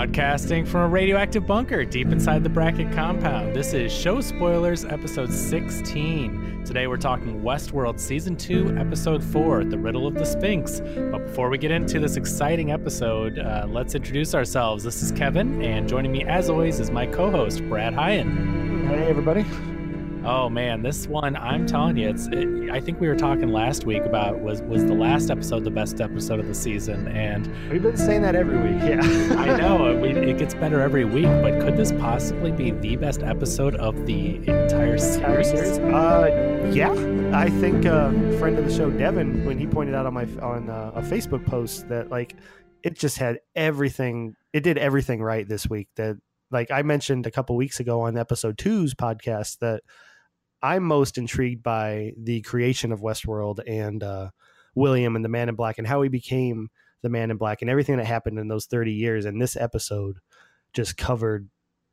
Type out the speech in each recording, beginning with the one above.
Broadcasting from a radioactive bunker deep inside the Bracket compound. This is Show Spoilers, episode 16. Today we're talking Westworld Season 2, episode 4, The Riddle of the Sphinx. But before we get into this exciting episode, uh, let's introduce ourselves. This is Kevin, and joining me as always is my co host, Brad Hyan. Hey, everybody. Oh man, this one I'm telling you, it's. It, I think we were talking last week about was was the last episode the best episode of the season, and we've been saying that every week. Yeah, I know we, it gets better every week, but could this possibly be the best episode of the entire series? Uh, yeah, I think uh, friend of the show Devin when he pointed out on my on uh, a Facebook post that like it just had everything. It did everything right this week. That like I mentioned a couple weeks ago on episode two's podcast that I'm most intrigued by the creation of Westworld and uh, William and the Man in Black and how he became the Man in Black and everything that happened in those 30 years. And this episode just covered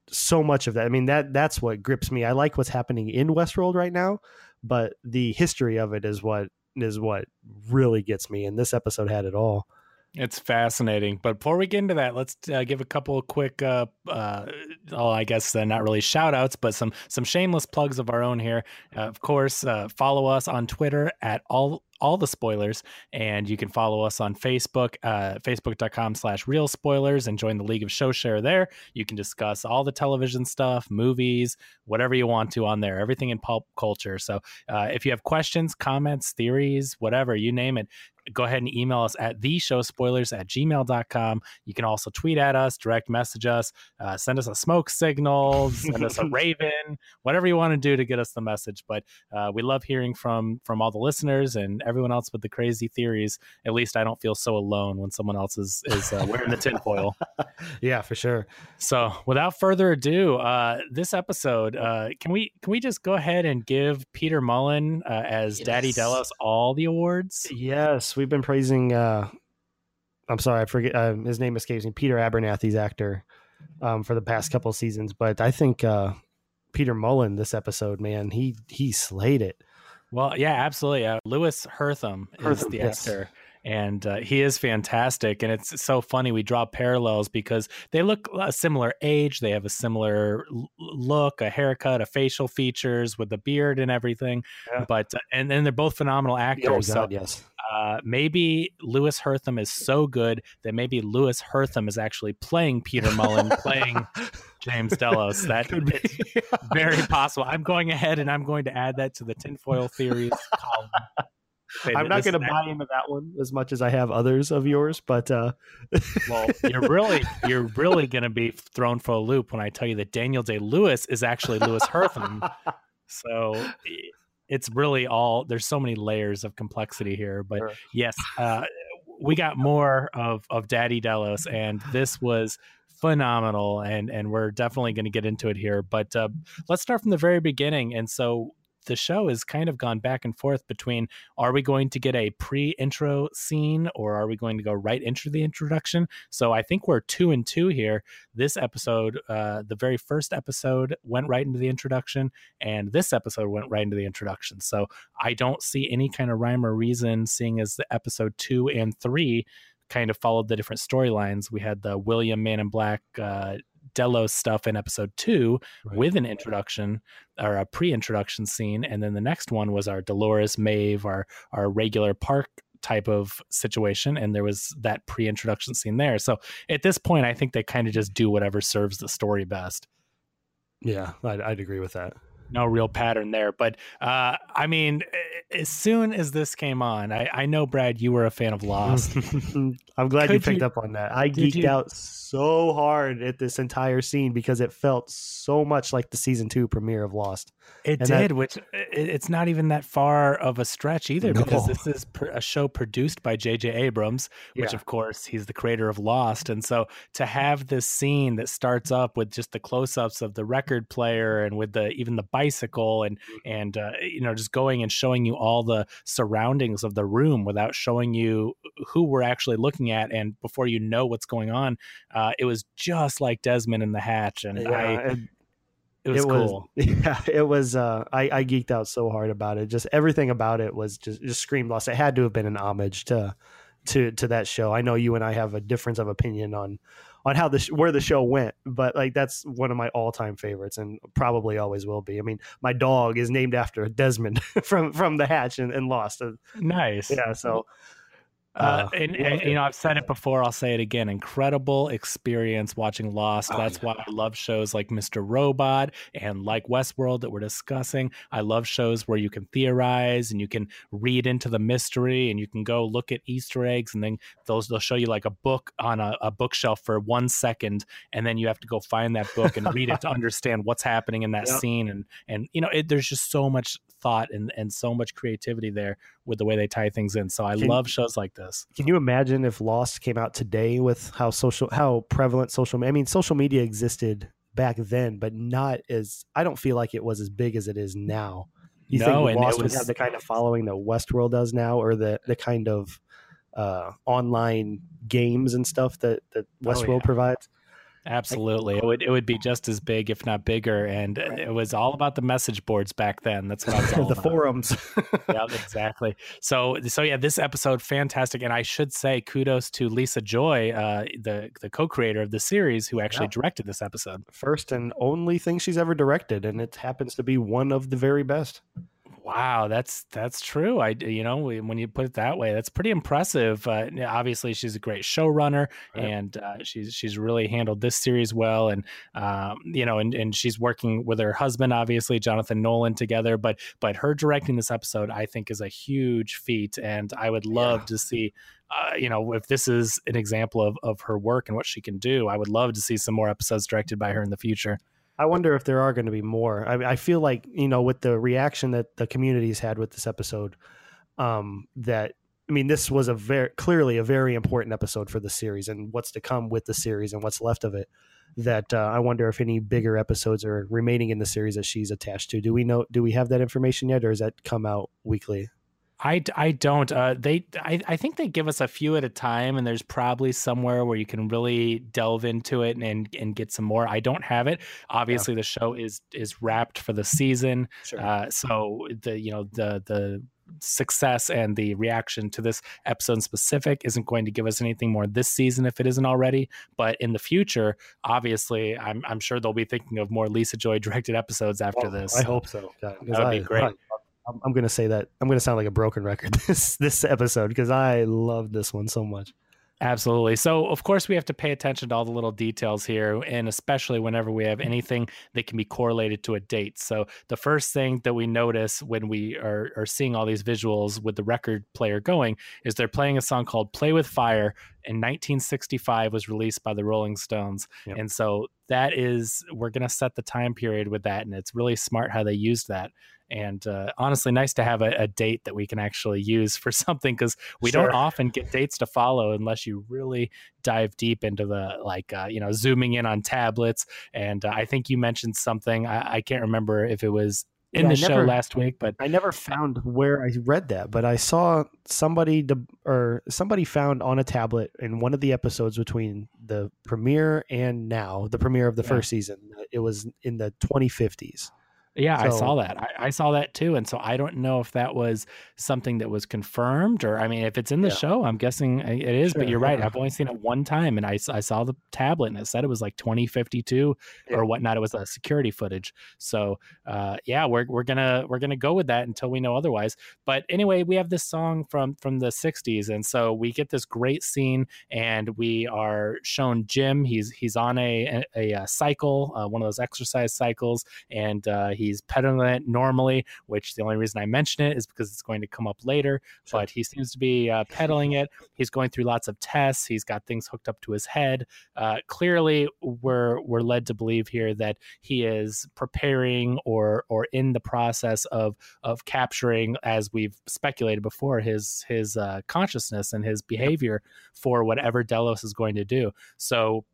so much of that. I mean, that that's what grips me. I like what's happening in Westworld right now, but the history of it is what is what really gets me. And this episode had it all. It's fascinating. But before we get into that, let's uh, give a couple of quick, uh, uh, oh, I guess uh, not really shout outs, but some some shameless plugs of our own here. Uh, of course, uh, follow us on Twitter at all all the spoilers and you can follow us on facebook uh, facebook.com slash real spoilers and join the league of show share there. You can discuss all the television stuff movies whatever you want to on there everything in pulp culture. So uh, if you have questions comments theories whatever you name it go ahead and email us at the show spoilers at gmail.com you can also tweet at us direct message us uh, send us a smoke signal send us a raven whatever you want to do to get us the message. But uh, we love hearing from from all the listeners and everyone else with the crazy theories, at least I don't feel so alone when someone else is is uh, wearing the tinfoil. yeah, for sure. So, without further ado, uh, this episode, uh, can we can we just go ahead and give Peter Mullan uh, as yes. Daddy Delos all the awards? Yes, we've been praising. Uh, I'm sorry, I forget uh, his name escapes me. Peter Abernathy's actor um, for the past couple seasons, but I think Peter Mullan this episode, man, he he slayed it. Well, yeah, absolutely. Uh, Louis Herthum, Herthum is the yes. actor and uh, he is fantastic. And it's so funny. We draw parallels because they look a similar age, they have a similar look, a haircut, a facial features with the beard and everything. Yeah. But uh, and then they're both phenomenal actors. Oh, God, so yes. Uh, maybe Louis Herthum is so good that maybe Louis Herthum is actually playing Peter Mullan, playing James Delos. That could be very possible. I'm going ahead and I'm going to add that to the tinfoil theories column. I'm not going to buy into that one as much as I have others of yours, but uh... well, you're really you're really going to be thrown for a loop when I tell you that Daniel Day Lewis is actually Louis Herthum. so it's really all there's so many layers of complexity here, but sure. yes, uh, we got more of of Daddy Delos, and this was phenomenal and and we're definitely going to get into it here but uh, let's start from the very beginning and so the show has kind of gone back and forth between are we going to get a pre-intro scene or are we going to go right into the introduction? So I think we're two and two here. This episode, uh, the very first episode, went right into the introduction, and this episode went right into the introduction. So I don't see any kind of rhyme or reason, seeing as the episode two and three kind of followed the different storylines. We had the William Man in Black uh, Delos stuff in episode two right. with an introduction or a pre-introduction scene, and then the next one was our Dolores Maeve, our our regular park type of situation and there was that pre-introduction scene there. So at this point i think they kind of just do whatever serves the story best. Yeah I'd, I'd agree with that no real pattern there. But uh, I mean, as soon as this came on, I, I know Brad, you were a fan of Lost. I'm glad Could you picked you, up on that. I geeked you, out so hard at this entire scene because it felt so much like the season two premiere of Lost. It and did, that, which it's not even that far of a stretch either, no. because this is a show produced by J.J. Abrams, which yeah. of course he's the creator of Lost, and so to have this scene that starts up with just the close-ups of the record player and with the even the bicycle and mm-hmm. and uh, you know just going and showing you all the surroundings of the room without showing you who we're actually looking at, and before you know what's going on, uh, it was just like Desmond in the Hatch, and yeah, I. And- it was it cool. Yeah, it was. Uh, I, I geeked out so hard about it. Just everything about it was just just screamed lost. It had to have been an homage to to to that show. I know you and I have a difference of opinion on on how the sh- where the show went, but like that's one of my all time favorites, and probably always will be. I mean, my dog is named after Desmond from from the Hatch and, and Lost. Uh, nice, yeah. So uh, and, and, you know, I've said it before. I'll say it again. Incredible experience watching Lost. Oh, That's yeah. why I love shows like Mr. Robot and like Westworld that we're discussing. I love shows where you can theorize and you can read into the mystery and you can go look at Easter eggs and then those they'll show you like a book on a, a bookshelf for one second and then you have to go find that book and read it to understand what's happening in that yep. scene and and you know it, there's just so much thought and and so much creativity there with the way they tie things in. So I can, love shows like this. Can you imagine if Lost came out today with how social how prevalent social I mean social media existed back then, but not as I don't feel like it was as big as it is now. You no, think Lost was, would have the kind of following that Westworld does now, or the the kind of uh, online games and stuff that that Westworld oh, yeah. provides? Absolutely. It would it would be just as big, if not bigger. And it was all about the message boards back then. That's what I was all the about. forums. yeah, exactly. So so yeah, this episode fantastic. And I should say kudos to Lisa Joy, uh, the the co-creator of the series, who actually yeah. directed this episode. First and only thing she's ever directed, and it happens to be one of the very best. Wow, that's that's true. I you know when you put it that way, that's pretty impressive. Uh, obviously, she's a great showrunner, right. and uh, she's she's really handled this series well. And um, you know, and, and she's working with her husband, obviously Jonathan Nolan, together. But but her directing this episode, I think, is a huge feat, and I would love yeah. to see. Uh, you know, if this is an example of, of her work and what she can do, I would love to see some more episodes directed by her in the future. I wonder if there are going to be more. I, I, feel like you know, with the reaction that the community's had with this episode, um, that I mean, this was a very clearly a very important episode for the series and what's to come with the series and what's left of it. That uh, I wonder if any bigger episodes are remaining in the series that she's attached to. Do we know? Do we have that information yet, or does that come out weekly? I, I don't. Uh, they I, I think they give us a few at a time, and there's probably somewhere where you can really delve into it and and get some more. I don't have it. Obviously, yeah. the show is is wrapped for the season, sure. uh, so the you know the the success and the reaction to this episode in specific isn't going to give us anything more this season if it isn't already. But in the future, obviously, I'm I'm sure they'll be thinking of more Lisa Joy directed episodes after well, this. I hope so. that would I, be great. I'm, I'm going to say that I'm going to sound like a broken record this this episode because I love this one so much. Absolutely. So, of course, we have to pay attention to all the little details here, and especially whenever we have anything that can be correlated to a date. So, the first thing that we notice when we are, are seeing all these visuals with the record player going is they're playing a song called Play with Fire in 1965 was released by the Rolling Stones. Yep. And so, that is, we're going to set the time period with that. And it's really smart how they used that and uh, honestly nice to have a, a, date that we can actually use for something because we sure. don't often get dates to follow unless you really dive deep into the like uh, you know zooming in on tablets and uh, i think you mentioned something I, I, can't remember if it was in yeah, the show last week but i never found where i read that but i saw somebody to, or somebody found on a tablet in one of the episodes between the premiere and now the premiere of the yeah. first season it was in the 2050s yeah, so, I saw that. I, I, saw that too. And so I don't know if that was something that was confirmed or, I mean, if it's in the yeah. show, I'm guessing it is, sure, but you're right. Yeah. I've only seen it one time and I, I saw the tablet and it said it was like 2052 yeah. or whatnot. It was a security footage. So, uh, yeah, we're, we're gonna, we're gonna go with that until we know otherwise. But anyway, we have this song from, from the 60s. And so we get this great scene and we are shown Jim. He's, he's on a, a, a cycle, uh, one of those exercise cycles. And, uh, he He's pedaling it normally, which the only reason I mention it is because it's going to come up later. Sure. But he seems to be uh, pedaling it. He's going through lots of tests. He's got things hooked up to his head. Uh, clearly, we're we're led to believe here that he is preparing or or in the process of of capturing, as we've speculated before, his his uh, consciousness and his behavior for whatever Delos is going to do. So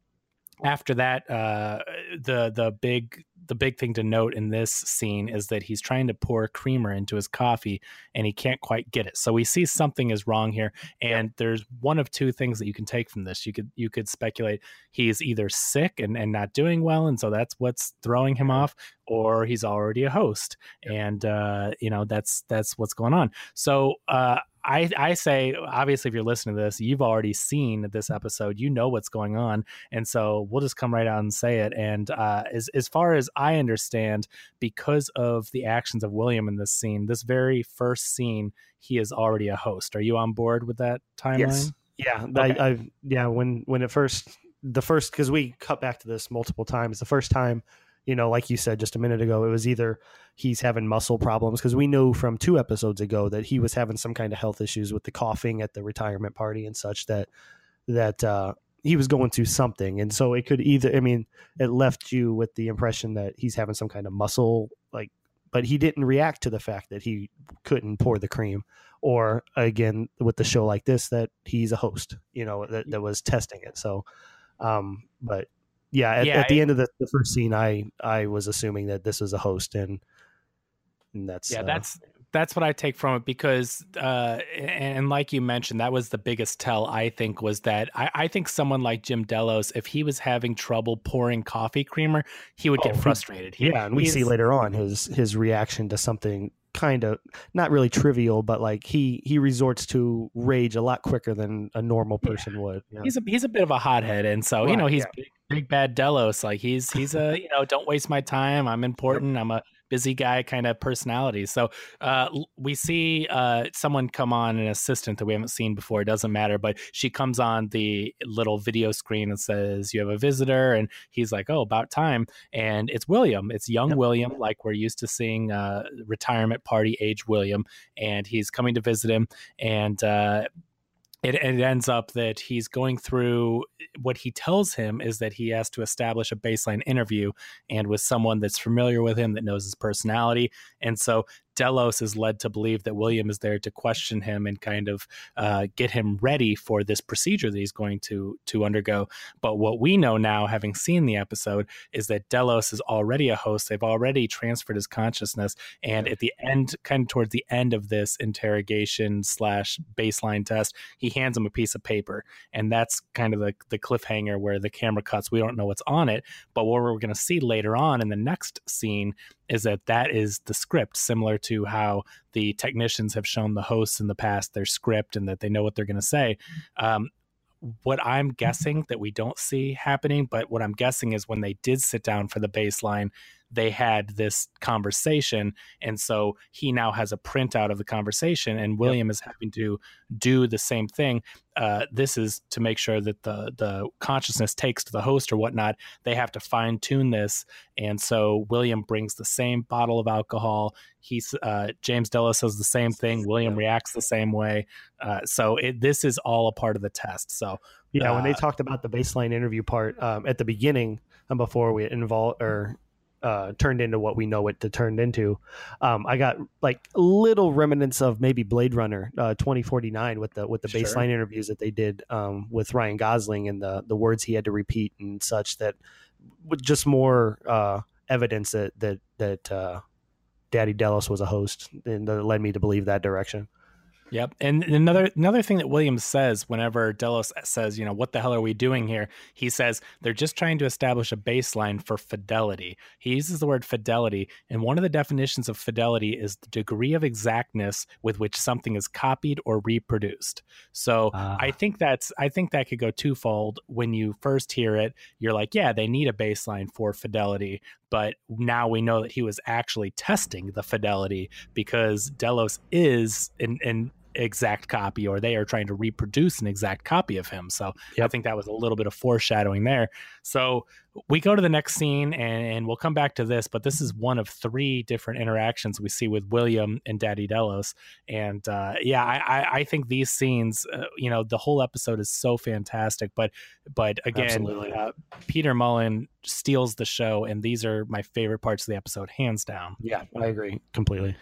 after that, uh, the the big the big thing to note in this scene is that he's trying to pour creamer into his coffee and he can't quite get it. So we see something is wrong here. And yep. there's one of two things that you can take from this. You could you could speculate he's either sick and, and not doing well, and so that's what's throwing him off, or he's already a host. Yep. And uh, you know, that's that's what's going on. So uh I I say obviously if you're listening to this, you've already seen this episode, you know what's going on, and so we'll just come right out and say it. And uh, as as far as I understand, because of the actions of William in this scene, this very first scene, he is already a host. Are you on board with that timeline? Yes. Yeah, okay. I, I yeah when when it first the first because we cut back to this multiple times. The first time you know, like you said just a minute ago, it was either he's having muscle problems because we knew from two episodes ago that he was having some kind of health issues with the coughing at the retirement party and such that that uh, he was going through something, and so it could either. I mean, it left you with the impression that he's having some kind of muscle like, but he didn't react to the fact that he couldn't pour the cream, or again with the show like this that he's a host, you know, that that was testing it. So, um, but yeah, at, yeah, at the it, end of the, the, first scene, I I was assuming that this was a host, and, and that's yeah, uh, that's that's what I take from it because, uh, and like you mentioned, that was the biggest tell. I think was that I, I think someone like Jim Delos, if he was having trouble pouring coffee creamer, he would get oh, frustrated. He, yeah, and we see later on his his reaction to something kind of not really trivial, but like he he resorts to rage a lot quicker than a normal person yeah. would. Yeah. He's a he's a bit of a hothead, and so right, you know he's yeah. big, big bad Delos. Like he's he's a you know don't waste my time. I'm important. I'm a busy guy kind of personality. So uh, we see uh, someone come on, an assistant that we haven't seen before. It doesn't matter, but she comes on the little video screen and says, "You have a visitor," and he's like, "Oh, about time." And it's William. It's young yep. William, like we're used to seeing uh, retirement party age William, and he's coming to visit him. And uh, it, it, ends up that he's going through what he tells him is that he has to establish a baseline interview and with someone that's familiar with him that knows his personality. And so Delos is led to believe that William is there to question him and kind of uh, get him ready for this procedure that he's going to to undergo. But what we know now, having seen the episode, is that Delos is already a host. They've already transferred his consciousness, and at the end, kind of towards the end of this interrogation slash baseline test, he hands him a piece of paper, and that's kind of the the cliffhanger where the camera cuts. We don't know what's on it, but what we're going to see later on in the next scene is that that is the script, similar to how the technicians have shown the hosts in the past their script and that they know what they're going to say. Um, what I'm guessing that we don't see happening, but what I'm guessing is when they did sit down for the baseline, they had this conversation and so he now has a printout of the conversation and william yep. is having to do the same thing. Uh, this is to make sure that the the consciousness takes to the host or whatnot. They have to fine tune this and so william brings the same bottle of alcohol. He's uh, james delos says the same thing. William reacts the same way. Uh, so it, this is all a part of the test. So yeah when they uh, talked about the baseline interview part um, at the beginning and before we involve or uh, turned into what we know it to turned into. Um, I got like little remnants of maybe Blade Runner uh, 2049 with the with the baseline sure. interviews that they did um, with Ryan Gosling and the the words he had to repeat and such that with just more uh, evidence that that that uh, Daddy Delos was a host and that led me to believe that direction. Yep. And another another thing that Williams says whenever Delos says, you know, what the hell are we doing here? He says they're just trying to establish a baseline for fidelity. He uses the word fidelity, and one of the definitions of fidelity is the degree of exactness with which something is copied or reproduced. So uh. I think that's I think that could go twofold. When you first hear it, you're like, yeah, they need a baseline for fidelity but now we know that he was actually testing the fidelity because Delos is in, in exact copy or they are trying to reproduce an exact copy of him. So yep. I think that was a little bit of foreshadowing there. So we go to the next scene and, and, we'll come back to this, but this is one of three different interactions we see with William and Daddy Delos. And uh, yeah, I, I, think these scenes, uh, you know, the whole episode is so fantastic. But but again, uh, Peter Mullan steals the show, and these are my favorite parts of the episode, hands down. Yeah, I agree completely.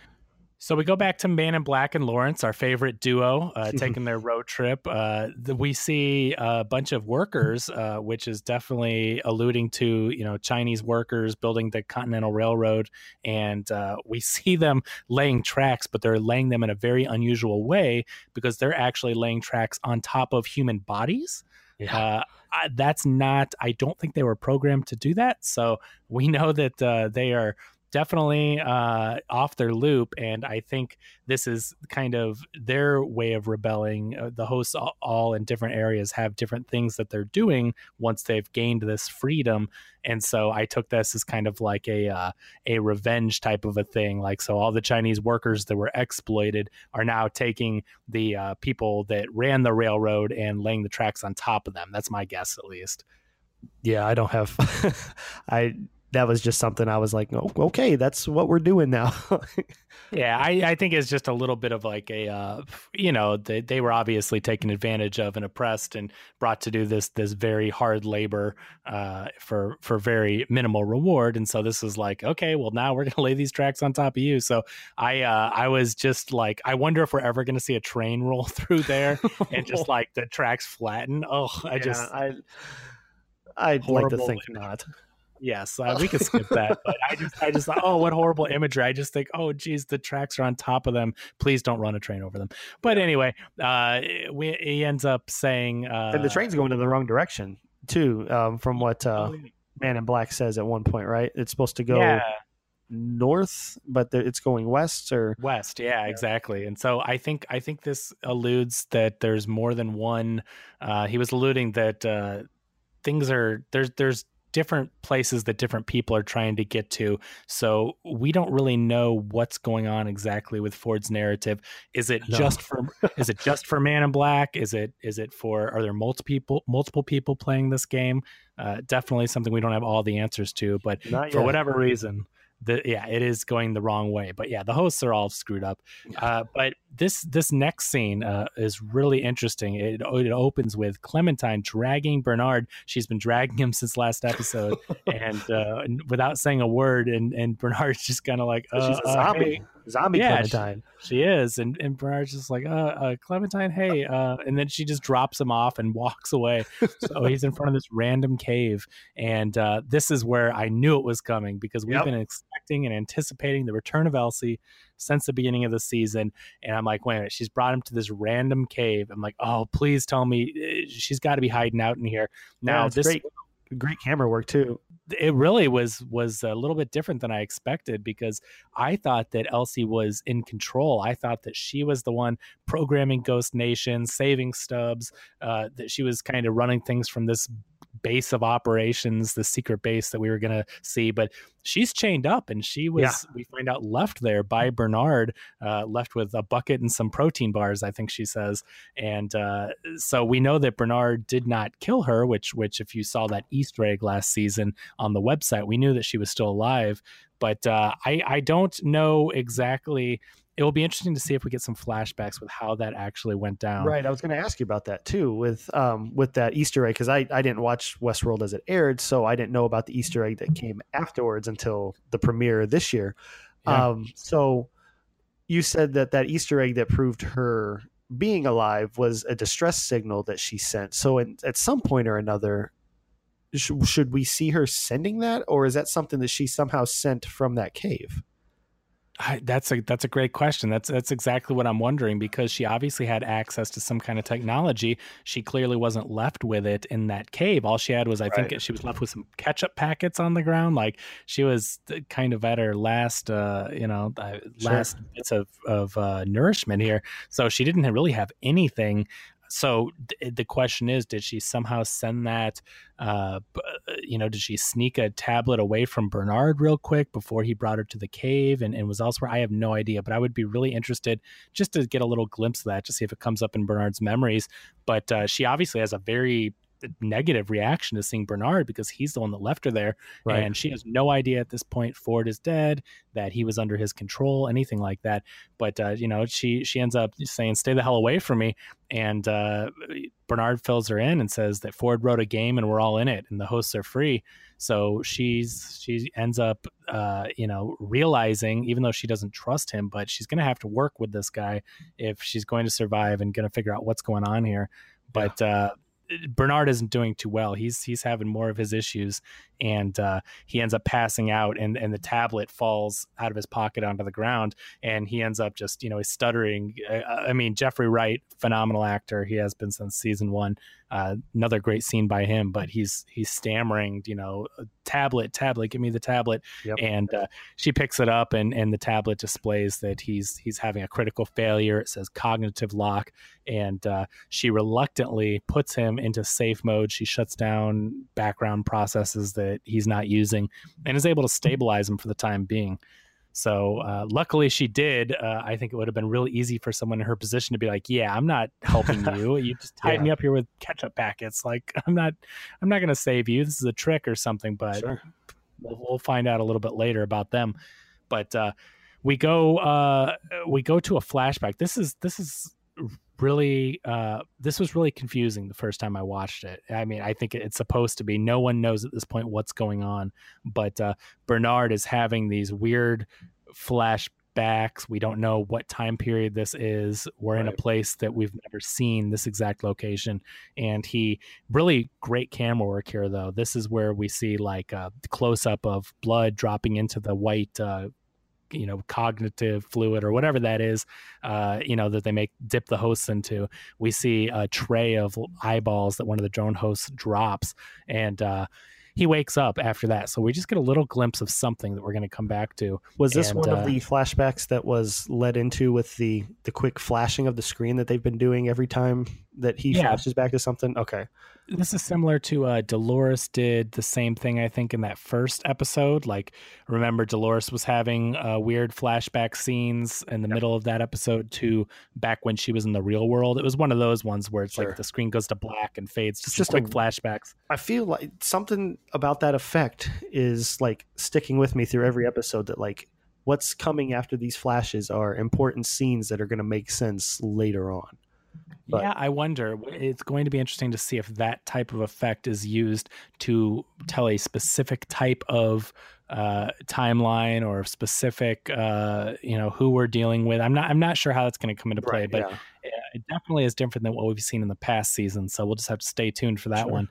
So we go back to Man in Black and Lawrence, our favorite duo, uh, taking their road trip. Uh, the, we see a bunch of workers, uh, which is definitely alluding to you know Chinese workers building the Continental Railroad, and uh, we see them laying tracks, but they're laying them in a very unusual way because they're actually laying tracks on top of human bodies. Yeah. Uh, I, that's not. I don't think they were programmed to do that. So we know that uh, they are definitely uh, off their loop. And I think this is kind of their way of rebelling. Uh, the hosts, all, in different areas, have different things that they're doing once they've gained this freedom. And so I took this as kind of like a uh, a revenge type of a thing. Like so, all the Chinese workers that were exploited are now taking the uh, people that ran the railroad and laying the tracks on top of them. That's my guess, at least. Yeah, I don't have. I that was just something I was like, oh, okay, that's what we're doing now. yeah, I, I think it's just a little bit of like a, uh, you know, they, they were obviously taken advantage of and oppressed and brought to do this this very hard labor uh, for for very minimal reward. And so this is like, okay, well now we're gonna lay these tracks on top of you. So I uh, I was just like, I wonder if we're ever gonna see a train roll through there and just like the tracks flatten. Oh, I yeah, just I I'd like to think not. Yes, uh, we could skip that. But I just, I just thought, oh, what horrible imagery. I just think, oh, geez, the tracks are on top of them. Please don't run a train over them. But anyway, uh, we, he ends up saying, uh, and the train's going in the wrong direction too, um, from what uh, oh, Man in Black says at one point, right? It's supposed to go. Yeah north but it's going west or west yeah, yeah, exactly and so i think i think this alludes that there's more than one uh he was alluding that uh things are there's there's different places that different people are trying to get to. So we don't really know what's going on exactly with Ford's narrative. Is it no. just for is it just for Man in Black? Is it is it for are there multiple people multiple people playing this game? Uh, definitely something we don't have all the answers to, but for whatever reason, the yeah it is going the wrong way but yeah the hosts are all screwed up. Uh, but this this next scene uh, is really interesting. It, it opens with clementine dragging bernard. She's been dragging him since last episode. And uh, without saying a word and and bernard's just kind of like she's a uh, zombie hey zombie yeah, Clementine. She, she, is, and and Bernard's just like, uh, uh, Clementine, hey, uh, and then she just drops him off and walks away. so he's in front of this random cave, and uh, this is where I knew it was coming because we've yep. been expecting and anticipating the return of Elsie since the beginning of the season, and I'm like, wait a minute, she's brought him to this random cave. I'm like, oh, please tell me eh, she's got to be hiding out in here. Now yeah, this. Great great camera work too it really was was a little bit different than I expected because I thought that Elsie was in control. I thought that she was the one programming Ghost Nation, saving Stubbs, uh, that she was kind of running things from this base of operations, the secret base that we were going to see. But she's chained up and she was, yeah. we find out, left there by Bernard, uh, left with a bucket and some protein bars, I think she says. And uh, so we know that Bernard did not kill her, which, which if you saw that Easter egg last season on the website, we knew that she was still alive. But uh, I, I don't know exactly it will be interesting to see if we get some flashbacks with how that actually went down. Right. I was going to ask you about that too, with um with that Easter egg because I I didn't watch Westworld as it aired, so I didn't know about the Easter egg that came afterwards until the premiere this year. Yeah. Um, so you said that that Easter egg that proved her being alive was a distress signal that she sent. So in, at some point or another, sh- should we see her sending that, or is that something that she somehow sent from that cave? I, that's a that's a great question. That's that's exactly what I'm wondering because she obviously had access to some kind of technology. She clearly wasn't left with it in that cave. All she had was, I right. think, she was left with some ketchup packets on the ground. Like she was kind of at her last, uh, you know, uh, last sure. bits of of uh, nourishment here. So she didn't really have anything so th- the question is did she somehow send that uh, uh, you know did she sneak a tablet away from bernard real quick before he brought her to the cave and, and was elsewhere? I have no idea but i would be really interested just to get a little glimpse of that to see if it comes up in bernard's memories. But uh, she obviously has a very negative reaction to seeing Bernard because he's the one that left her there. Right. And she has no idea at this point Ford is dead, that he was under his control, anything like that. But, uh, you know, she, she ends up saying, stay the hell away from me. And uh, Bernard fills her in and says that Ford wrote a game and we're all in it and the hosts are free. So she's she ends up, uh, you know, realizing even though she doesn't trust him, but she's going to have to work with this guy if she's going to survive and going to figure out what's going on here. But yeah. Uh, Bernard isn't doing too well. He's he's having more of his issues, and uh, he ends up passing out, and and the tablet falls out of his pocket onto the ground, and he ends up just you know he's stuttering. I, I mean, Jeffrey Wright, phenomenal actor. He has been since season one. Uh, another great scene by him, but he's he's stammering, you know, tablet, tablet, give me the tablet, yep. and uh, she picks it up, and and the tablet displays that he's he's having a critical failure. It says cognitive lock, and uh, she reluctantly puts him into safe mode. She shuts down background processes that he's not using, and is able to stabilize him for the time being. So uh, luckily she did. Uh, I think it would have been really easy for someone in her position to be like, "Yeah, I'm not helping you. You just tied yeah. me up here with ketchup packets. Like I'm not, I'm not going to save you. This is a trick or something." But sure. we'll, we'll, find out a little bit later about them. But uh, we go, uh, we go to a flashback. This is this is really uh, this was really confusing the first time I watched it. I mean, I think it's supposed to be. No one knows at this point what's going on, but uh, Bernard is having these weird flashbacks. We don't know what time period this is. We're right. in a place that we've never seen this exact location, and he really great camera work here. Though this is where we see like a close up of blood dropping into the white uh, you know cognitive fluid or whatever that is uh, you know that they make dip the hosts into we see a tray of eyeballs that one of the drone hosts drops and uh, he wakes up after that. So we just get a little glimpse of something that we're going to come back to. Was this and, one uh, of the flashbacks that was led into with the the quick flashing of the screen that they've been doing every time that he yeah. flashes back to something okay this is similar to uh, Dolores did the same thing, I think, in that first episode. Like, remember, Dolores was having uh, weird flashback scenes in the yep. middle of that episode to back when she was in the real world. It was one of those ones where it's sure. like the screen goes to black and fades, just, just quick a, flashbacks. I feel like something about that effect is like sticking with me through every episode that, like, what's coming after these flashes are important scenes that are going to make sense later on. But, yeah, I wonder. It's going to be interesting to see if that type of effect is used to tell a specific type of uh, timeline or specific, uh, you know, who we're dealing with. I'm not. I'm not sure how that's going to come into play, right, but yeah it definitely is different than what we've seen in the past season. So we'll just have to stay tuned for that sure. one.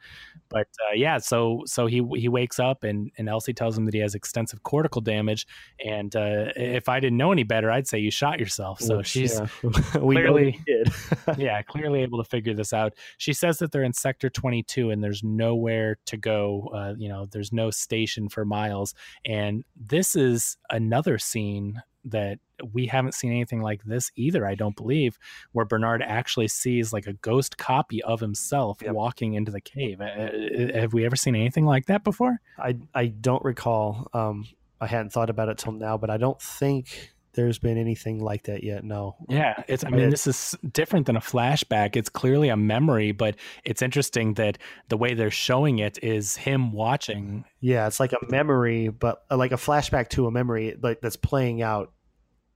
But uh, yeah, so so he he wakes up and and Elsie tells him that he has extensive cortical damage. And uh, if I didn't know any better, I'd say you shot yourself. So she's yeah. clearly did. yeah, clearly able to figure this out. She says that they're in sector 22 and there's nowhere to go. Uh, you know, there's no station for miles. And this is another scene that we haven't seen anything like this either i don't believe where bernard actually sees like a ghost copy of himself yep. walking into the cave. Have we ever seen anything like that before? I i don't recall. Um i hadn't thought about it till now but i don't think there's been anything like that yet. No. Yeah, it's. I mean, this is different than a flashback. It's clearly a memory, but it's interesting that the way they're showing it is him watching. Yeah, it's like a memory, but uh, like a flashback to a memory, like that's playing out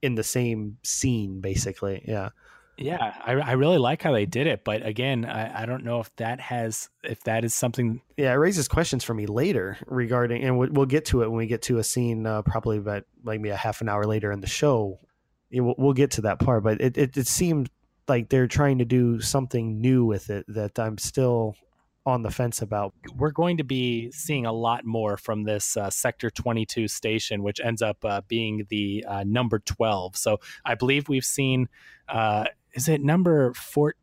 in the same scene, basically. Yeah. Yeah, I, I really like how they did it, but again, I, I don't know if that has if that is something. Yeah, it raises questions for me later regarding, and we'll, we'll get to it when we get to a scene, uh, probably about maybe a half an hour later in the show. It, we'll, we'll get to that part, but it, it it seemed like they're trying to do something new with it that I'm still on the fence about. We're going to be seeing a lot more from this uh, Sector 22 station, which ends up uh, being the uh, number 12. So I believe we've seen, uh, is it number 14?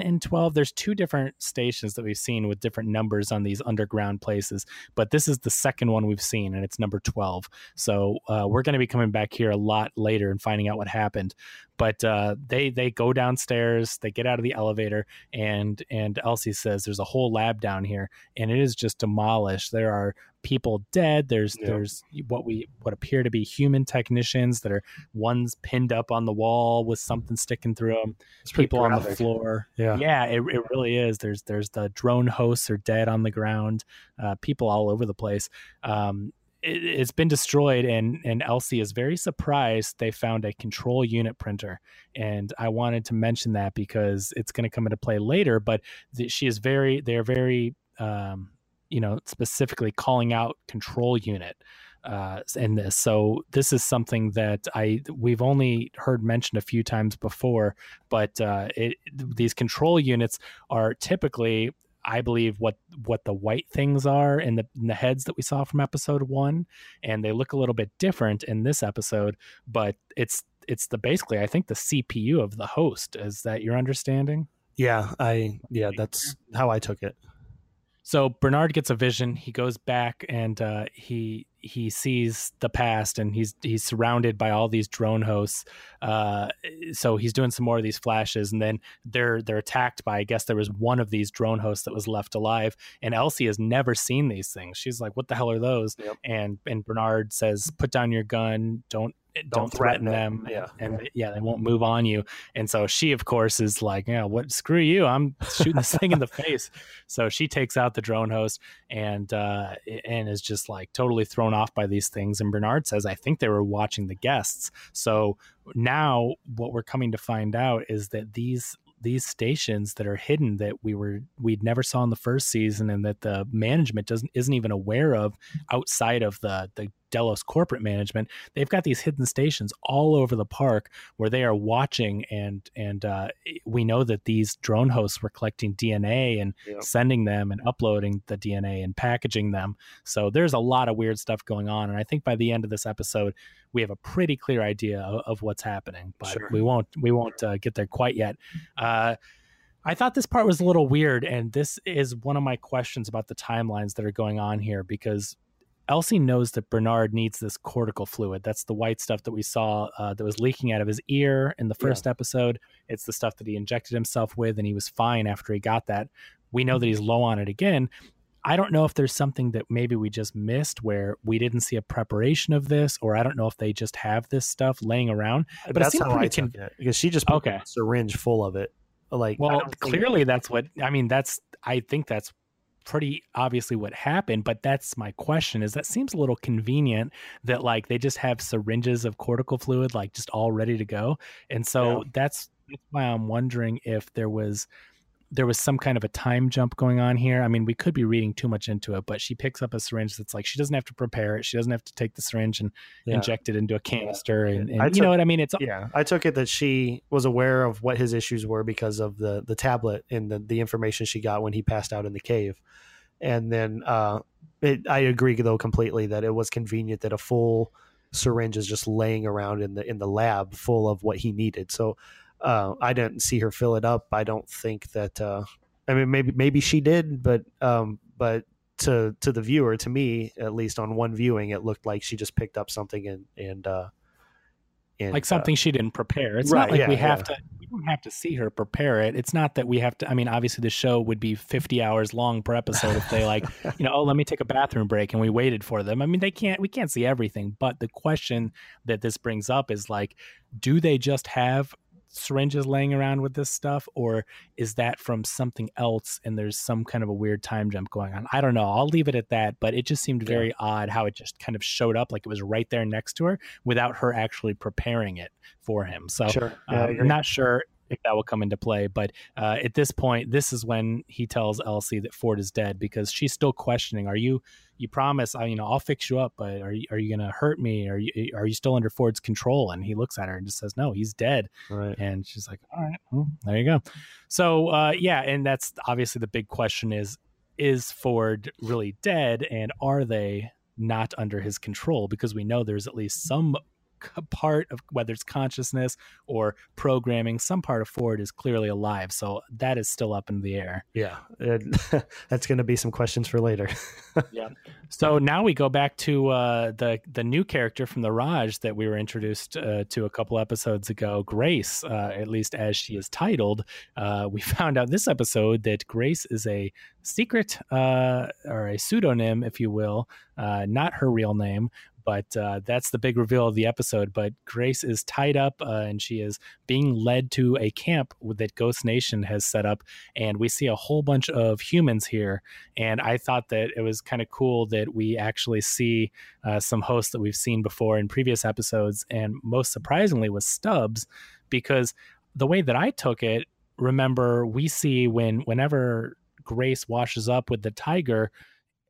and 12. There's two different stations that we've seen with different numbers on these underground places, but this is the second one we've seen, and it's number 12. So uh, we're going to be coming back here a lot later and finding out what happened. But uh, they they go downstairs, they get out of the elevator, and and Elsie says there's a whole lab down here, and it is just demolished. There are people dead. There's yeah. there's what we what appear to be human technicians that are one's pinned up on the wall with something sticking through them. people on the floor. Yeah, yeah, it, it really is. There's there's the drone hosts are dead on the ground. Uh, people all over the place. Um, it, has been destroyed, and and Elsie is very surprised they found a control unit printer. And I wanted to mention that because it's going to come into play later. But th- she is very they're very um, you know specifically calling out control unit uh, in this. So this is something that I we've only heard mentioned a few times before, but uh, it, these control units are typically I believe what what the white things are in the in the heads that we saw from episode one, and they look a little bit different in this episode. But it's it's the basically I think the CPU of the host. Is that your understanding? Yeah, I yeah, that's how I took it. So Bernard gets a vision. He goes back and uh, he he sees the past, and he's he's surrounded by all these drone hosts. Uh, so he's doing some more of these flashes, and then they're they're attacked by. I guess there was one of these drone hosts that was left alive, and Elsie has never seen these things. She's like, "What the hell are those?" Yep. And and Bernard says, "Put down your gun. Don't don't, don't threaten, threaten them. Yeah. And yeah, they won't move on you. And so she, of course, is like, yeah, what screw you. I'm shooting this thing in the face. So she takes out the drone host and uh and is just like totally thrown off by these things. And Bernard says, I think they were watching the guests. So now what we're coming to find out is that these these stations that are hidden that we were we'd never saw in the first season and that the management doesn't isn't even aware of outside of the the Delos corporate management, they've got these hidden stations all over the park where they are watching, and and uh, we know that these drone hosts were collecting DNA and yep. sending them and uploading the DNA and packaging them. So there's a lot of weird stuff going on, and I think by the end of this episode, we have a pretty clear idea of, of what's happening, but sure. we won't we won't uh, get there quite yet. Uh, I thought this part was a little weird, and this is one of my questions about the timelines that are going on here because Elsie knows that Bernard needs this cortical fluid. That's the white stuff that we saw uh, that was leaking out of his ear in the first yeah. episode. It's the stuff that he injected himself with, and he was fine after he got that. We know that he's low on it again. I don't know if there's something that maybe we just missed where we didn't see a preparation of this, or I don't know if they just have this stuff laying around. But that's how I took it because she just put okay. a syringe full of it. Like, well, clearly that's what I mean. That's I think that's pretty obviously what happened but that's my question is that seems a little convenient that like they just have syringes of cortical fluid like just all ready to go and so yeah. that's that's why i'm wondering if there was there was some kind of a time jump going on here. I mean, we could be reading too much into it, but she picks up a syringe that's like she doesn't have to prepare it. She doesn't have to take the syringe and yeah. inject it into a canister. And, and took, you know what I mean? It's yeah. I took it that she was aware of what his issues were because of the the tablet and the the information she got when he passed out in the cave. And then uh, it, I agree though completely that it was convenient that a full syringe is just laying around in the in the lab full of what he needed. So uh, I didn't see her fill it up. I don't think that. Uh, I mean, maybe maybe she did, but um, but to to the viewer, to me at least on one viewing, it looked like she just picked up something and and uh, and, like something uh, she didn't prepare. It's right, not like yeah, we have yeah. to we don't have to see her prepare it. It's not that we have to I mean obviously the show would be 50 hours long per episode if they like, you know, oh let me take a bathroom break and we waited for them. I mean they can't we can't see everything, but the question that this brings up is like do they just have syringes laying around with this stuff or is that from something else and there's some kind of a weird time jump going on i don't know i'll leave it at that but it just seemed very yeah. odd how it just kind of showed up like it was right there next to her without her actually preparing it for him so sure. yeah, um, i'm not sure if that will come into play. But uh, at this point, this is when he tells Elsie that Ford is dead because she's still questioning. Are you? You promise, I, you know, I'll fix you up, but are you are you going to hurt me? Are you are you still under Ford's control? And he looks at her and just says, No, he's dead. Right. And she's like, All right, well, there you go. So uh, yeah, and that's obviously the big question is is Ford really dead, and are they not under his control? Because we know there's at least some part of whether it's consciousness or programming, some part of Ford is clearly alive. So that is still up in the air. Yeah. that's going to be some questions for later. yeah. So now we go back to uh, the the new character from the Raj that we were introduced uh, to a couple episodes ago, Grace, uh, at least as she is titled. Uh, we found out this episode that Grace is a secret uh, or a pseudonym, if you will, uh, not her real name, but uh, that's the big reveal of the episode. But Grace is tied up uh, and she is being led to a camp that Ghost Nation has set up. And we see a whole bunch of humans here. And I thought that it was kind of cool that we actually see uh, some hosts that we've seen before in previous episodes. And most surprisingly was Stubbs, because the way that I took it, remember, we see when whenever Grace washes up with the tiger,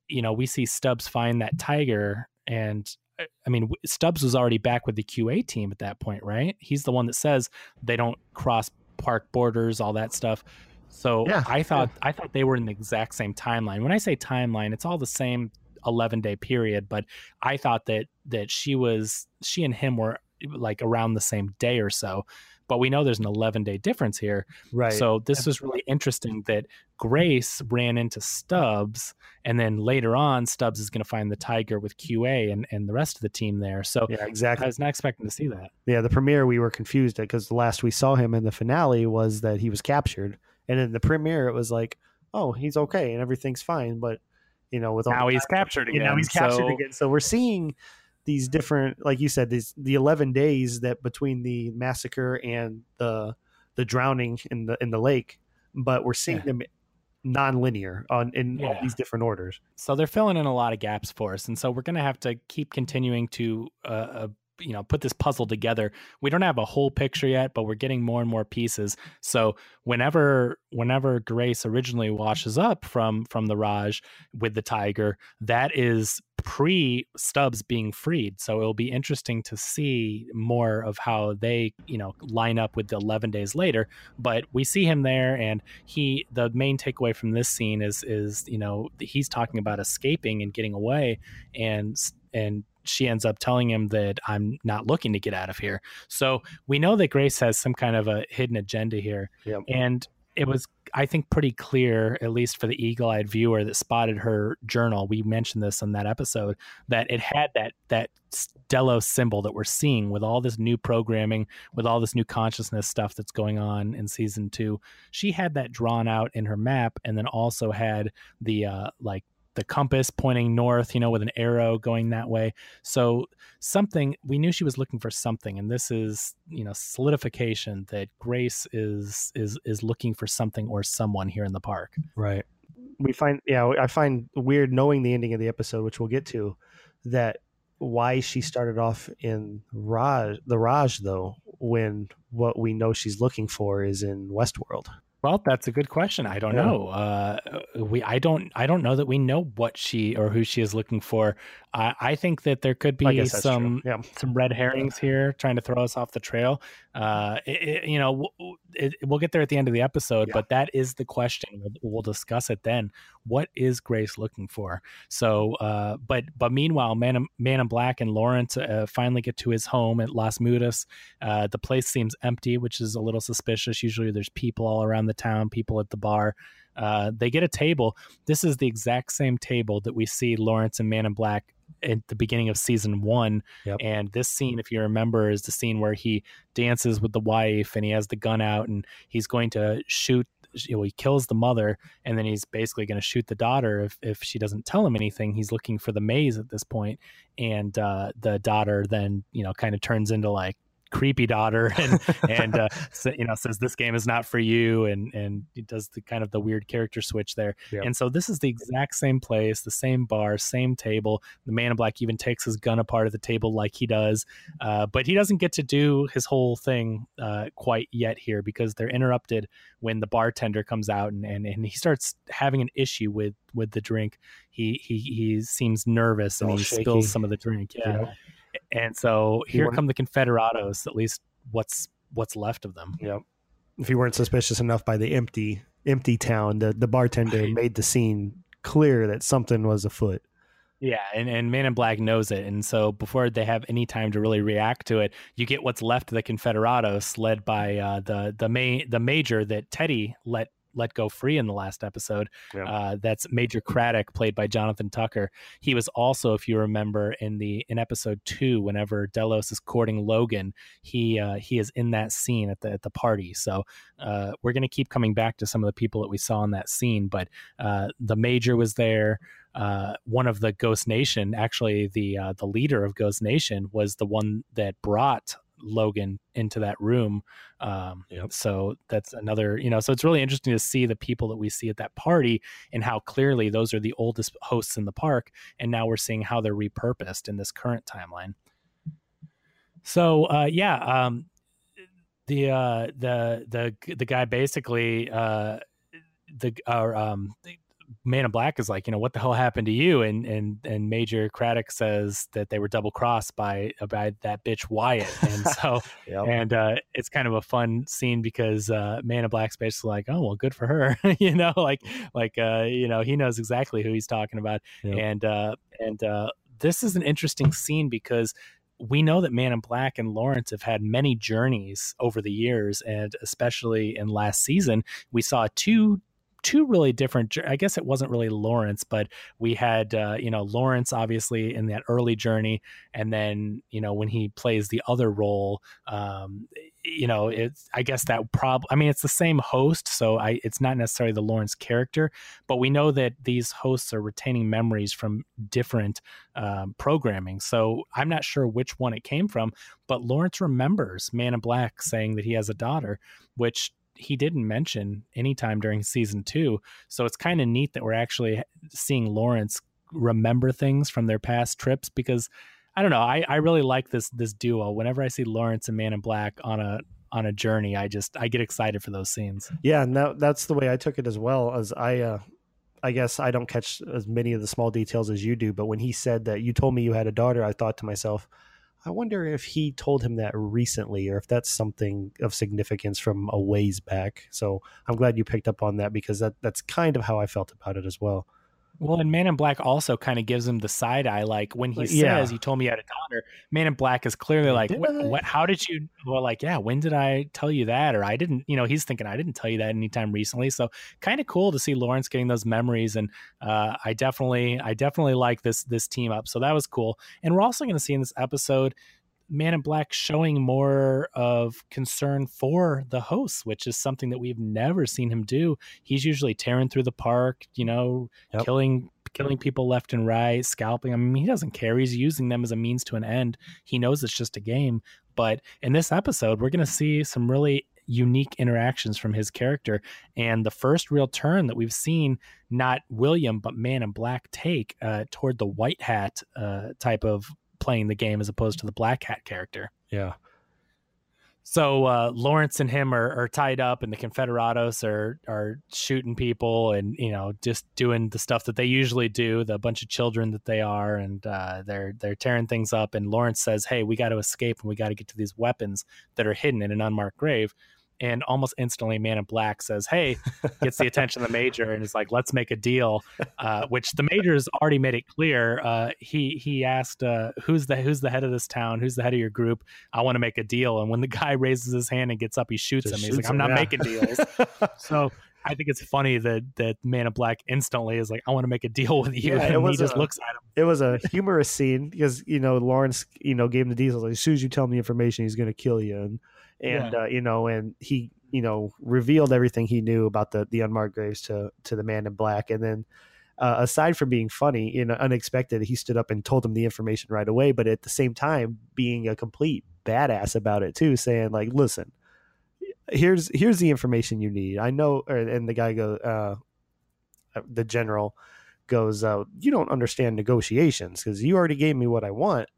you know, we see Stubbs find that tiger and I mean, Stubbs was already back with the QA team at that point, right? He's the one that says they don't cross park borders, all that stuff. So Yeah, I thought I thought they were in the exact same timeline. When I say timeline, it's all the same 11 day period, but I thought that that she was she and him were like around the same day or so. But we know there's an 11 day difference here. Right. So this was really interesting that Grace ran into Stubbs, and then later on, Stubbs is going to find the tiger with QA and, and the rest of the team there. So yeah, exactly. I was not expecting to see that. Yeah, the premiere we were confused because the last we saw him in the finale was that he was captured, and in the premiere it was like, oh, he's okay and everything's fine, but you know, with all Now the he's captured you again. know, he's captured so, again. So we're seeing these different, like you said, these the eleven days that between the massacre and the the drowning in the in the lake, but we're seeing Yeah. them non-linear on in all these different orders. So they're filling in a lot of gaps for us, and so we're going to have to keep continuing to, uh, uh, you know, put this puzzle together. We don't have a whole picture yet, but we're getting more and more pieces. So whenever, whenever Grace originally washes up from from the Raj with the tiger, that is pre Stubbs being freed. So it'll be interesting to see more of how they, you know, line up with the eleven days later. But we see him there, and he. The main takeaway from this scene is is you know he's talking about escaping and getting away, and and she ends up telling him that I'm not looking to get out of here. So we know that Grace has some kind of a hidden agenda here, Yep. and it was I think pretty clear, at least for the eagle-eyed viewer that spotted her journal. We mentioned this in that episode that it had that that Delos symbol that we're seeing with all this new programming, with all this new consciousness stuff that's going on in season two. She had that drawn out in her map, and then also had the uh, like the compass pointing north, you know, with an arrow going that way. So something we knew she was looking for something, and this is you know solidification that Grace is is is looking for something or someone here in the park. Right. We find, yeah, I find weird knowing the ending of the episode, which we'll get to, that why she started off in Raj, the Raj, though, when what we know she's looking for is in Westworld. Well, that's a good question. I don't Yeah. know. Uh, we I don't I don't know that we know what she or who she is looking for. I I think that there could be guess that's true. some Yeah. some red herrings here trying to throw us off the trail. Uh, it, it- you know, w- it, we'll get there at the end of the episode, Yeah. but that is the question. We'll, we'll discuss it then. What is Grace looking for? So, uh, but but meanwhile, Man in, Man in Black and Lawrence uh, finally get to his home at Las Mudas. Uh, the place seems empty, which is a little suspicious. Usually, there's people all around the town, people at the bar. Uh, they get a table. This is the exact same table that we see Lawrence and Man in Black at the beginning of season one. Yep. And this scene, if you remember, is the scene where he dances with the wife and he has the gun out and he's going to shoot. You know, he kills the mother and then he's basically going to shoot the daughter if, if she doesn't tell him anything. He's looking for the maze at this point, and uh, the daughter then you know kind of turns into like creepy daughter and and uh, you know says this game is not for you and and it does the kind of the weird character switch there. And so this is the exact same place the same bar same table. The man in black even takes his gun apart at the table like he does uh, but he doesn't get to do his whole thing uh, quite yet here because they're interrupted when the bartender comes out and, and, and he starts having an issue with with the drink. He he, he seems nervous and he shaky. spills some of the drink. Yeah. Yep. And so here come the confederados at least what's what's left of them Yep. If you weren't suspicious enough by the empty empty town, the the bartender Right. made the scene clear that something was afoot. Yeah, and, and Man in Black knows it. And so before they have any time to really react to it, you get what's left of the Confederados led by uh, the the main the major that Teddy let let go free in the last episode. Yeah. Uh, that's Major Craddock, played by Jonathan Tucker. He was also, if you remember, in the in episode two, whenever Delos is courting Logan, he uh, he is in that scene at the at the party. So uh, we're gonna keep coming back to some of the people that we saw in that scene, but uh, the major was there. Uh, one of the Ghost Nation, actually the uh, the leader of Ghost Nation, was the one that brought Logan into that room. Um, Yep. So that's another, you know, so it's really interesting to see the people that we see at that party and how clearly those are the oldest hosts in the park, and now we're seeing how they're repurposed in this current timeline. So uh, yeah, um, the uh, the the the guy basically uh, the or um, Man in Black is like, you know, what the hell happened to you? And and and Major Craddock says that they were double crossed by by that bitch Wyatt. And so yep. and uh, it's kind of a fun scene because uh, Man in Black's basically like, oh well, good for her, you know, like like uh, you know he knows exactly who he's talking about. Yep. And uh, and uh, this is an interesting scene because we know that Man in Black and Lawrence have had many journeys over the years, and especially in last season, we saw two two really different. I guess it wasn't really Lawrence, but we had uh, you know Lawrence obviously in that early journey, and then you know when he plays the other role, um, you know it's I guess that prob. I mean it's the same host, so I it's not necessarily the Lawrence character, but we know that these hosts are retaining memories from different um, programming. So I'm not sure which one it came from, but Lawrence remembers Man in Black saying that he has a daughter, which he didn't mention anytime during season two. So it's kind of neat that we're actually seeing Lawrence remember things from their past trips because I don't know. I, I really like this this duo. Whenever I see Lawrence and Man in Black on a on a journey, I just I get excited for those scenes. Yeah, and that, that's the way I took it as well. As I uh, I guess I don't catch as many of the small details as you do, but when he said that you told me you had a daughter, I thought to myself, I wonder if he told him that recently or if that's something of significance from a ways back. So I'm glad you picked up on that because that that's kind of how I felt about it as well. Well, and Man in Black also kind of gives him the side eye. Like when he yeah. says, "You told me you had a daughter," Man in Black is clearly like, what, what, How did you?" Well, like, yeah, when did I tell you that? Or I didn't. You know, he's thinking I didn't tell you that anytime recently. So kind of cool to see Lawrence getting those memories. And uh, I definitely, I definitely like this this team up. So that was cool. And we're also going to see in this episode Man in Black showing more of concern for the hosts, which is something that we've never seen him do. He's usually tearing through the park, you know, yep. killing killing people left and right, scalping. I mean, he doesn't care. He's using them as a means to an end. He knows it's just a game. But in this episode, we're going to see some really unique interactions from his character. And the first real turn that we've seen, not William, but Man in Black take uh, toward the white hat uh, type of playing the game as opposed to the black hat character. Yeah. So uh, Lawrence and him are, are tied up, and the Confederados are are shooting people, and you know just doing the stuff that they usually do. The bunch of children that they are, and uh, they're they're tearing things up. And Lawrence says, "Hey, we got to escape, and we got to get to these weapons that are hidden in an unmarked grave." And almost instantly man in black says hey gets the attention of the major and is like let's make a deal uh, which the major's already made it clear uh, he he asked uh, who's the who's the head of this town who's the head of your group i want to make a deal and when the guy raises his hand and gets up he shoots Just him he's like i'm not yeah. making deals so I think it's funny that that Man in Black instantly is like, "I want to make a deal with you," yeah, and he just a, looks at him. It was a humorous scene because you know Lawrence, you know, gave him the deal. Like, as soon as you tell me information, he's going to kill you, and and yeah. uh, you know, and he you know revealed everything he knew about the the unmarked graves to to the man in black, and then. Uh, aside from being funny and unexpected, he stood up and told him the information right away. But at the same time, being a complete badass about it too, saying like, "Listen, here's here's the information you need. I know." Or, and the guy go, uh, uh the general goes, uh, "You don't understand negotiations because you already gave me what I want."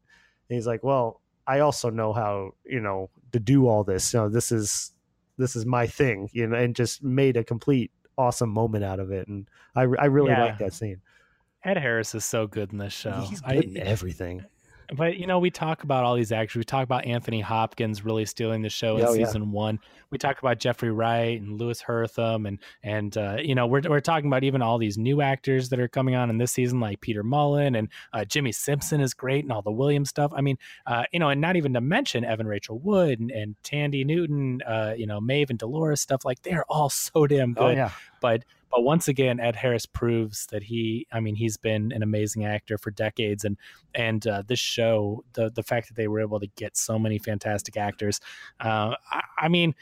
And he's like, "Well, I also know how you know to do all this. You know, this is this is my thing. You know, and just made a complete awesome moment out of it. And I I really yeah. like that scene. Ed Harris is so good in this show. He's good I, in everything. But you know, we talk about all these actors. We talk about Anthony Hopkins really stealing the show in oh, season yeah. one. We talk about Jeffrey Wright and Louis Herthum, and and uh, you know, we're we're talking about even all these new actors that are coming on in this season, like Peter Mullan and uh, Jimmy Simpson is great, and all the Williams stuff. I mean, uh, you know, and not even to mention Evan Rachel Wood and, and Thandie Newton, uh, you know, Maeve and Dolores stuff. Like they're all so damn oh, good. Oh, yeah. But but once again, Ed Harris proves that he, I mean, he's been an amazing actor for decades, and and uh, this show, the the fact that they were able to get so many fantastic actors, uh, I, I mean.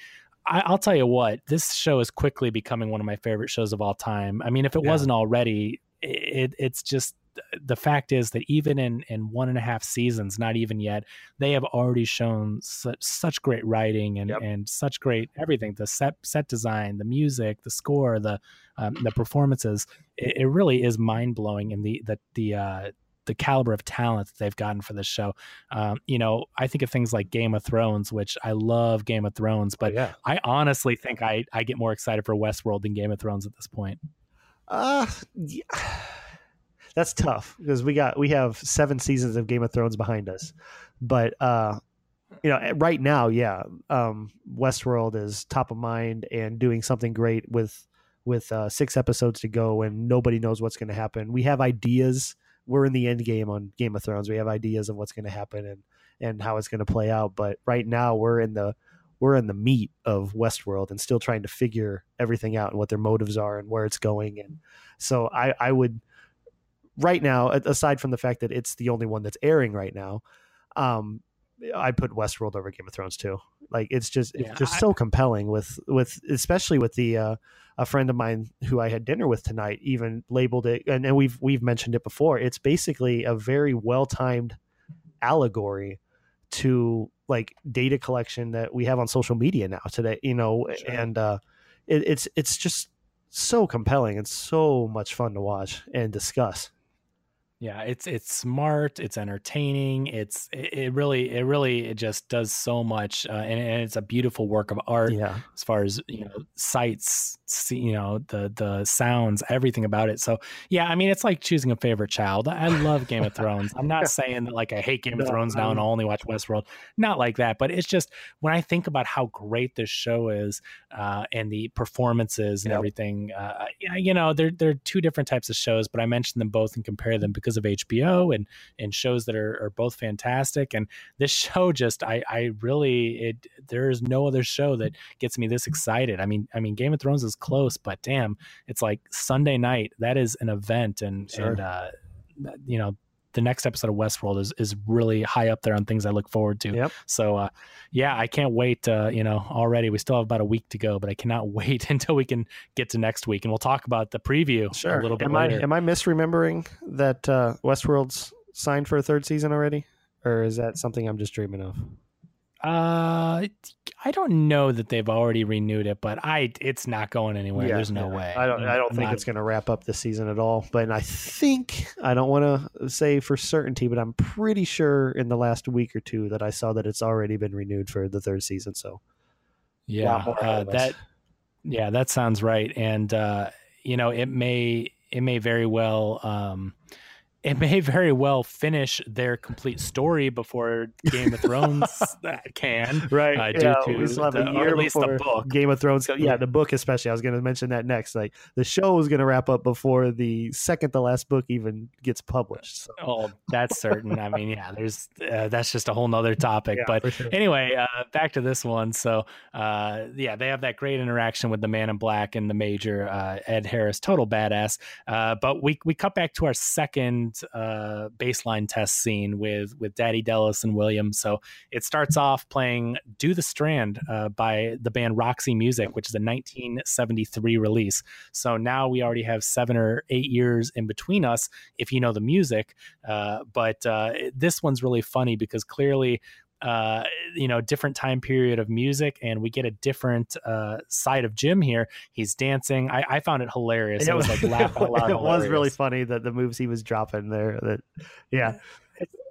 I, will tell you what, this show is quickly becoming one of my favorite shows of all time. I mean, if it yeah. wasn't already, it, it's just the fact is that even in in one and a half seasons, not even yet, they have already shown such such great writing and yep. and such great everything. The set set design, the music, the score, the um, the performances. It, it, really is mind blowing in the the the uh, the caliber of talent that they've gotten for this show. Um, you know, I think of things like Game of Thrones, which I love Game of Thrones, but oh, yeah. I honestly think I I get more excited for Westworld than Game of Thrones at this point. Uh, yeah. That's tough because we got we have seven seasons of Game of Thrones behind us, but uh, you know, right now, yeah, um, Westworld is top of mind and doing something great with with uh, six episodes to go, and nobody knows what's going to happen. We have ideas. We're in the end game on Game of Thrones. We have ideas of what's going to happen and and how it's going to play out. But right now, we're in the we're in the meat of Westworld and still trying to figure everything out and what their motives are and where it's going. And so I, I would right now, aside from the fact that it's the only one that's airing right now, um, I put Westworld over Game of Thrones too. Like it's just it's just I, so compelling with with especially with the uh, a friend of mine who I had dinner with tonight even labeled it and, and we've we've mentioned it before. It's basically a very well timed allegory to like data collection that we have on social media now today. You know, sure. and uh, it, it's it's just so compelling and so much fun to watch and discuss. Yeah, it's it's smart, it's entertaining, it's it, it really it really it just does so much, uh, and, and, it's a beautiful work of art. Yeah, as far as you know, sights, you know, the the sounds, everything about it. So yeah, I mean, it's like choosing a favorite child. I love Game of Thrones. I'm not saying that like I hate Game of Thrones now and I'll only watch Westworld. Not like that, but it's just when I think about how great this show is uh, and the performances and yep. everything. Uh, you know, they're they're two different types of shows, but I mentioned them both and compare them because because of HBO and and shows that are, are both fantastic. And this show just I I really it there is no other show that gets me this excited. I mean I mean Game of Thrones is close, but damn, it's like Sunday night. That is an event, and sure. and uh, you know the next episode of Westworld is is really high up there on things I look forward to. Yep. So uh, yeah, I can't wait. Uh, you know, already we still have about a week to go, but I cannot wait until we can get to next week, and we'll talk about the preview sure. a little bit am later. I am I misremembering that uh, Westworld's signed for a third season already, or is that something I'm just dreaming of? Uh, I don't know that they've already renewed it, but I it's not going anywhere. Yeah, There's no yeah. way. I don't. I don't I'm think not... it's going to wrap up the season at all. But I think I don't want to say for certainty, but I'm pretty sure in the last week or two that I saw that it's already been renewed for the third season. So yeah, uh, that yeah, that sounds right. And uh, you know, it may it may very well. Um, it may very well finish their complete story before Game of Thrones can. Right. Uh, yeah, still have the, a year before book. Game of Thrones. Yeah, the book especially. I was going to mention that next. Like the show is going to wrap up before the second to last book even gets published. So. Oh, that's certain. I mean, yeah, there's uh, that's just a whole nother topic. Yeah, but sure. anyway, uh, back to this one. So, uh, yeah, they have that great interaction with the Man in Black and the Major uh, Ed Harris, total badass. Uh, but we we cut back to our second uh, baseline test scene with with Daddy Delos and William. So it starts off playing "Do the Strand" uh, by the band Roxy Music, which is a 1973 release. So now we already have seven or eight years in between us, if you know the music. Uh, but uh, this one's really funny because clearly uh, you know, different time period of music, and we get a different uh, side of Jim here. He's dancing. I, I found it hilarious. It, it was like laugh out loud. it was really funny that the moves he was dropping there. That yeah,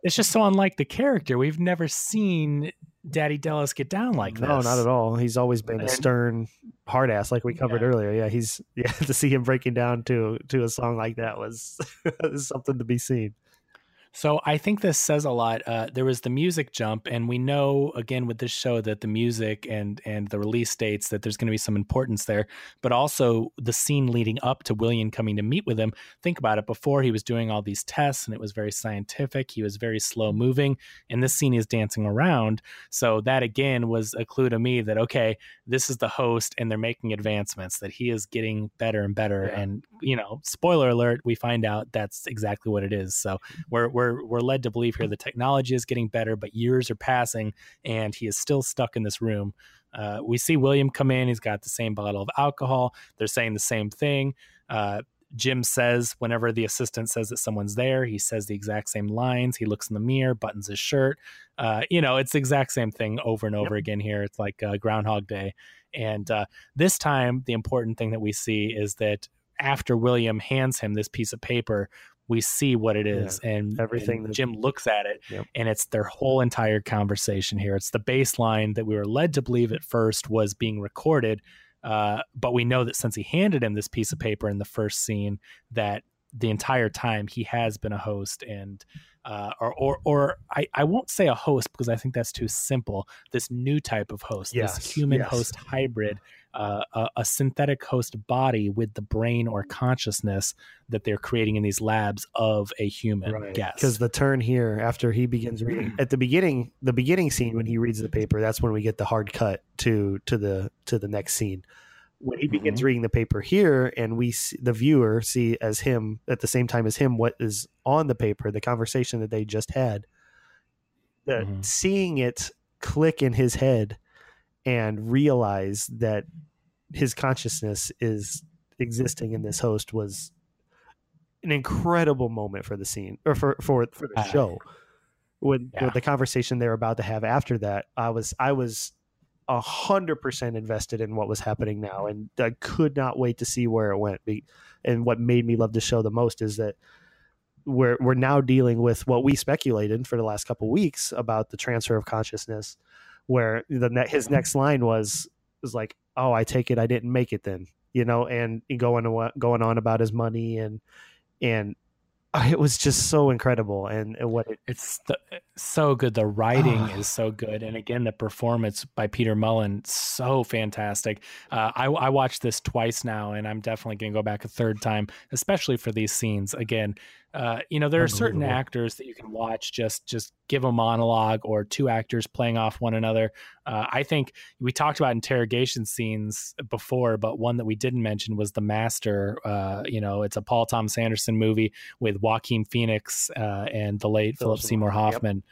it's just so unlike the character. We've never seen Daddy Delos get down like this. No, not at all. He's always been a stern hard ass, like we covered yeah. earlier. Yeah, he's yeah. To see him breaking down to to a song like that was something to be seen. So I think this says a lot. Uh, there was the music jump, and we know again with this show that the music and and the release dates that there's going to be some importance there, but also the scene leading up to William coming to meet with him. Think about it. Before he was doing all these tests, and it was very scientific. He was very slow moving, and this scene is dancing around. So that again was a clue to me that okay, this is the host, and they're making advancements. That he is getting better and better. Yeah. And you know, spoiler alert, we find out that's exactly what it is. So we're we're we're we're led to believe here the technology is getting better, but years are passing, and he is still stuck in this room. Uh, we see William come in. He's got the same bottle of alcohol. They're saying the same thing. Uh, Jim says whenever the assistant says that someone's there, he says the exact same lines. He looks in the mirror, buttons his shirt. Uh, you know, it's the exact same thing over and over yep. again here. It's like uh, Groundhog Day. And uh, this time, the important thing that we see is that after William hands him this piece of paper, we see what it is yeah, and everything and jim looks at it yep. and it's their whole entire conversation here it's the baseline that we were led to believe at first was being recorded Uh, but we know that since he handed him this piece of paper in the first scene, that the entire time he has been a host and uh, or or, or I, I won't say a host because I think that's too simple. This new type of host, Yes, this human yes. host hybrid, uh, a, a synthetic host body with the brain or consciousness that they're creating in these labs of a human guest. Because the turn here, after he begins reading at the beginning, the beginning scene when he reads the paper, that's when we get the hard cut to to the to the next scene. When he begins reading the paper here, and we see, the viewer see as him at the same time as him what is on the paper, the conversation that they just had, the Mhm. seeing it click in his head and realize that his consciousness is existing in this host was an incredible moment for the scene or for for, for the show when Yeah. with the conversation they're about to have after that i was i was a hundred percent invested in what was happening now and i could not wait to see where it went and what made me love the show the most is that we're we're now dealing with what we speculated for the last couple weeks about the transfer of consciousness where the ne- his next line was was like oh i take it i didn't make it then you know and going on going on about his money and and it was just so incredible and, and what it It's the, so good. The writing Ah. is so good, and again, the performance by Peter Mullan so fantastic. Uh, I, I watched this twice now, and I'm definitely going to go back a third time, especially for these scenes. Again, uh, you know, there are certain actors that you can watch just just give a monologue or two actors playing off one another. Uh, I think we talked about interrogation scenes before, but one that we didn't mention was The Master. Uh, you know, it's a Paul Thomas Anderson movie with Joaquin Phoenix uh, and the late Philip Seymour. Hoffman.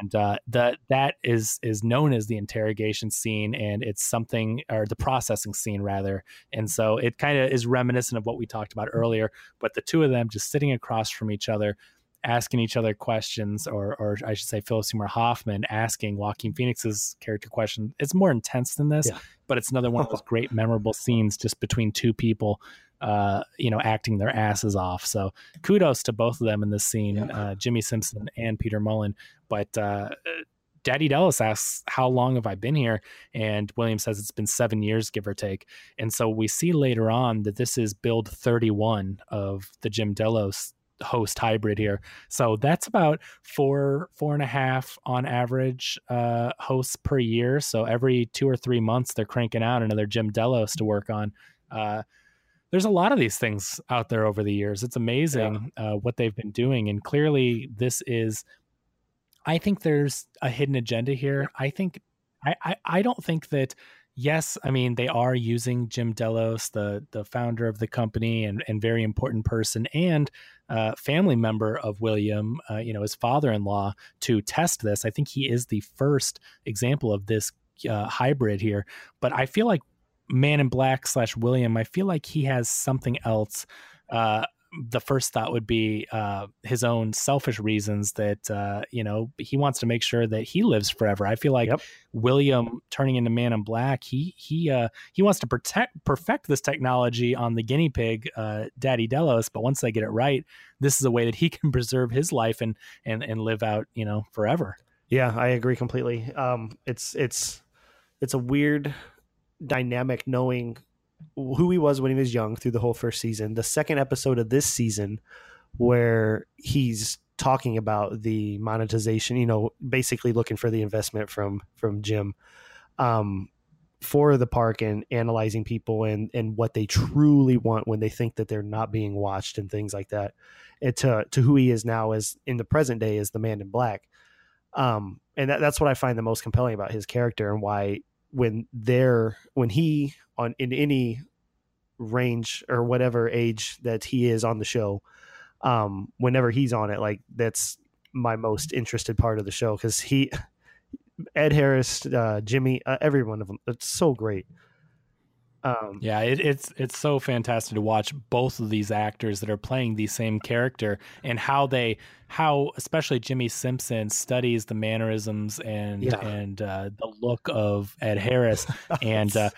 And uh, that that is is known as the interrogation scene, and it's something or the processing scene rather. And so it kind of is reminiscent of what we talked about earlier. But the two of them just sitting across from each other, asking each other questions, or or I should say, Philip Seymour Hoffman asking Joaquin Phoenix's character question. It's more intense than this, Yeah. but it's another one of those great memorable scenes just between two people uh, you know, acting their asses off. So kudos to both of them in this scene, Yeah. uh, Jimmy Simpson and Peter Mullan. But uh, Daddy Delos asks, How long have I been here? And William says it's been seven years, give or take. And so we see later on that this is build 31 of the Jim Delos host hybrid here. So that's about four, four and a half on average uh, hosts per year. So every two or three months, they're cranking out another Jim Delos to work on. Uh, there's a lot of these things out there over the years. It's amazing uh, what they've been doing, and clearly this is. I think there's a hidden agenda here. I think I, I I don't think that. Yes, I mean they are using Jim Delos, the the founder of the company and and very important person and uh, family member of William, uh, you know his father-in-law, to test this. I think he is the first example of this uh, hybrid here. But I feel like Man in Black slash William, I feel like he has something else. Uh, the first thought would be uh, his own selfish reasons that uh, you know he wants to make sure that he lives forever. I feel like Yep. William turning into Man in Black, he he uh, he wants to protect perfect this technology on the guinea pig, uh, Daddy Delos. But once they get it right, this is a way that he can preserve his life and and and live out you know forever. Yeah, I agree completely. Um, it's it's it's a weird dynamic knowing who he was when he was young through the whole first season. The second episode of this season, where he's talking about the monetization, you know, basically looking for the investment from from Jim um, for the park and analyzing people and and what they truly want when they think that they're not being watched and things like that. And to to who he is now as in the present day as the Man in Black um and that, that's what i find the most compelling about his character and why when they're when he on in any range or whatever age that he is on the show um whenever he's on it like that's my most interested part of the show because he ed harris uh jimmy uh, every one of them it's so great um Yeah, it, it's it's so fantastic to watch both of these actors that are playing the same character and how they how especially Jimmy Simpson studies the mannerisms and Yeah. and uh, the look of Ed Harris and uh,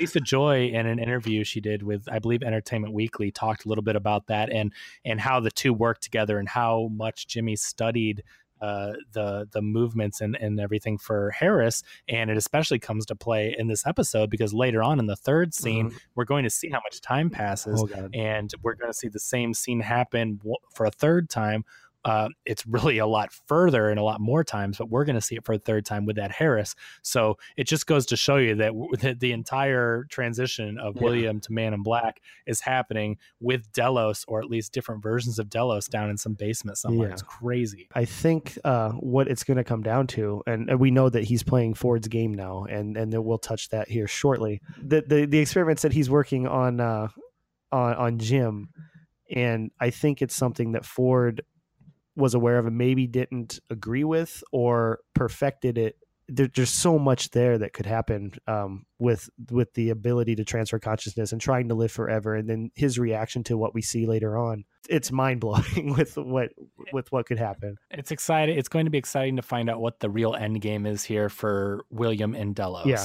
Lisa Joy in an interview she did with I believe Entertainment Weekly talked a little bit about that and and how the two work together and how much Jimmy studied uh, the the movements and, and everything for Harris, and it especially comes to play in this episode because later on in the third scene, mm-hmm. we're going to see how much time passes, oh, and we're going to see the same scene happen for a third time uh, it's really a lot further and a lot more times, but we're going to see it for a third time with that Harris. So it just goes to show you that, that the entire transition of yeah. William to Man in Black is happening with Delos, or at least different versions of Delos, down in some basement somewhere. Yeah. It's crazy. I think uh, what it's going to come down to, and, and, we know that he's playing Ford's game now, and and we'll touch that here shortly. The the, the experiments that he's working on uh, on on Jim, and I think it's something that Ford was aware of and maybe didn't agree with or perfected it there, there's so much there that could happen um, with with the ability to transfer consciousness and trying to live forever and then his reaction to what we see later on. It's mind-blowing with what with what could happen. It's exciting it's going to be exciting to find out what the real end game is here for william and delos yeah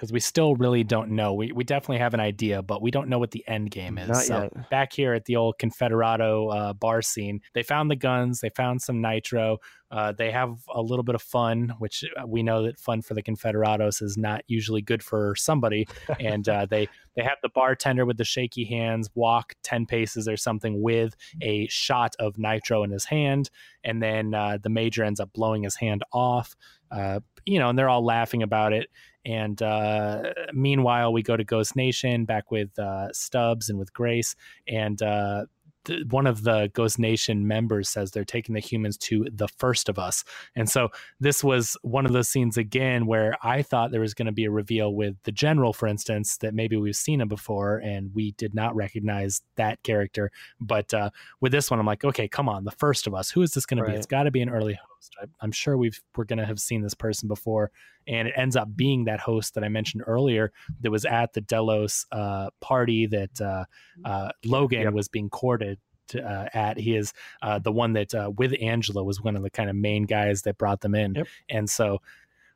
because we still really don't know. We we definitely have an idea, but we don't know what the end game is. Not so yet. back here at the old Confederado uh, bar scene, they found the guns, they found some nitro. Uh, they have a little bit of fun, which uh, we know that fun for the Confederados is not usually good for somebody. and uh, they they have the bartender with the shaky hands walk ten paces or something with a shot of nitro in his hand, and then uh, the major ends up blowing his hand off. Uh, you know, and they're all laughing about it. And uh, meanwhile, we go to Ghost Nation back with uh, Stubbs and with Grace, and uh, one of the Ghost Nation members says they're taking the humans to the first of us. And so this was one of those scenes again where I thought there was going to be a reveal with the general, for instance, that maybe we've seen him before and we did not recognize that character. But uh, with this one, I'm like, okay, come on, the first of us. Who is this going right. to be? It's got to be an early host. I, am sure we've we're going to have seen this person before, and it ends up being that host that I mentioned earlier that was at the Delos uh, party that uh, uh, Logan yep. was being courted uh, at. He is uh, the one that uh, with Angela was one of the kind of main guys that brought them in, yep. and so.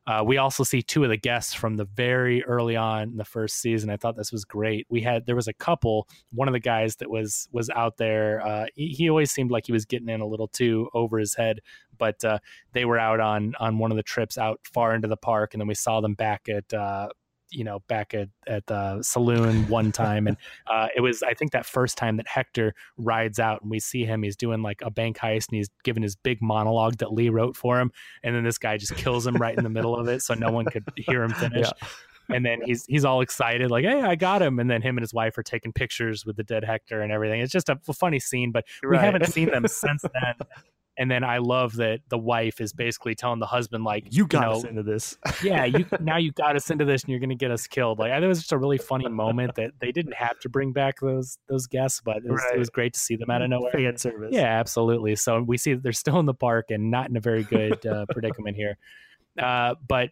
Uh, we also see two of the guests from the very early on in the first season. I thought this was great. We had there was a couple. One of the guys that was was out there. Uh, he, he, always seemed like he was getting in a little too over his head but uh, they were out on on one of the trips out far into the park, and then we saw them back at uh, you know back at at the saloon one time, and uh, it was I think that first time that Hector rides out, and we see him. He's doing like a bank heist, and he's giving his big monologue that Lee wrote for him, and then this guy just kills him right in the middle of it, so no one could hear him finish. Yeah and then he's he's all excited like hey i got him and then him and his wife are taking pictures with the dead hector and everything it's just a, funny scene but right. we haven't seen them since then and then I love that the wife is basically telling the husband, like, "You got you know, us into this. yeah, you now you got us into this, and you're going to get us killed." Like, I think it was just a really funny moment that they didn't have to bring back those those guests, but it was, right. it was great to see them out of nowhere. Fan service. Yeah, absolutely. So we see that they're still in the park and not in a very good uh, predicament here. Uh, but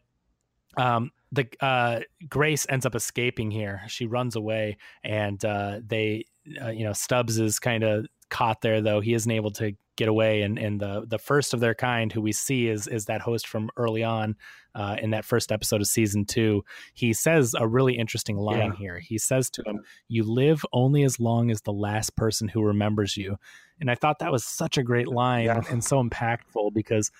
um, the uh, Grace ends up escaping here. She runs away, and uh, they, uh, you know, Stubbs is kind of caught there though. He isn't able to get away, and and the the first of their kind who we see is is that host from early on uh, in that first episode of season two. He says a really interesting line yeah. here. He says to him, "You live only as long as the last person who remembers you," and I thought that was such a great line yeah. and so impactful because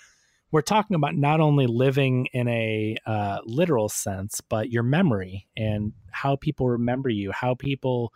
we're talking about not only living in a uh, literal sense, but your memory and how people remember you, how people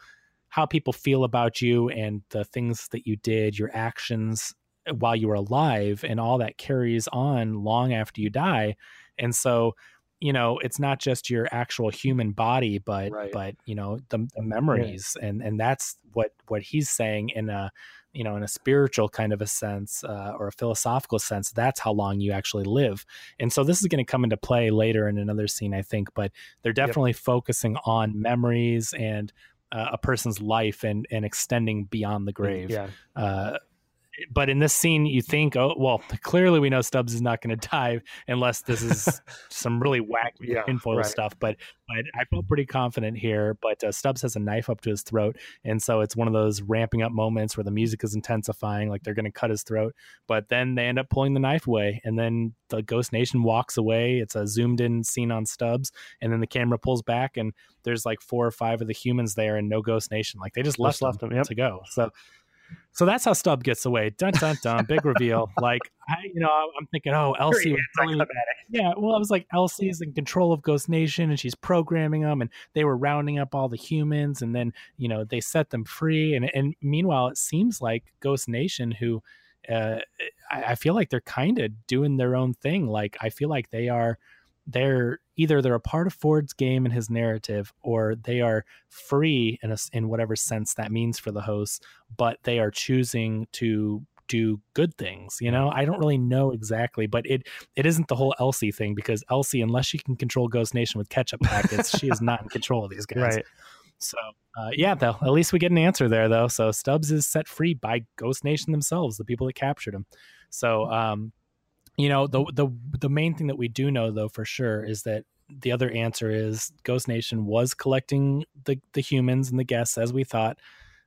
how people feel about you and the things that you did, your actions while you were alive, and all that carries on long after you die. And so, you know, it's not just your actual human body, but right. but you know the, the memories, yeah. and and that's what what he's saying in a you know in a spiritual kind of a sense uh, or a philosophical sense that's how long you actually live and so this is going to come into play later in another scene i think but they're definitely yep. focusing on memories and uh, a person's life and and extending beyond the grave. Yeah. Uh, but in this scene, you think, oh, well, clearly we know Stubbs is not going to die unless this is some really wacky yeah, tinfoil right. stuff. But, but I felt pretty confident here. But uh, Stubbs has a knife up to his throat, and so it's one of those ramping up moments where the music is intensifying, like they're going to cut his throat. But then they end up pulling the knife away, and then the Ghost Nation walks away. It's a zoomed in scene on Stubbs, and then the camera pulls back, and there's like four or five of the humans there, and no Ghost Nation. Like they just left, just left them, yep. to go. So So that's how Stub gets away. Dun dun dun. Big reveal. Like I, you know, I'm thinking, oh, Elsie. Really, yeah. Well, I was like, Elsie's in control of Ghost Nation, and she's programming them, and they were rounding up all the humans, and then you know they set them free, and and meanwhile, it seems like Ghost Nation, who uh, I, I feel like they're kind of doing their own thing. Like I feel like they are they're either they're a part of Ford's game and his narrative, or they are free in a, in whatever sense that means for the hosts, but they are choosing to do good things. You know, I don't really know exactly, but it it isn't the whole Elsie thing because Elsie, unless she can control Ghost Nation with ketchup packets, she is not in control of these guys. Right. So uh, yeah, though at least we get an answer there though. So Stubbs is set free by Ghost Nation themselves, the people that captured him. So um, you know the the the main thing that we do know though for sure is that the other answer is Ghost Nation was collecting the the humans and the guests as we thought.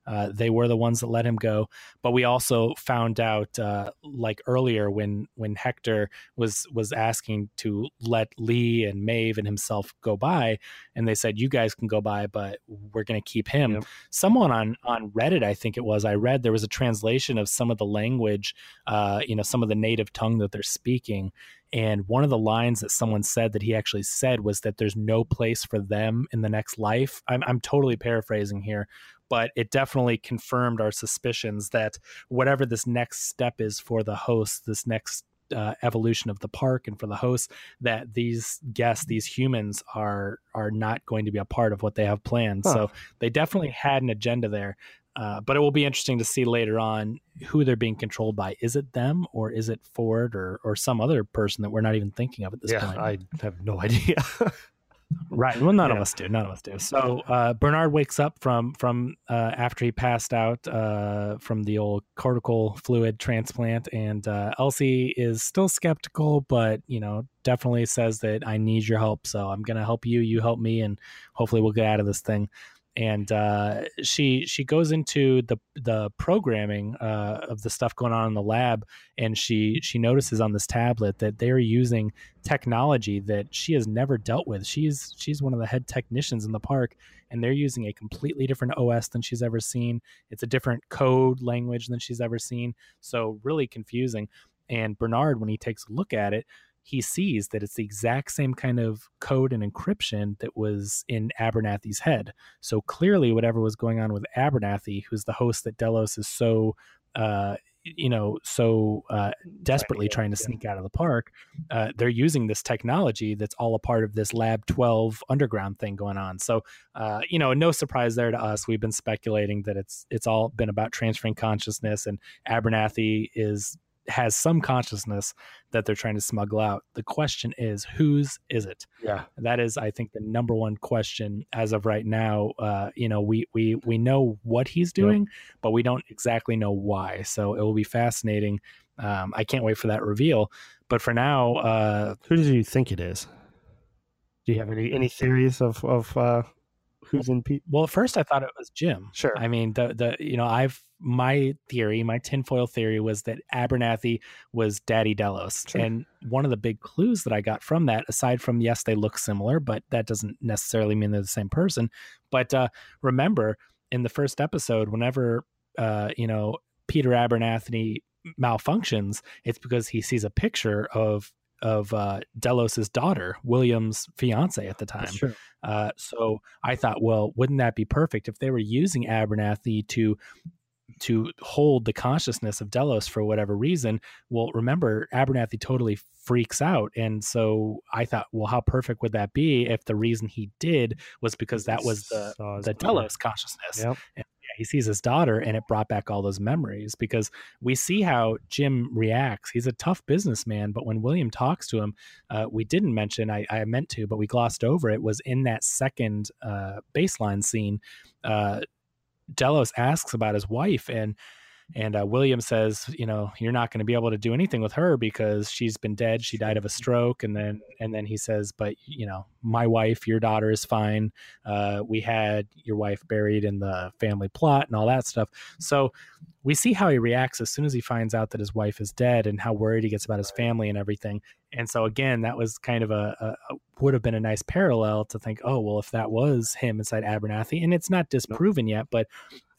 Uh, they were the ones that let him go. But we also found out, uh, like earlier, when when Hector was was asking to let Lee and Maeve and himself go by, and they said, "You guys can go by, but we're going to keep him." Yep. Someone on on Reddit, I think it was, I read there was a translation of some of the language, uh, you know, some of the native tongue that they're speaking. And one of the lines that someone said that he actually said was that there's no place for them in the next life. I'm, I'm totally paraphrasing here, but it definitely confirmed our suspicions that whatever this next step is for the host, this next uh, evolution of the park and for the hosts that these guests these humans are are not going to be a part of what they have planned huh. so they definitely had an agenda there uh, but it will be interesting to see later on who they're being controlled by. Is it them or is it Ford or or some other person that we're not even thinking of at this yeah, point? I have no idea. Right. Well, none yeah. of us do. None of us do. So uh, Bernard wakes up from from uh, after he passed out uh, from the old cortical fluid transplant, and uh, Elsie is still skeptical, but you know definitely says that I need your help. So I'm gonna help you. You help me, and hopefully we'll get out of this thing and uh, she she goes into the the programming uh, of the stuff going on in the lab, and she she notices on this tablet that they are using technology that she has never dealt with. She's she's one of the head technicians in the park, and they're using a completely different OS than she's ever seen. It's a different code language than she's ever seen, so really confusing. And Bernard, when he takes a look at it, he sees that it's the exact same kind of code and encryption that was in Abernathy's head. So clearly, whatever was going on with Abernathy, who's the host that Delos is so, uh, you know, so uh, desperately yeah, trying to yeah. sneak out of the park, uh, they're using this technology that's all a part of this Lab 12 underground thing going on. So, uh, you know, no surprise there to us. We've been speculating that it's it's all been about transferring consciousness, and Abernathy is has some consciousness that they're trying to smuggle out. The question is, whose is it? Yeah, that is, I think, the number one question as of right now. Uh, you know, we we we know what he's doing, yep. but we don't exactly know why. So it will be fascinating. Um, I can't wait for that reveal. But for now, uh, who do you think it is? Do you have any any theories of of uh, who's in Pete? Well, at first I thought it was Jim. Sure. I mean, the the you know I've my theory, my tinfoil theory was that Abernathy was Daddy Delos, sure. and one of the big clues that I got from that, aside from yes they look similar, but that doesn't necessarily mean they're the same person. But uh, remember in the first episode, whenever uh, you know Peter Abernathy malfunctions, it's because he sees a picture of of uh, Delos's daughter, William's fiance at the time. Uh, so I thought, well, wouldn't that be perfect if they were using Abernathy to to hold the consciousness of Delos for whatever reason? Well, remember, Abernathy totally freaks out, and so I thought, well, how perfect would that be if the reason he did was because that was the the Delos consciousness? Yep. And he sees his daughter and it brought back all those memories because we see how Jim reacts. He's a tough businessman, but when William talks to him, uh, we didn't mention, I, I, meant to, but we glossed over it, was in that second uh, baseline scene. Uh, Delos asks about his wife and and uh, William says, you know, you're not going to be able to do anything with her because she's been dead. She died of a stroke. And then, and then he says, but you know, my wife, your daughter is fine. Uh, we had your wife buried in the family plot and all that stuff. So we see how he reacts as soon as he finds out that his wife is dead and how worried he gets about his family and everything. And so again, that was kind of a, a, a would have been a nice parallel to think, oh well, if that was him inside Abernathy, and it's not disproven yet, but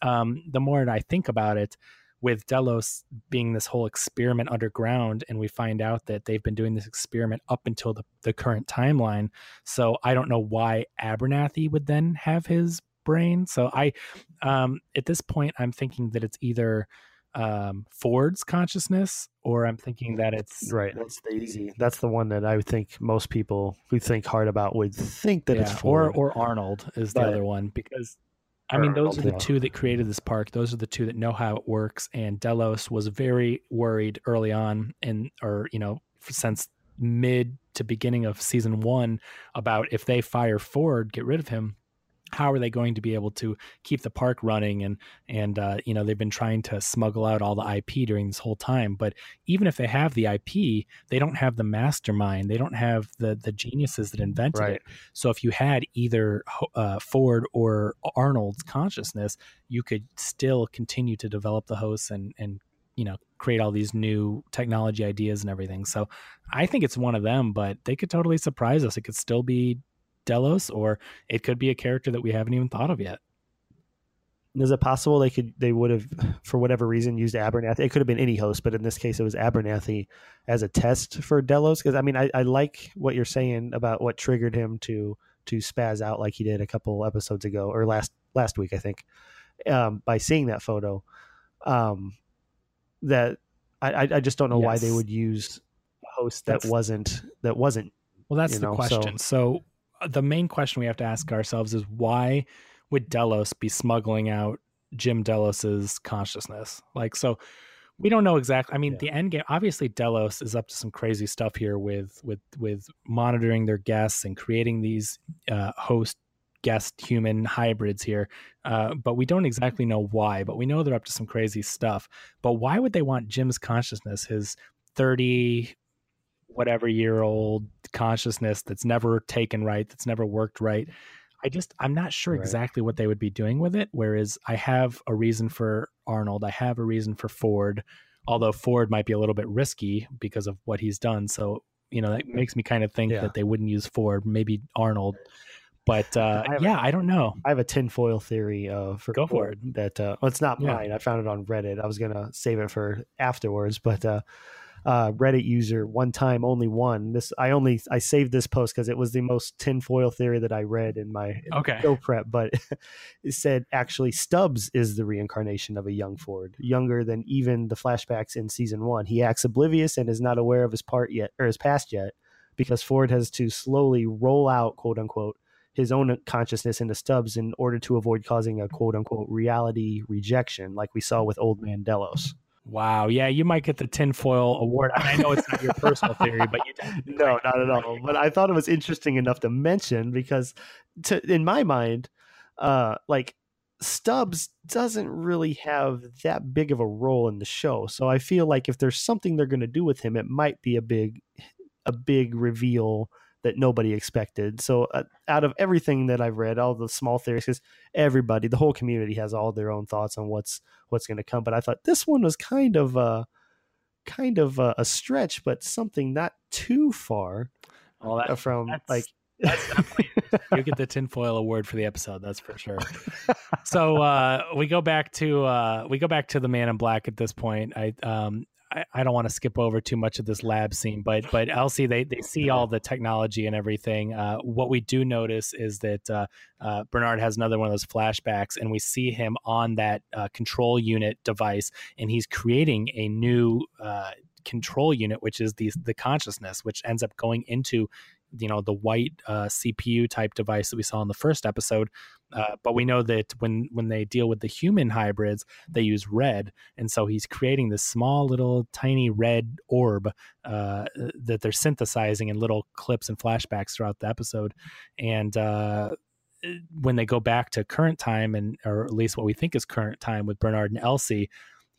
um, the more I think about it, with Delos being this whole experiment underground, and we find out that they've been doing this experiment up until the, the current timeline. So I don't know why Abernathy would then have his brain. So I, um, at this point, I'm thinking that it's either um, Ford's consciousness, or I'm thinking that it's right. That's the easy. That's the one that I would think most people who think hard about would think that yeah, it's Ford. or or Arnold is the But- other one because. I mean, those are the two that created this park. Those are the two that know how it works. And Delos was very worried early on, and or you know, since mid to beginning of season one, about if they fire Ford, get rid of him, how are they going to be able to keep the park running? And and uh, you know, they've been trying to smuggle out all the IP during this whole time. But even if they have the IP, they don't have the mastermind. They don't have the the geniuses that invented Right. it. So if you had either uh, Ford or Arnold's consciousness, you could still continue to develop the hosts and and you know create all these new technology ideas and everything. So I think it's one of them, but they could totally surprise us. It could still be Delos, or it could be a character that we haven't even thought of yet. Is it possible they could they would have for whatever reason used Abernathy? It could have been any host, but in this case it was Abernathy as a test for Delos. Because I mean, I, I like what you're saying about what triggered him to to spaz out like he did a couple episodes ago or last last week, I think, um, by seeing that photo. Um, that I I- just don't know why they would use a host that That's- wasn't that wasn't Well, that's the know, question. So, uh, the main question we have to ask ourselves is why would Delos be smuggling out Jim Delos's consciousness? Like, so we don't know exactly. I mean, Yeah. the end game. Obviously, Delos is up to some crazy stuff here with with with monitoring their guests and creating these uh, host guest human hybrids here. Uh, but we don't exactly know why. But we know they're up to some crazy stuff. But why would they want Jim's consciousness? His thirty whatever year old consciousness that's never taken right, that's never worked right. I just I'm not sure Right. exactly what they would be doing with it. Whereas I have a reason for Arnold, I have a reason for Ford, although Ford might be a little bit risky because of what he's done. So you know that makes me kind of think Yeah. that they wouldn't use Ford, maybe Arnold. But uh, I yeah, I don't know. I have a tinfoil theory uh, for Go for Ford that uh, well, it's not Yeah. mine. I found it on Reddit. I was gonna save it for afterwards, but uh, uh, Reddit user one time only one. This I only I saved this post because it was the most tinfoil theory that I read in my Okay. show prep. But it said actually Stubbs is the reincarnation of a young Ford, younger than even the flashbacks in season one. He acts oblivious and is not aware of his part yet or his past yet, because Ford has to slowly roll out quote unquote his own consciousness into Stubbs in order to avoid causing a quote unquote reality rejection, like we saw with Old Man Delos. Wow. Yeah, you might get the tinfoil award. I, mean, I know it's not your personal theory, but you No, not at all. But I thought it was interesting enough to mention because, to in my mind, uh, like Stubbs doesn't really have that big of a role in the show. So I feel like if there's something they're going to do with him, it might be a big, a big reveal that nobody expected. So uh, out of everything that I've read, all the small theories, because everybody, the whole community has all their own thoughts on what's what's going to come. But I thought this one was kind of a kind of a, a stretch, but something not too far Well, that, uh, from that's- like that's you get the tinfoil award for the episode that's for sure so uh we go back to uh we go back to the man in black at this point i um I, I don't want to skip over too much of this lab scene, but but Elsie they they see all the technology and everything. Uh, what we do notice is that uh, uh, Bernard has another one of those flashbacks, and we see him on that uh, control unit device, and he's creating a new uh, control unit, which is the the consciousness, which ends up going into you know the white uh, CPU type device that we saw in the first episode. Uh, but we know that when when they deal with the human hybrids, they use red, and so he's creating this small little tiny red orb uh, that they're synthesizing in little clips and flashbacks throughout the episode. And uh, when they go back to current time, and or at least what we think is current time with Bernard and Elsie,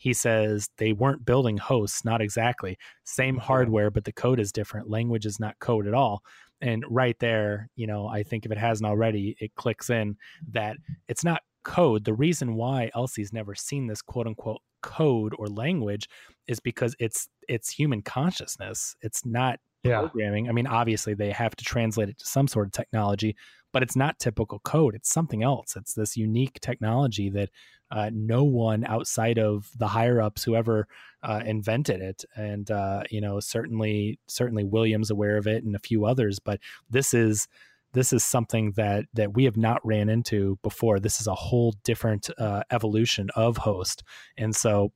he says they weren't building hosts, not exactly same hardware, but the code is different. Language is not code at all. And right there, you know, I think if it hasn't already, it clicks in that it's not code. The reason why Elsie's never seen this quote unquote code or language is because it's it's human consciousness. It's not yeah. programming. I mean, obviously they have to translate it to some sort of technology, but it's not typical code. It's something else. It's this unique technology that uh, no one outside of the higher ups, whoever uh, invented it, and uh, you know certainly certainly Williams aware of it and a few others. But this is this is something that that we have not ran into before. This is a whole different uh, evolution of host, and so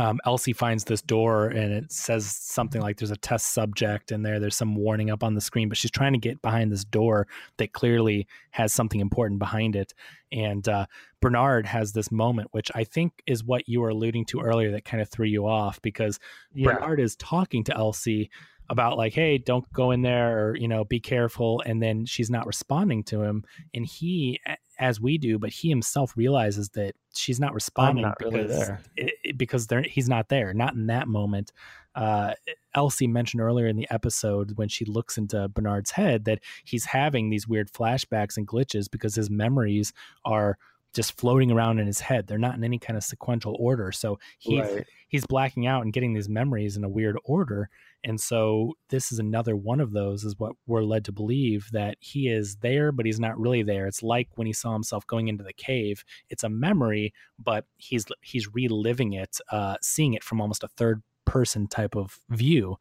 um, Elsie finds this door and it says something like there's a test subject in there. There's some warning up on the screen, but she's trying to get behind this door that clearly has something important behind it. And uh, Bernard has this moment, which I think is what you were alluding to earlier that kind of threw you off because yeah. Bernard is talking to Elsie about like hey don't go in there or you know be careful and then she's not responding to him and he as we do but he himself realizes that she's not responding not because really it, because he's not there not in that moment. Uh, Elsie mentioned earlier in the episode when she looks into Bernard's head that he's having these weird flashbacks and glitches because his memories are just floating around in his head. They're not in any kind of sequential order. So he's right. he's blacking out and getting these memories in a weird order. And so this is another one of those is what we're led to believe that he is there, but he's not really there. It's like when he saw himself going into the cave. It's a memory, but he's he's reliving it, uh, seeing it from almost a third person type of view.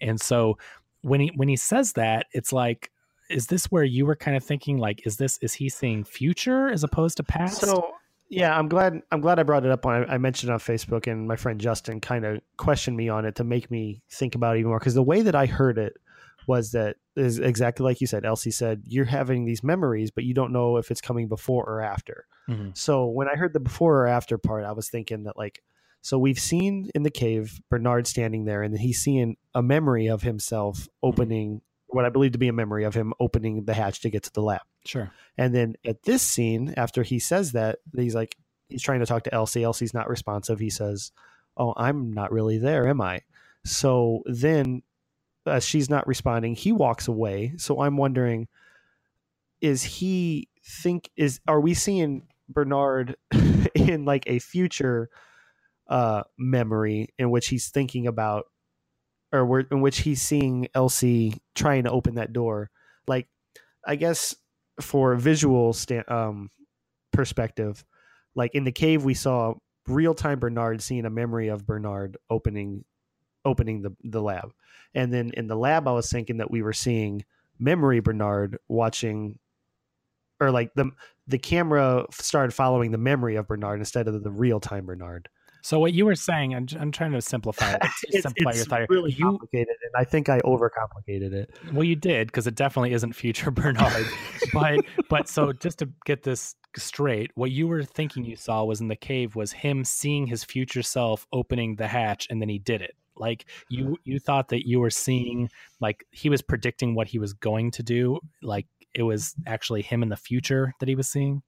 And so when he when he says that, it's like is this where you were kind of thinking like is this is he seeing future as opposed to past? So yeah, I'm glad. I'm glad I brought it up when I, mentioned on Facebook, and my friend Justin kind of questioned me on it to make me think about it even more. Because the way that I heard it was that is exactly like you said. Elsie said you're having these memories, but you don't know if it's coming before or after. Mm-hmm. So when I heard the before or after part, I was thinking that like, so we've seen in the cave Bernard standing there, and he's seeing a memory of himself mm-hmm. opening what I believe to be a memory of him opening the hatch to get to the lab. Sure. And then at this scene, after he says that, he's like, he's trying to talk to Elsie. Elsie's not responsive. He says, Oh, I'm not really there, am I? So then, as she's not responding, he walks away. So I'm wondering, is he think is are we seeing Bernard in like a future uh memory in which he's thinking about or in which he's seeing Elsie trying to open that door. Like, I guess for visual sta- um, perspective, like in the cave, we saw real time Bernard seeing a memory of Bernard opening opening the the lab, and then in the lab, I was thinking that we were seeing memory Bernard watching, or like the the camera started following the memory of Bernard instead of the real time Bernard. So what you were saying, I'm, I'm trying to simplify it. it's, simplify it's your thought. really you, complicated, and I think I overcomplicated it. Well, you did because it definitely isn't future Bernard. but but so just to get this straight, what you were thinking you saw was in the cave was him seeing his future self opening the hatch, and then he did it. Like you you thought that you were seeing like he was predicting what he was going to do. Like it was actually him in the future that he was seeing.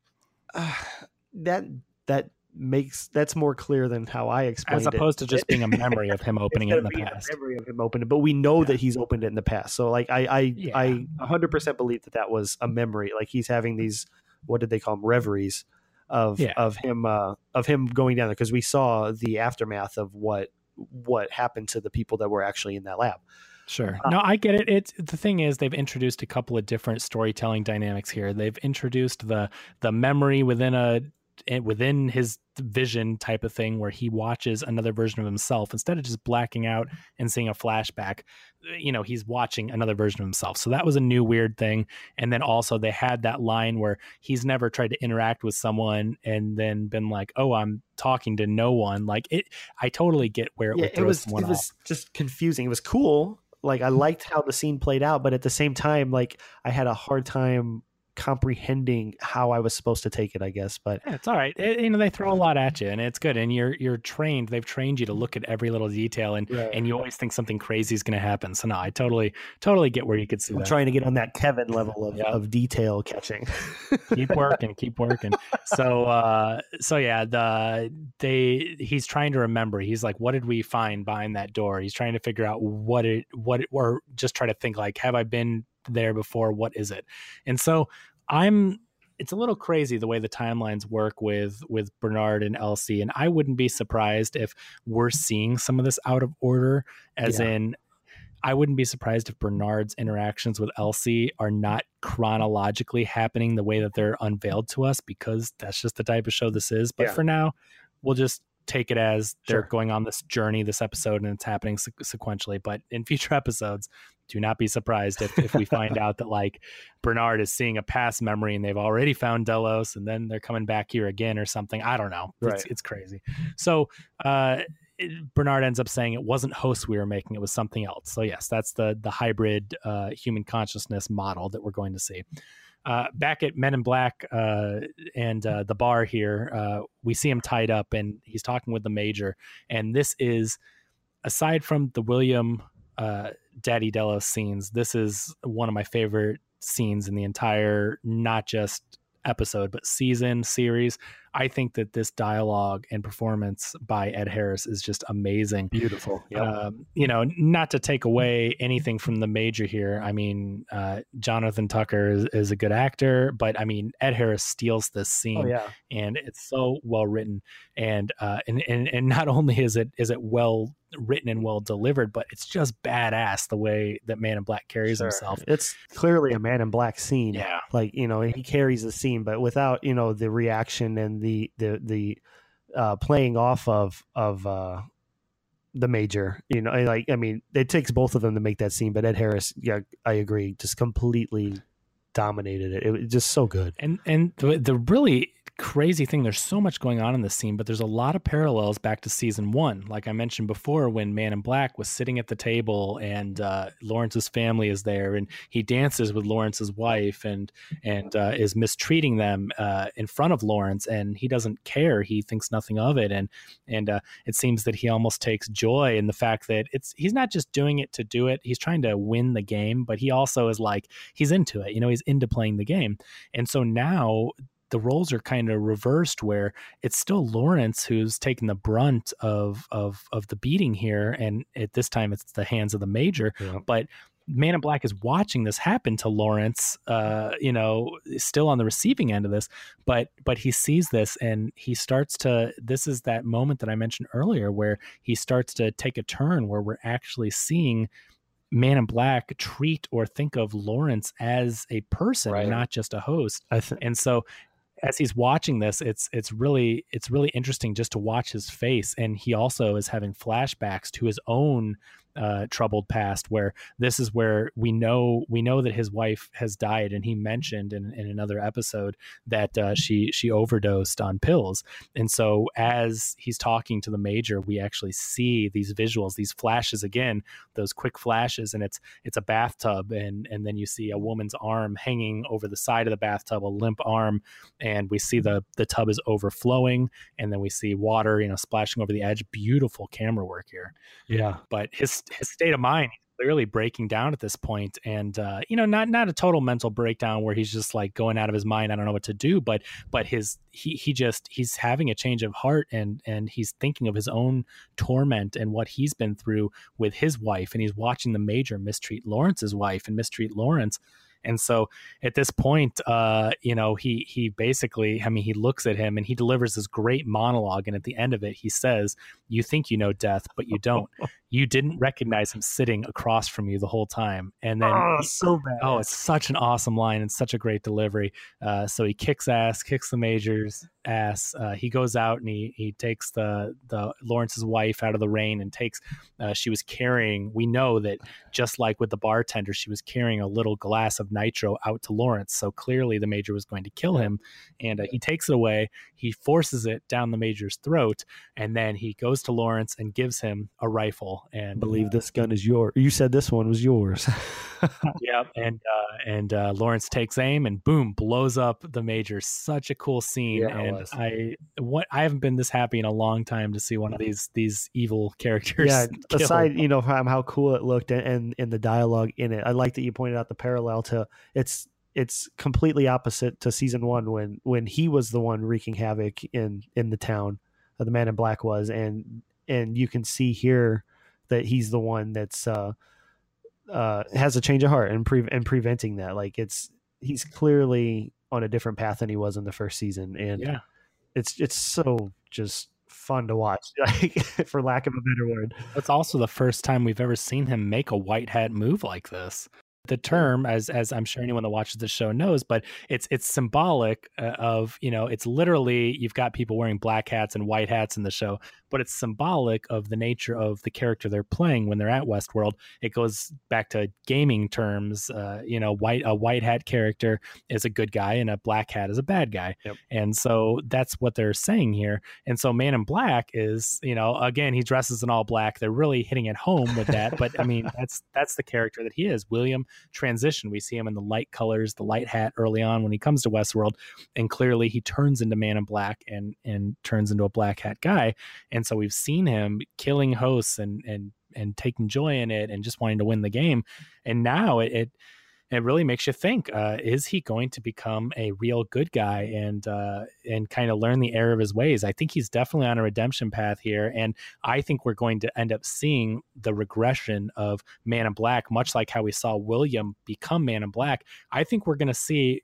Uh, that that makes that's more clear than how I explained it. As opposed it. to just being a memory of him opening it in the past. memory of him opening, it, but we know yeah. that he's opened it in the past. So like I I yeah. I 100% believe that that was a memory. Like he's having these what did they call them reveries of yeah. of him uh of him going down there because we saw the aftermath of what what happened to the people that were actually in that lab. Sure. Uh, no, I get it. It's the thing is they've introduced a couple of different storytelling dynamics here. They've introduced the the memory within a within his vision type of thing where he watches another version of himself instead of just blacking out and seeing a flashback you know he's watching another version of himself. So that was a new weird thing. And then also they had that line where he's never tried to interact with someone and then been like oh i'm talking to no one. Like it i totally get where it, yeah, it was it was just confusing. It was cool. Like i liked how the scene played out but at the same time like i had a hard time comprehending how I was supposed to take it, I guess. But yeah, it's all right. It, you know, they throw a lot at you, and it's good. And you're you're trained. They've trained you to look at every little detail, and right. and you always think something crazy is going to happen. So no, I totally totally get where you could see. I'm that. trying to get on that Kevin level of, yep. of detail catching. keep working, keep working. So uh, so yeah, the they he's trying to remember. He's like, what did we find behind that door? He's trying to figure out what it what it, or just try to think like, have I been there before what is it and so i'm it's a little crazy the way the timelines work with with bernard and elsie and i wouldn't be surprised if we're seeing some of this out of order as yeah. in I wouldn't be surprised if Bernard's interactions with Elsie are not chronologically happening the way that they're unveiled to us because that's just the type of show this is. But Yeah. for now, we'll just take it as they're Sure. going on this journey, this episode, and it's happening se- sequentially. But in future episodes, do not be surprised if, if we find out that like Bernard is seeing a past memory and they've already found Delos and then they're coming back here again or something. I don't know. It's, Right. it's crazy. So uh, it- Bernard ends up saying it wasn't hosts we were making; it was something else. So yes, that's the the hybrid uh, human consciousness model that we're going to see. Uh, back at Men in Black uh, and uh, the bar here, uh, we see him tied up and he's talking with the major. And this is, aside from the William uh, Daddy Delos scenes, this is one of my favorite scenes in the entire, not just episode, but season series. I think that this dialogue and performance by Ed Harris is just amazing. Beautiful. Um, you know, not to take away anything from the major here. I mean, uh, Jonathan Tucker is, is a good actor, but I mean, Ed Harris steals this scene oh yeah. and it's so well written and uh and, and and not only is it is it well written and well delivered but it's just badass the way that man in black carries Sure. himself It's clearly a man in black scene. yeah Like, you know, he carries the scene, but without, you know, the reaction and the the the uh playing off of of uh the major, you know, like I mean, it takes both of them to make that scene, but Ed Harris, yeah, I agree, just completely dominated it. It was just so good. and and the, the really crazy thing. There's so much going on in this scene but there's a lot of parallels back to season one. Like i mentioned before when man in black was sitting at the table and uh, lawrence's family is there and he dances with lawrence's wife and and uh, is mistreating them uh, in front of lawrence and he doesn't care. He thinks nothing of it. And and uh, it seems that he almost takes joy in the fact that it's he's not just doing it to do it. He's trying to win the game but he also is like he's into it. You know he's into playing the game. And so now the roles are kind of reversed where it's still Lawrence who's taking the brunt of of of the beating here and at this time it's the hands of the major Yeah. but Man in Black is watching this happen to Lawrence, uh, you know, still on the receiving end of this, but but he sees this and he starts to. This is that moment that I mentioned earlier where he starts to take a turn where we're actually seeing Man in Black treat or think of Lawrence as a person, Right. not just a host think and so as he's watching this it's it's really it's really interesting just to watch his face. And he also is having flashbacks to his own uh, troubled past where this is where we know we know that his wife has died and he mentioned in, in another episode that uh, she she overdosed on pills. And so as he's talking to the major we actually see these visuals these flashes again those quick flashes and it's it's a bathtub and and then you see a woman's arm hanging over the side of the bathtub a limp arm and we see the the tub is overflowing and then we see water you know splashing over the edge. Beautiful camera work here. Yeah. but his his state of mind clearly breaking down at this point and uh you know not not a total mental breakdown where he's just like going out of his mind i don't know what to do but but his he he just he's having a change of heart and and he's thinking of his own torment and what he's been through with his wife and he's watching the major mistreat lawrence's wife and mistreat lawrence and so at this point uh you know he he basically i mean he looks at him and he delivers this great monologue and at the end of it he says you think you know death but you don't you didn't recognize him sitting across from you the whole time and then oh, so bad. Oh, it's such an awesome line and such a great delivery. Uh, so he kicks ass, kicks the major's ass. Uh, he goes out and he he takes the the Lawrence's wife out of the rain and takes. Uh, she was carrying. We know that just like with the bartender, she was carrying a little glass of nitro out to Lawrence. So clearly the major was going to kill him, and uh, he takes it away. He forces it down the major's throat, and then he goes to Lawrence and gives him a rifle. And believe this gun is yours. You said this one was yours. Yep, and uh, and uh, Lawrence takes aim and boom blows up the major. Such a cool scene, Yeah, and. I what I haven't been this happy in a long time to see one of these these evil characters. yeah. killed. Aside, you know, from how cool it looked and, and and the dialogue in it, I like that you pointed out the parallel to it's it's completely opposite to season one when when he was the one wreaking havoc in in the town, uh, the Man in Black was, and and you can see here that he's the one that's uh uh has a change of heart and pre- and preventing that. Like it's he's clearly on a different path than he was in the first season, and yeah, it's it's so just fun to watch, like, for lack of a better word. It's also the first time we've ever seen him make a white hat move like this the term as as i'm sure anyone that watches the show knows but it's it's symbolic uh, of you know it's literally you've got people wearing black hats and white hats in the show but it's symbolic of the nature of the character they're playing when they're at westworld. It goes back to gaming terms uh, you know white a white hat character is a good guy and a black hat is a bad guy. Yep. and so that's what they're saying here. And so man in black is you know again he dresses in all black. They're really hitting it home with that but i mean that's that's the character that he is. William transition. We see him in the light colors, the light hat early on when he comes to Westworld, and clearly he turns into Man in Black and and turns into a black hat guy. And so we've seen him killing hosts and and and taking joy in it and just wanting to win the game. And now it, it it really makes you think: uh, Is he going to become a real good guy and uh, and kind of learn the error of his ways? I think he's definitely on a redemption path here, and I think we're going to end up seeing the regression of Man in Black, much like how we saw William become Man in Black. I think we're going to see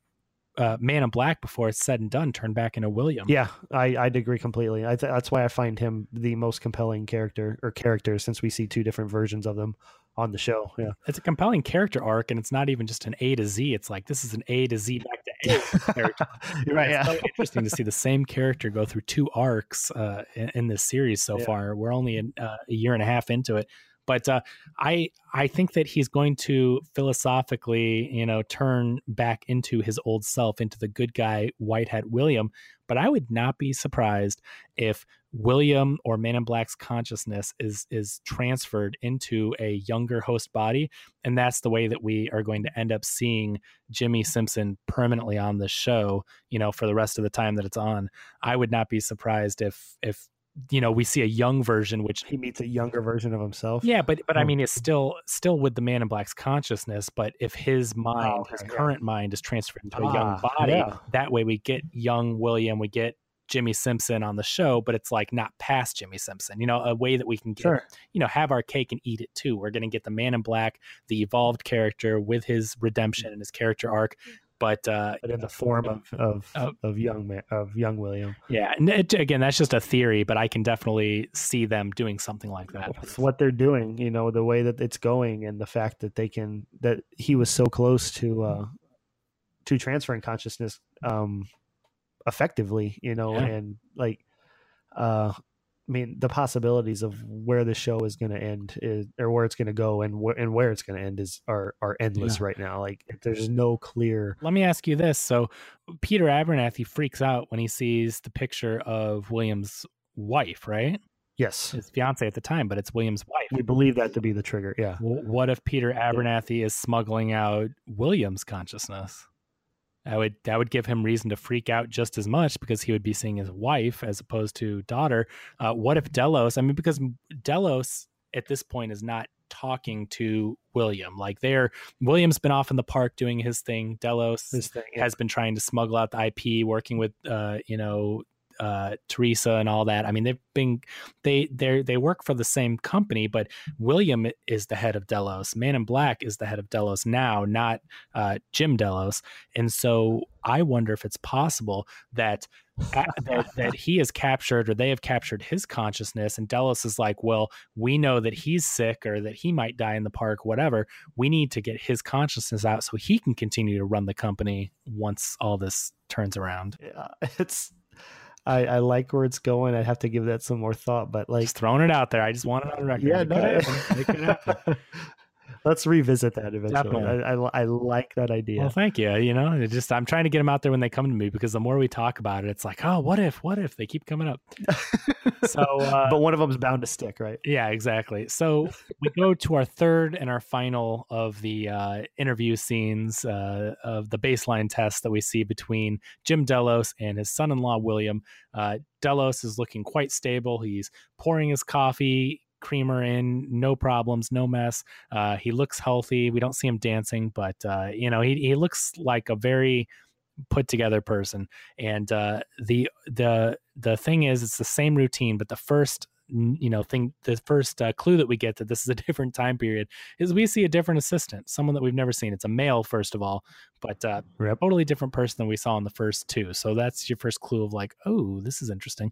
uh, Man in Black before it's said and done turn back into William. Yeah, I, I'd agree completely. I th- that's why I find him the most compelling character or characters since we see two different versions of them on the show. Yeah, it's a compelling character arc, and it's not even just an A to Z. It's like this is an A to Z back to A character. You're right. It's Yeah, so interesting to see the same character go through two arcs uh, in, in this series so Yeah. far. We're only in, uh, a year and a half into it, but uh, I I think that he's going to philosophically, you know, turn back into his old self, into the good guy White Hat William. But I would not be surprised if William or Man in Black's consciousness is is transferred into a younger host body, and that's the way that we are going to end up seeing Jimmy Simpson permanently on the show. You know, for the rest of the time that it's on. I would not be surprised if if you know we see a young version, which he meets a younger version of himself. yeah, but but I Oh. mean, it's still still with the Man in Black's consciousness. But if his mind, his okay, yeah. current mind, is transferred into a young Ah, body, yeah. that way we get young William, we get Jimmy Simpson on the show, but it's like not past Jimmy Simpson. You know, a way that we can get Sure. you know have our cake and eat it too. We're going to get the Man in Black, the evolved character with his redemption and his character arc. But uh, But in the form of of, Oh. of young man of young William. yeah, and it, again, that's just a theory, but I can definitely see them doing something like that. With what they're doing, you know, the way that it's going and the fact that they can that he was so close to uh to transferring consciousness um effectively, you know, Yeah. and like uh I mean, the possibilities of where the show is going to end is, or where it's going to go, and where and where it's going to end is are are endless Yeah. right now. Like, there's no clear. Let me ask you this: So, Peter Abernathy freaks out when he sees the picture of William's wife, right? Yes, His fiance at the time, but it's William's wife. we believe that to be the trigger. Yeah, W- What if Peter Abernathy is smuggling out William's consciousness? That would that would give him reason to freak out just as much because he would be seeing his wife as opposed to daughter. Uh, what if Delos? I mean, because Delos at this point is not talking to William. Like they're William's been off in the park doing his thing. Delos this thing yeah. has been trying to smuggle out the IP, working with uh, you know uh, Theresa and all that. I mean, they've been they they they work for the same company, but William is the head of Delos. Man in Black is the head of Delos now, not uh, Jim Delos. And so I wonder if it's possible that. that, that he has captured or they have captured his consciousness and Delos is like well we know that he's sick or that he might die in the park whatever we need to get his consciousness out so he can continue to run the company once all this turns around yeah, it's I, I like where it's going. I'd have to give that some more thought, but like just throwing it out there i just want it on record yeah, It no, could happen. It could happen. let's revisit that eventually. Definitely. I, I, I like that idea. Well, thank you. You know, it just I'm trying to get them out there when they come to me because the more we talk about it, it's like, oh, what if, what if they keep coming up? So, uh, but one of them's bound to stick, right? yeah, exactly. So we go to our third and our final of the uh, interview scenes uh, of the baseline test that we see between Jim Delos and his son-in-law William. Uh, Delos is looking quite stable. He's pouring his coffee creamer in, no problems, no mess. Uh, he looks healthy. We don't see him dancing, but uh, you know, he he looks like a very put together person. And uh, the the the thing is, it's the same routine, but the first you know thing the first uh, clue that we get that this is a different time period is we see a different assistant someone that we've never seen it's a male first of all but uh Yep. totally different person than we saw in the first two so that's your first clue of like oh this is interesting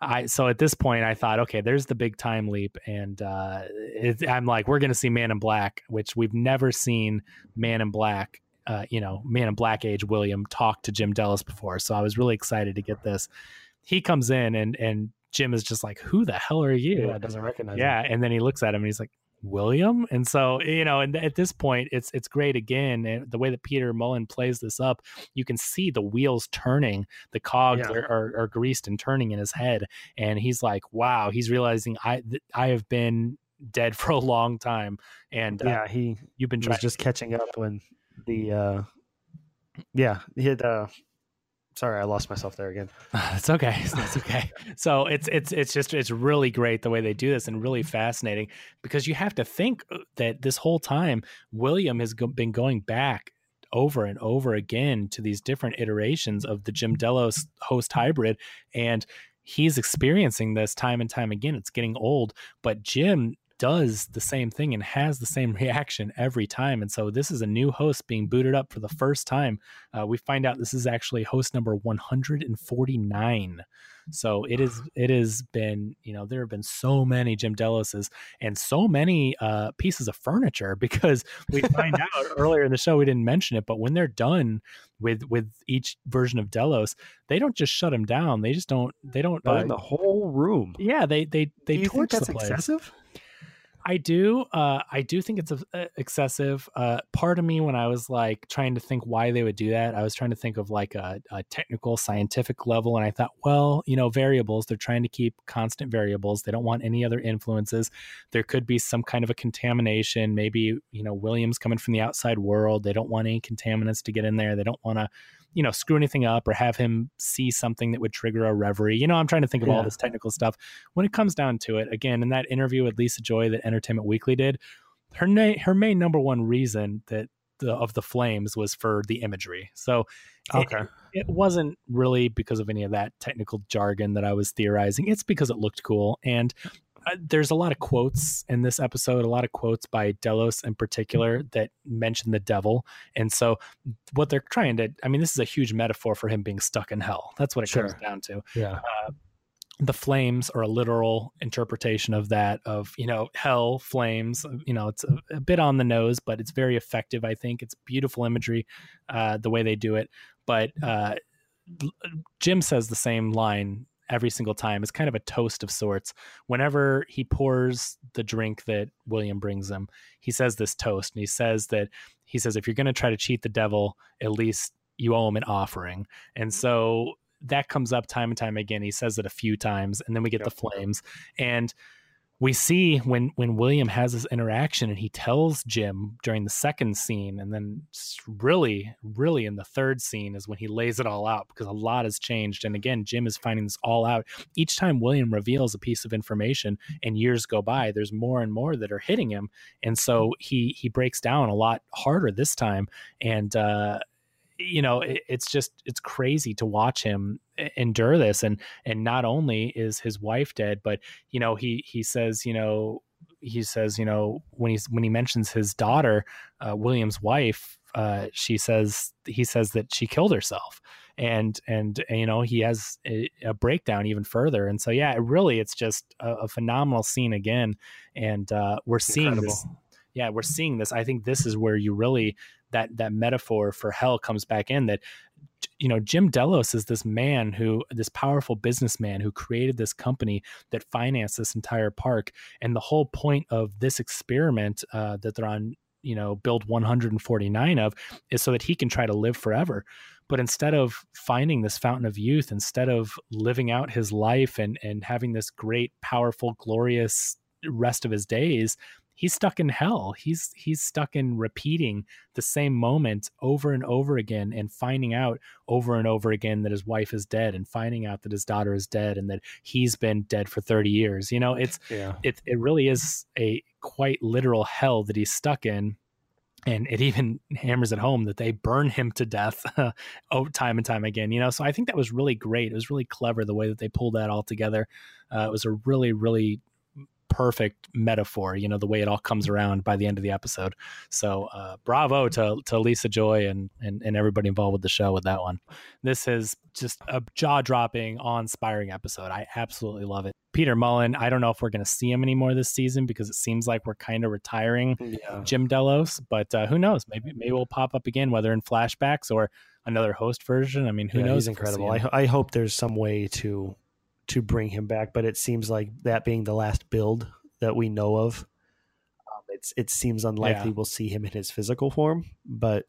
I so at this point I thought, okay, there's the big time leap, and uh, it, I'm like, we're gonna see Man in Black, which we've never seen Man in Black. Uh, you know, Man in Black age William talk to Jim Delos before, so I was really excited to get this. He comes in and and Jim is just like, "Who the hell are you?" Yeah, doesn't recognize. Yeah, him. and then he looks at him and he's like, William, and so you know, and at this point, it's it's great again. And the way that Peter Mullan plays this up, you can see the wheels turning, the cogs Yeah. are, are, are greased and turning in his head, and he's like, "Wow!" He's realizing I th- I have been dead for a long time, and uh, yeah, he you've been was trying. just catching up when the uh yeah he had uh sorry i lost myself there again It's okay. It's okay. So it's it's it's just it's really great the way they do this and really fascinating because you have to think uh, that this whole time William has go- been going back over and over again to these different iterations of the Jim Delos host hybrid and he's experiencing this time and time again. It's getting old, but Jim does the same thing and has the same reaction every time. And so this is a new host being booted up for the first time. Uh, we find out this is actually host number 149. So it is. It has been. You know, there have been so many Jim Deloses and so many uh, pieces of furniture because we find out earlier in the show we didn't mention it, but when they're done with with each version of Delos, they don't just shut him down. They just don't. They don't. but uh, the whole room yeah, they they they do you think torch that's the place. excessive I do. Uh, I do think it's uh, excessive. Uh, part of me, when I was like trying to think why they would do that, I was trying to think of like a, a technical, scientific level, and I thought, well, you know, variables. They're trying to keep constant variables. They don't want any other influences. There could be some kind of a contamination. Maybe you know, Williams coming from the outside world. They don't want any contaminants to get in there. They don't want to you know screw anything up or have him see something that would trigger a reverie. You know i'm trying to think of all this technical stuff. When it comes down to it again in that interview with lisa joy that entertainment weekly did her na- her main number one reason that the, of the flames was for the imagery. So it- Okay. it, wasn't really because of any of that technical jargon that i was theorizing. It's because it looked cool. And uh, there's a lot of quotes in this episode a lot of quotes by delos in particular that mention the devil. And so what they're trying to i mean this is a huge metaphor for him being stuck in hell. That's what it comes down to. Yeah. The flames are a literal interpretation of that of you know hell flames you know it's a, a bit on the nose but it's very effective i think. It's beautiful imagery uh, the way they do it. But uh, jim says the same line every single time. It's kind of a toast of sorts. Whenever he pours the drink that william brings him he says this toast and he says that he says if you're going to try to cheat the devil at least you owe him an offering. And mm-hmm. so that comes up time and time again. He says it a few times, and then we get the flames, and we see when when William has this interaction, and he tells Jim during the second scene, and then really, really in the third scene is when he lays it all out because a lot has changed. And again, Jim is finding this all out each time William reveals a piece of information, and years go by. There's more and more that are hitting him, and so he he breaks down a lot harder this time, and. uh you know it, it's just it's crazy to watch him endure this and and not only is his wife dead but you know he he says you know he says you know when he's when he mentions his daughter uh, william's wife uh, she says he says that she killed herself. And and you know he has a, a breakdown even further. And so yeah it really it's just a, a phenomenal scene again. And uh, we're seeing this yeah we're seeing this. I think this is where you really that that metaphor for hell comes back in that you know Jim Delos is this man who this powerful businessman who created this company that financed this entire park. And the whole point of this experiment uh, that they're on you know build 149 of is so that he can try to live forever. But instead of finding this fountain of youth instead of living out his life and and having this great powerful glorious rest of his days he's stuck in hell. He's he's stuck in repeating the same moment over and over again and finding out over and over again that his wife is dead and finding out that his daughter is dead and that he's been dead for 30 years. You know it's yeah. it it really is a quite literal hell that he's stuck in. And it even hammers it home that they burn him to death oh time and time again you know? So i think that was really great. It was really clever the way that they pulled that all together. Uh, it was a really really perfect metaphor. You know, the way it all comes around by the end of the episode. So, uh, bravo to to Lisa Joy and, and and everybody involved with the show with that one. This is just a jaw dropping, awe inspiring episode. I absolutely love it. Peter Mullan, I don't know if we're going to see him anymore this season because it seems like we're kind of retiring yeah. Jim Delos, but uh, who knows? Maybe maybe we'll pop up again, whether in flashbacks or another host version. I mean, who yeah, knows? He's incredible. I, I hope there's some way to to bring him back, but it seems like that being the last build that we know of, um, it's it seems unlikely yeah. we'll see him in his physical form. But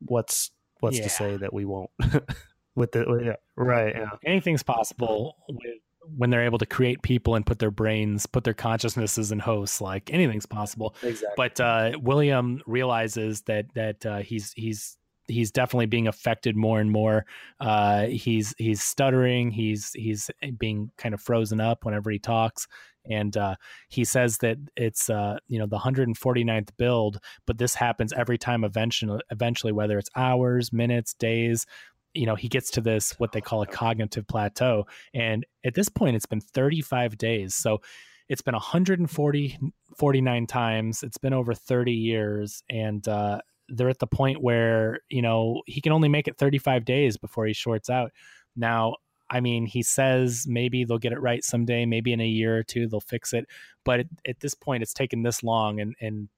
what's what's to say that we won't? with the yeah, right, yeah. anything's possible with when they're able to create people and put their brains, put their consciousnesses in hosts, like anything's possible. Exactly. But uh, William realizes that that uh, he's he's he's definitely being affected more and more. Uh, he's he's stuttering. He's he's being kind of frozen up whenever he talks. And uh, he says that it's uh, you know the 149th build, but this happens every time. Eventually, eventually, whether it's hours, minutes, days, you know he gets to this what they call a cognitive plateau and at this point it's been 35 days so it's been 140 49 times it's been over 30 years and uh, they're at the point where you know he can only make it 35 days before he shorts out now i mean he says maybe they'll get it right someday maybe in a year or two they'll fix it but at, at this point it's taken this long and and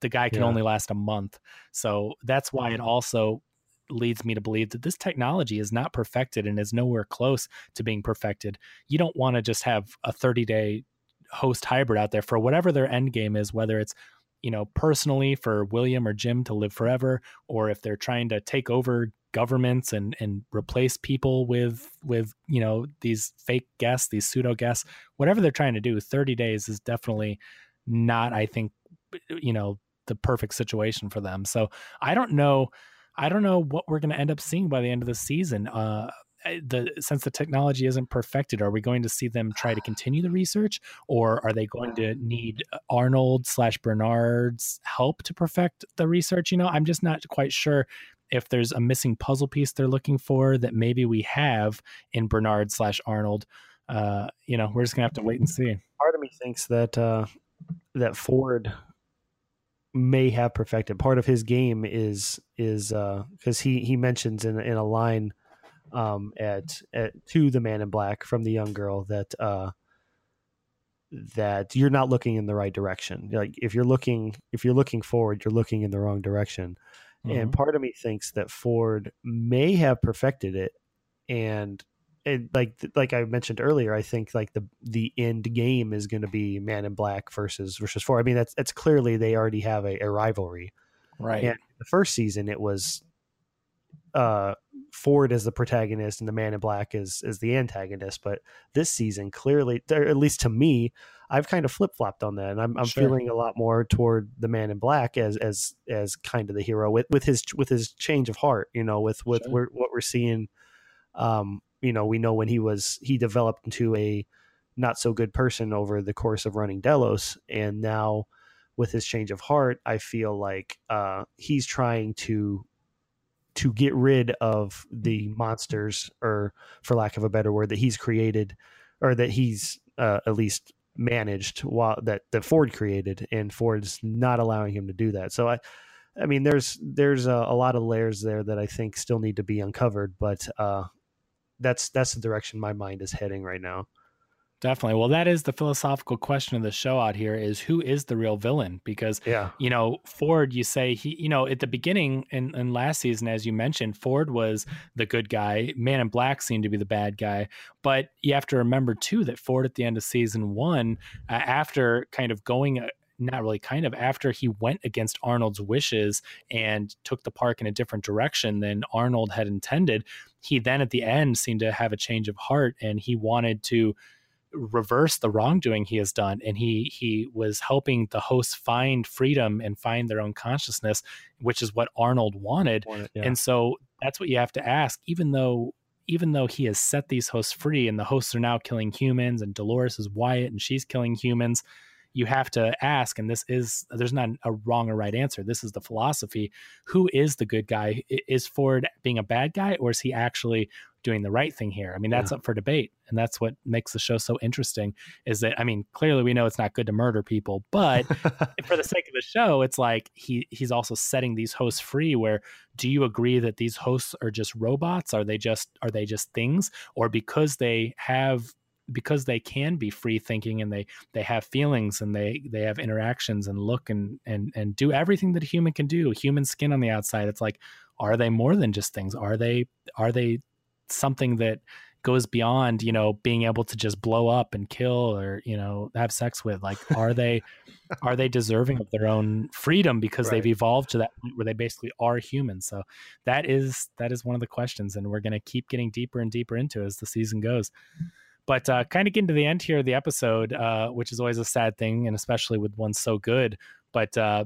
the guy can yeah. only last a month so that's why it mm-hmm. also leads me to believe that this technology is not perfected and is nowhere close to being perfected. You don't want to just have a 30 day host hybrid out there for whatever their end game is, whether it's you know personally for William or Jim to live forever, or if they're trying to take over governments and and replace people with with you know these fake guests, these pseudo guests, whatever they're trying to do. 30 days is definitely not, I think, you know, the perfect situation for them. So I don't know I don't know what we're going to end up seeing by the end of the season. Uh, the since the technology isn't perfected, are we going to see them try to continue the research, or are they going to need uh, Arnold slash Bernard's help to perfect the research? You know, I'm just not quite sure if there's a missing puzzle piece they're looking for that maybe we have in Bernard slash Arnold. Uh, you know, we're just gonna have to wait and see. Part of me thinks that uh, that Ford may have perfected. Part of his game is is because uh, he he mentions in in a line um, at at to the man in black from the young girl that uh, that you're not looking in the right direction. Like if you're looking if you're looking forward, you're looking in the wrong direction. Mm-hmm. And part of me thinks that Ford may have perfected it and and like like I mentioned earlier, I think like the the end game is going to be Man in Black versus versus Ford. I mean, that's that's clearly they already have a, a rivalry, right? And the first season, it was uh Ford as the protagonist and the Man in Black is is the antagonist. But this season, clearly, at least to me, I've kind of flip flopped on that, and I'm, I'm sure. feeling a lot more toward the Man in Black as as as kind of the hero with with his with his change of heart. You know, with with sure. what we're seeing um, you know, we know when he was he developed into a not so good person over the course of running Delos, and now with his change of heart, I feel like uh, he's trying to to get rid of the monsters, or for lack of a better word, that he's created, or that he's uh, at least managed while that that Ford created, and Ford's not allowing him to do that. So I. I mean, there's there's a, a, lot of layers there that I think still need to be uncovered, but uh, that's that's the direction my mind is heading right now. Definitely. Well, that is the philosophical question of the show out here is who is the real villain? Because, yeah. you know, Ford, you say he, you know, at the beginning in, in last season, as you mentioned, Ford was the good guy. Man in Black seemed to be the bad guy. But you have to remember, too, that Ford at the end of season one, uh, after kind of going uh, not really kind of after he went against Arnold's wishes and took the park in a different direction than Arnold had intended, he then at the end seemed to have a change of heart and he wanted to reverse the wrongdoing he has done and he he was helping the hosts find freedom and find their own consciousness which is what Arnold wanted, wanted yeah. and so that's what you have to ask even though even though he has set these hosts free and the hosts are now killing humans and Dolores is Wyatt and she's killing humans you have to ask, and this is there's not a wrong or right answer. This is the philosophy. Who is the good guy? Is Ford being a bad guy, or is he actually doing the right thing here? I mean, that's yeah. up for debate, and that's what makes the show so interesting. Is that I mean, clearly we know it's not good to murder people, but for the sake of the show, it's like he he's also setting these hosts free. Where do you agree that these hosts are just robots? Are they just are they just things, or because they have because they can be free thinking and they they have feelings and they they have interactions and look and and and do everything that a human can do human skin on the outside it's like are they more than just things? Are they are they something that goes beyond you know being able to just blow up and kill or you know have sex with? Like are they are they deserving of their own freedom because right. they've evolved to that point where they basically are human? So that is that is one of the questions and we're going to keep getting deeper and deeper into as the season goes but uh, kind of getting to the end here of the episode uh, which is always a sad thing and especially with one so good but uh,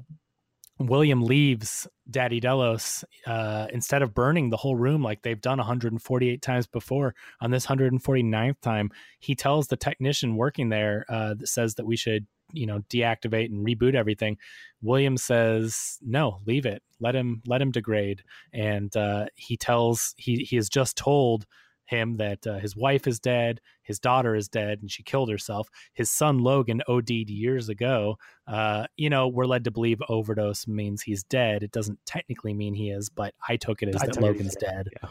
William leaves Daddy Delos uh, instead of burning the whole room like they've done 148 times before. On this 149th time, he tells the technician working there uh, that says that we should, you know, deactivate and reboot everything. William says, "No, leave it. Let him let him degrade." And uh, he tells he he is just told him that uh, his wife is dead, his daughter is dead, and she killed herself. His son Logan OD'd years ago. Uh, you know, we're led to believe overdose means he's dead. It doesn't technically mean he is, but I took it as I that Logan's dead. Yeah.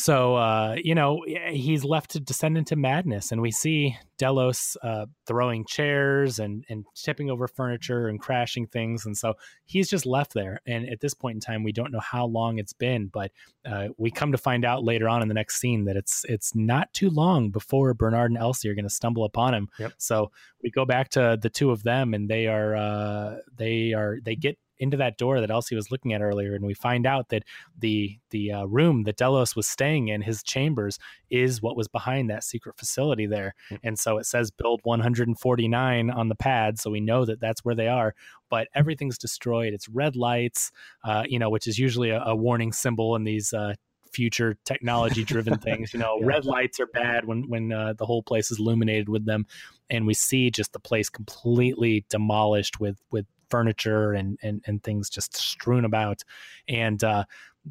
So, uh, you know, he's left to descend into madness. And we see Delos uh, throwing chairs and, and tipping over furniture and crashing things. And so he's just left there. And at this point in time, we don't know how long it's been, but uh, we come to find out later on in the next scene that it's it's not too long before Bernard and Elsie are going to stumble upon him. Yep. So we go back to the two of them, and they are uh, they are they get into that door that Elsie was looking at earlier, and we find out that the the uh, room that Delos was staying in, his chambers, is what was behind that secret facility there. Mm-hmm. And so it says build 149 on the pad, so we know that that's where they are. But everything's destroyed. It's red lights, uh, you know, which is usually a, a warning symbol in these uh, future technology driven things you know yeah. red lights are bad when when uh, the whole place is illuminated with them and we see just the place completely demolished with with furniture and and, and things just strewn about. And uh,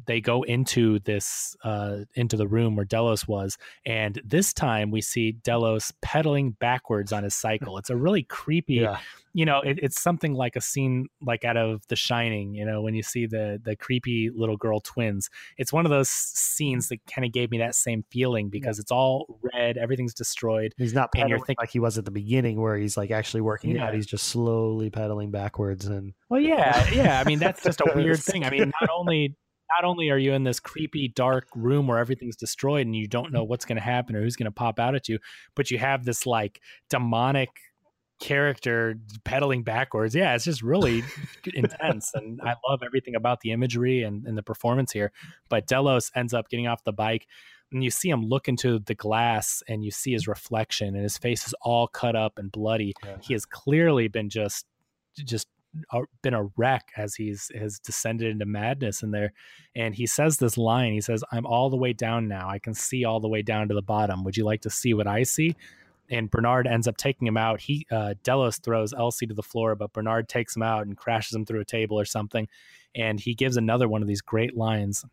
they go into this uh, into the room where Delos was, and this time we see Delos pedaling backwards on his cycle. It's a really creepy, yeah. you know, it, it's something like a scene like out of The Shining. You know, when you see the the creepy little girl twins, it's one of those scenes that kind of gave me that same feeling because yeah. it's all red, everything's destroyed. He's not pedaling thinking, like he was at the beginning, where he's like actually working yeah. out. He's just slowly pedaling backwards and. Well, yeah, yeah. I mean, that's just a weird thing. I mean, not only not only are you in this creepy dark room where everything's destroyed and you don't know what's going to happen or who's going to pop out at you but you have this like demonic character pedaling backwards yeah it's just really intense and i love everything about the imagery and, and the performance here but delos ends up getting off the bike and you see him look into the glass and you see his reflection and his face is all cut up and bloody yeah. he has clearly been just just been a wreck as he's has descended into madness in there and he says this line he says i'm all the way down now. I can see all the way down to the bottom. Would you like to see what i see? And bernard ends up taking him out. He uh, delos throws elsie to the floor but bernard takes him out and crashes him through a table or something and he gives another one of these great lines.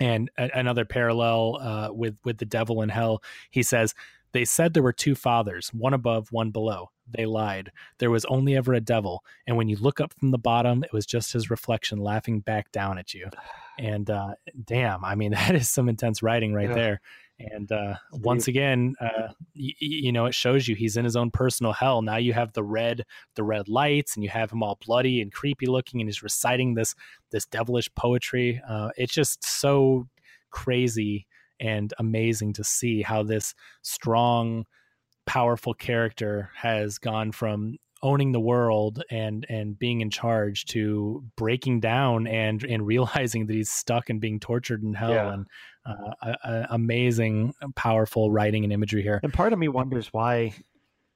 And a- another parallel uh, with with the devil in hell. He says they said there were two fathers one above one below they lied. There was only ever a devil. And when you look up from the bottom, it was just his reflection laughing back down at you. And uh, damn, I mean, that is some intense writing right yeah. there. And uh, once again, uh, y- you know, it shows you he's in his own personal hell. Now you have the red, the red lights, and you have him all bloody and creepy looking, and he's reciting this this devilish poetry. Uh, it's just so crazy and amazing to see how this strong, powerful character has gone from owning the world and and being in charge to breaking down and and realizing that he's stuck and being tortured in hell yeah. and uh, a, a amazing powerful writing and imagery here. And part of me wonders why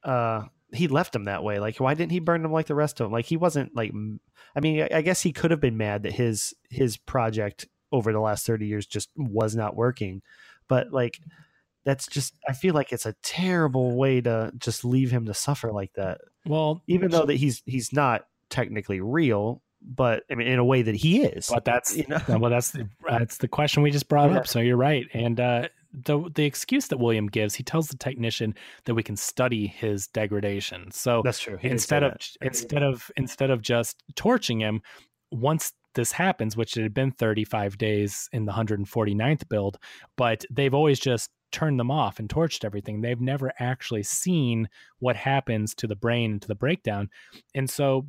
uh, he left him that way. Like why didn't he burn him like the rest of them like he wasn't like i mean i guess he could have been mad that his his project over the last 30 years just was not working but like that's just I feel like it's a terrible way to just leave him to suffer like that. Well, even though that he's he's not technically real, but I mean in a way that he is. But that's you know? well, that's the that's the question we just brought yeah. up. So you're right, and uh, the the excuse that William gives, he tells the technician that we can study his degradation. So that's true. He instead of instead of instead of just torching him, once this happens, which it had been 35 days in the 149th build, but they've always just turned them off and torched everything. They've never actually seen what happens to the brain and to the breakdown. And so,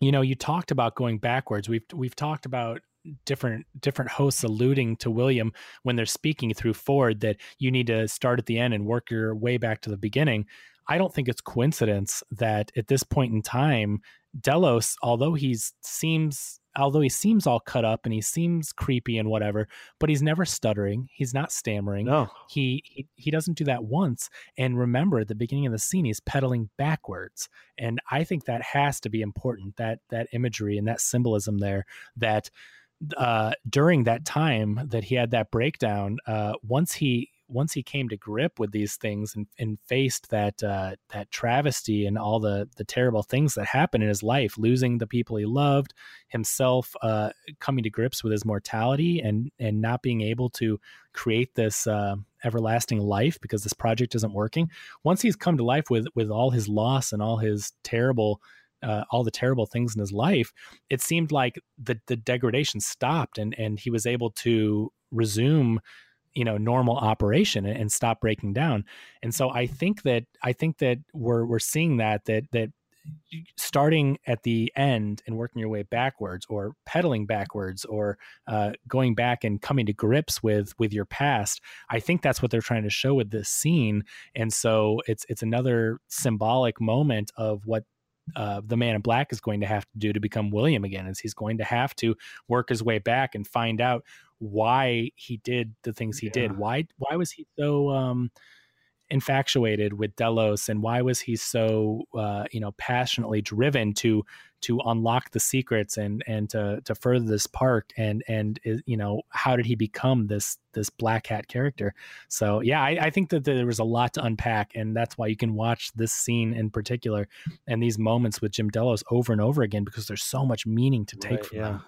you know, you talked about going backwards. We've we've talked about different different hosts alluding to William when they're speaking through Ford that you need to start at the end and work your way back to the beginning. I don't think it's coincidence that at this point in time, Delos, although he seems although he seems all cut up and he seems creepy and whatever, but he's never stuttering. He's not stammering. No. He, he he doesn't do that once. And remember at the beginning of the scene, he's pedaling backwards. And I think that has to be important, that that imagery and that symbolism there that uh, during that time that he had that breakdown, uh, once he once he came to grip with these things and, and faced that uh, that travesty and all the the terrible things that happened in his life, losing the people he loved, himself uh, coming to grips with his mortality and and not being able to create this uh, everlasting life because this project isn't working. Once he's come to life with with all his loss and all his terrible uh, all the terrible things in his life, it seemed like the the degradation stopped and and he was able to resume you know normal operation and, stop breaking down. And so I think that I think that we're we're seeing that that that starting at the end and working your way backwards or pedaling backwards or uh, going back and coming to grips with with your past i think that's what they're trying to show with this scene and so it's it's another symbolic moment of what uh, the man in black is going to have to do to become William again is he's going to have to work his way back and find out why he did the things he yeah. did. Why why was he so um, infatuated with Delos and why was he so uh, you know passionately driven to to unlock the secrets and and to to further this park and and you know how did he become this this black hat character so yeah I, I think that there was a lot to unpack and that's why you can watch this scene in particular and these moments with Jim Delos over and over again because there's so much meaning to take right, from yeah. them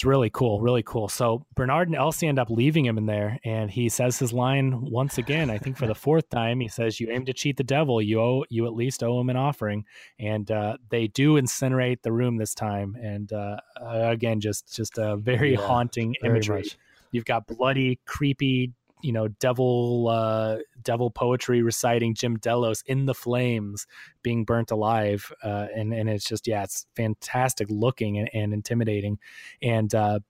it's really cool, really cool. So Bernard and Elsie end up leaving him in there, and he says his line once again. I think for the fourth time, he says, "You aim to cheat the devil. You owe you at least owe him an offering." And uh, they do incinerate the room this time, and uh, again, just just a very yeah, haunting very imagery. Much. You've got bloody, creepy you know devil uh, devil poetry reciting Jim Delos in the flames being burnt alive uh, and and it's just yeah it's fantastic looking and, and intimidating and uh,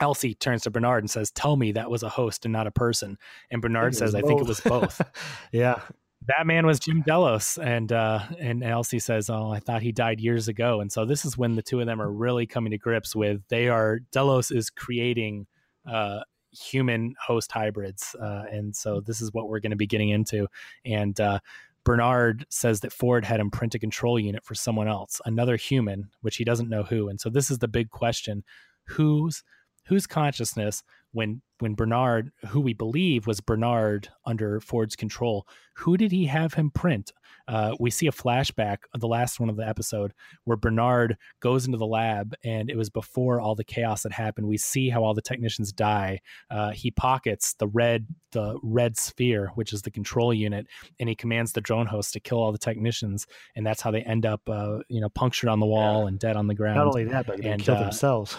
Elsie turns to Bernard and says, "Tell me that was a host and not a person." And Bernard says, "I think it was both." yeah, that man was Jim Delos, and uh, and Elsie says, "Oh, I thought he died years ago." And so this is when the two of them are really coming to grips with they are Delos is creating uh, human host hybrids. Uh, and so this is what we're going to be getting into. And uh, Bernard says that Ford had him print a control unit for someone else, another human, which he doesn't know who. And so this is the big question: whose whose consciousness when when Bernard, who we believe was Bernard under Ford's control, who did he have him print? Uh, we see a flashback of the last one of the episode where Bernard goes into the lab, and it was before all the chaos that happened. We see how all the technicians die. Uh, he pockets the red the red sphere, which is the control unit, and he commands the drone host to kill all the technicians, and that's how they end up, uh, you know, punctured on the wall yeah. and dead on the ground. Not only that, but they and, kill uh, themselves.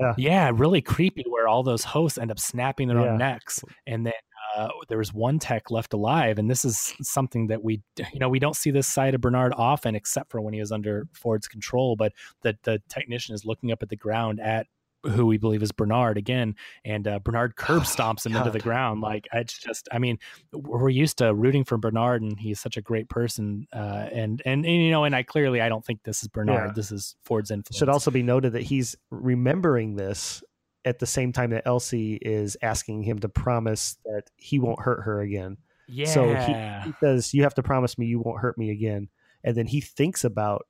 Yeah. yeah, really creepy where all those hosts end up snapping their yeah. own necks. And then uh, there was one tech left alive. And this is something that we, you know, we don't see this side of Bernard often, except for when he was under Ford's control. But the, the technician is looking up at the ground at who we believe is Bernard again, and uh, Bernard curb oh, stomps him God. into the ground. Like it's just, I mean, we're used to rooting for Bernard, and he's such a great person. Uh, and, and, and you know, and I clearly I don't think this is Bernard. Yeah. This is Ford's influence. Should also be noted that he's remembering this at the same time that Elsie is asking him to promise that he won't hurt her again. Yeah. So he, he says, "You have to promise me you won't hurt me again," and then he thinks about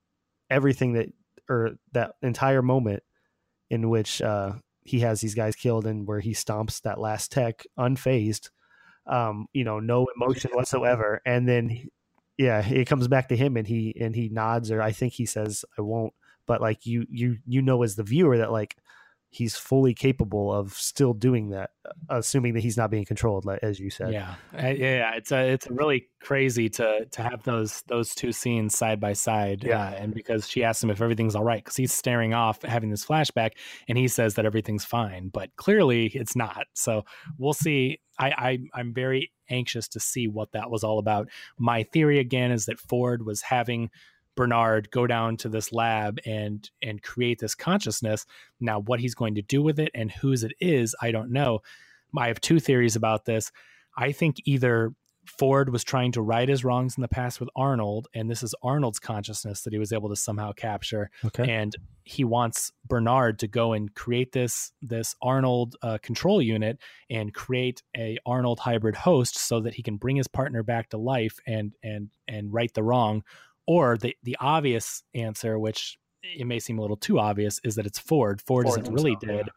everything that or that entire moment in which uh, he has these guys killed and where he stomps that last tech unfazed, um, you know, no emotion whatsoever. And then yeah, it comes back to him and he and he nods or I think he says I won't. But like you you you know as the viewer that like he's fully capable of still doing that, uh, assuming that he's not being controlled, like as you said. Yeah, uh, yeah, it's a it's really crazy to to have those those two scenes side by side. Yeah, uh, and because she asks him if everything's all right, because he's staring off, having this flashback, and he says that everything's fine, but clearly it's not. So we'll see. I, I I'm very anxious to see what that was all about. My theory again is that Ford was having Bernard go down to this lab and and create this consciousness. Now, what he's going to do with it and whose it is, I don't know. I have two theories about this. I think either Ford was trying to right his wrongs in the past with Arnold, and this is Arnold's consciousness that he was able to somehow capture. Okay. And he wants Bernard to go and create this this Arnold uh, control unit and create a Arnold hybrid host so that he can bring his partner back to life and and and right the wrong or the the obvious answer, which it may seem a little too obvious, is that it's Ford. Ford, Ford isn't really dead.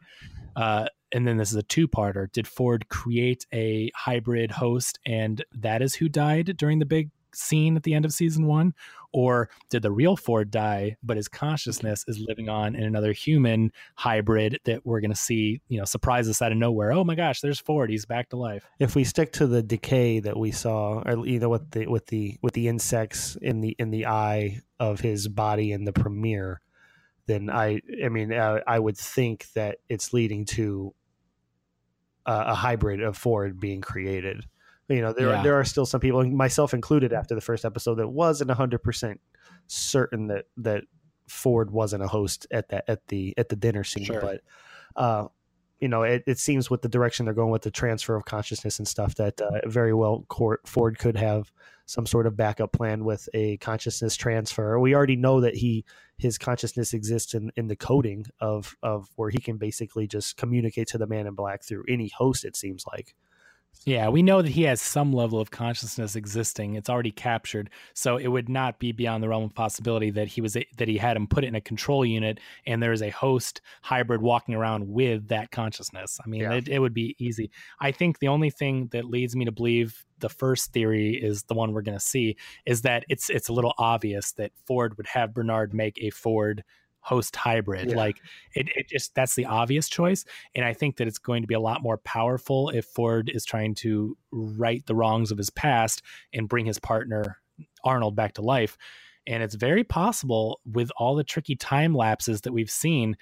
Yeah. Uh, and then this is a two-parter. Did Ford create a hybrid host, and that is who died during the big scene at the end of season one? Or did the real Ford die, but his consciousness is living on in another human hybrid that we're going to see, you know, surprise us out of nowhere? Oh my gosh, there's Ford. He's back to life. If we stick to the decay that we saw, or you know, with the with the with the insects in the in the eye of his body in the premiere, then I I mean I, I would think that it's leading to a, a hybrid of Ford being created you know there yeah. are, there are still some people myself included after the first episode that wasn't 100% certain that that Ford wasn't a host at that at the at the dinner scene sure. but uh you know it, it seems with the direction they're going with the transfer of consciousness and stuff that uh, very well court, Ford could have some sort of backup plan with a consciousness transfer we already know that he his consciousness exists in, in the coding of of where he can basically just communicate to the man in black through any host it seems like yeah, we know that he has some level of consciousness existing. It's already captured, so it would not be beyond the realm of possibility that he was that he had him put it in a control unit, and there is a host hybrid walking around with that consciousness. I mean, yeah. it, it would be easy. I think the only thing that leads me to believe the first theory is the one we're going to see is that it's it's a little obvious that Ford would have Bernard make a Ford host hybrid. Yeah. Like it, it just that's the obvious choice. And I think that it's going to be a lot more powerful if Ford is trying to right the wrongs of his past and bring his partner Arnold back to life. And it's very possible with all the tricky time lapses that we've seen.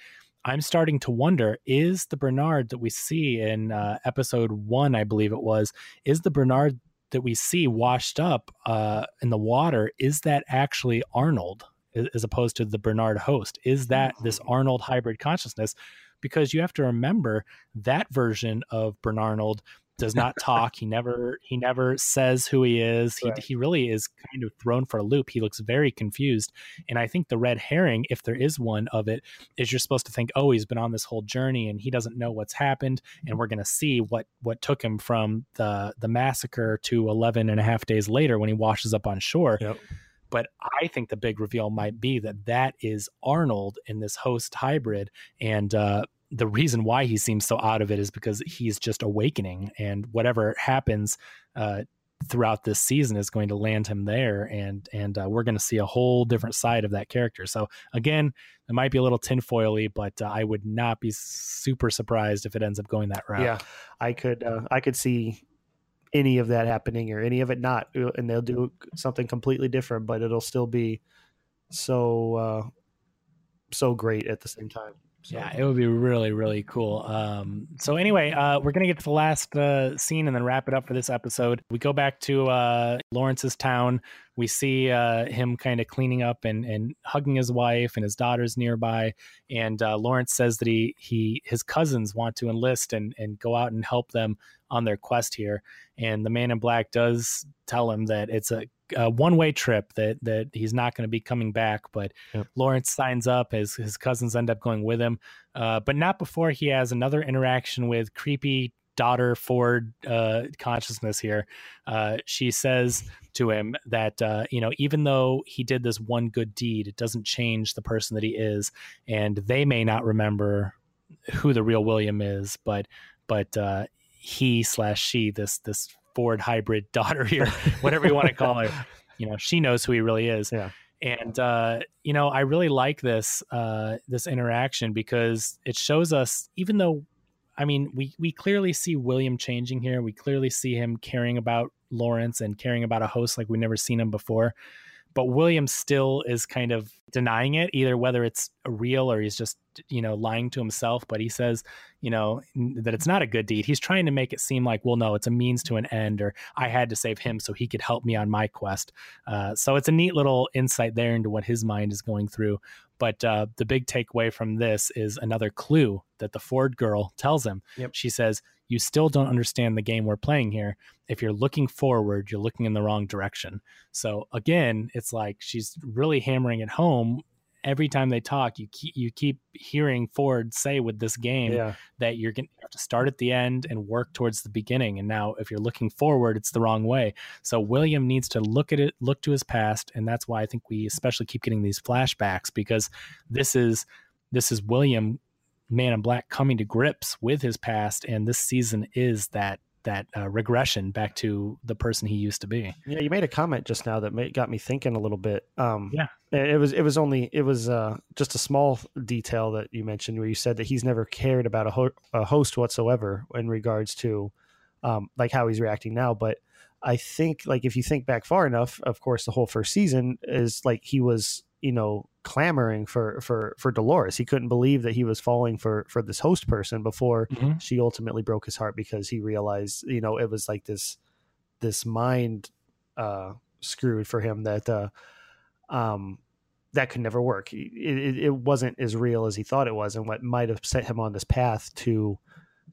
I'm starting to wonder is the Bernard that we see in uh, episode one, I believe it was, is the Bernard that we see washed up uh, in the water, is that actually Arnold? As opposed to the Bernard host? Is that this mm-hmm. Arnold hybrid consciousness? Because you have to remember that version of Bernard does not talk. he never he never says who he is. He right. he really is kind of thrown for a loop. He looks very confused. And I think the red herring, if there is one of it, is you're supposed to think, oh, he's been on this whole journey and he doesn't know what's happened. And we're gonna see what what took him from the the massacre to 11 and a half days later when he washes up on shore. Yep. But I think the big reveal might be that that is Arnold in this host hybrid. And uh, the reason why he seems so out of it is because he's just awakening. And whatever happens, uh, throughout this season is going to land him there and and uh, we're going to see a whole different side of that character so again it might be a little tinfoily but uh, i would not be super surprised if it ends up going that route yeah i could uh, i could see any of that happening or any of it not uh, and they'll do something completely different but it'll still be so uh so great at the same time so. Yeah, it would be really, really cool. Um, so anyway, uh, we're gonna get to the last uh, scene and then wrap it up for this episode. We go back to uh, Lawrence's town. We see uh, him kind of cleaning up and, and hugging his wife and his daughters nearby. And uh, Lawrence says that he he his cousins want to enlist and and go out and help them on their quest here. And the man in black does tell him that it's a a one way trip that that he's not going to be coming back. But yep. Lawrence signs up. His his cousins end up going with him, uh, but not before he has another interaction with creepy daughter Ford uh, consciousness here. Uh, she says to him that uh, you know even though he did this one good deed, it doesn't change the person that he is, and they may not remember who the real William is, but but uh, he slash she this this Ford hybrid daughter here, whatever you want to call her. you know she knows who he really is. Yeah. And uh, you know, I really like this uh, this interaction because it shows us, even though, I mean, we we clearly see William changing here. We clearly see him caring about Lawrence and caring about a host like we've never seen him before but William still is kind of denying it, either whether it's real or he's just, you know, lying to himself. But he says, you know, that it's not a good deed. He's trying to make it seem like, well, no, it's a means to an end, or I had to save him so he could help me on my quest. Uh, so it's a neat little insight there into what his mind is going through. But uh, the big takeaway from this is another clue that the Ford girl tells him. Yep. She says, You still don't understand the game we're playing here. If you're looking forward, you're looking in the wrong direction. So again, it's like she's really hammering it home. Every time they talk, you keep you keep hearing Ford say with this game Yeah. that you're going to have to start at the end and work towards the beginning. And now, if you're looking forward, it's the wrong way. So William needs to look at it, look to his past, and that's why I think we especially keep getting these flashbacks because this is this is William, Man in Black, coming to grips with his past, and this season is that that uh, regression back to the person he used to be. Yeah, you made a comment just now that made, got me thinking a little bit. Um, Yeah. it was it was only it was uh, just a small detail that you mentioned where you said that he's never cared about a, ho- a host whatsoever in regards to um, like how he's reacting now. But I think like if you think back far enough, of course, the whole first season is like he was you know clamoring for for for Dolores. He couldn't believe that he was falling for for this host person before she ultimately broke his heart because he realized you know it was like this this mind uh screwed for him that uh um that could never work it, it, it wasn't as real as he thought it was and what might have set him on this path to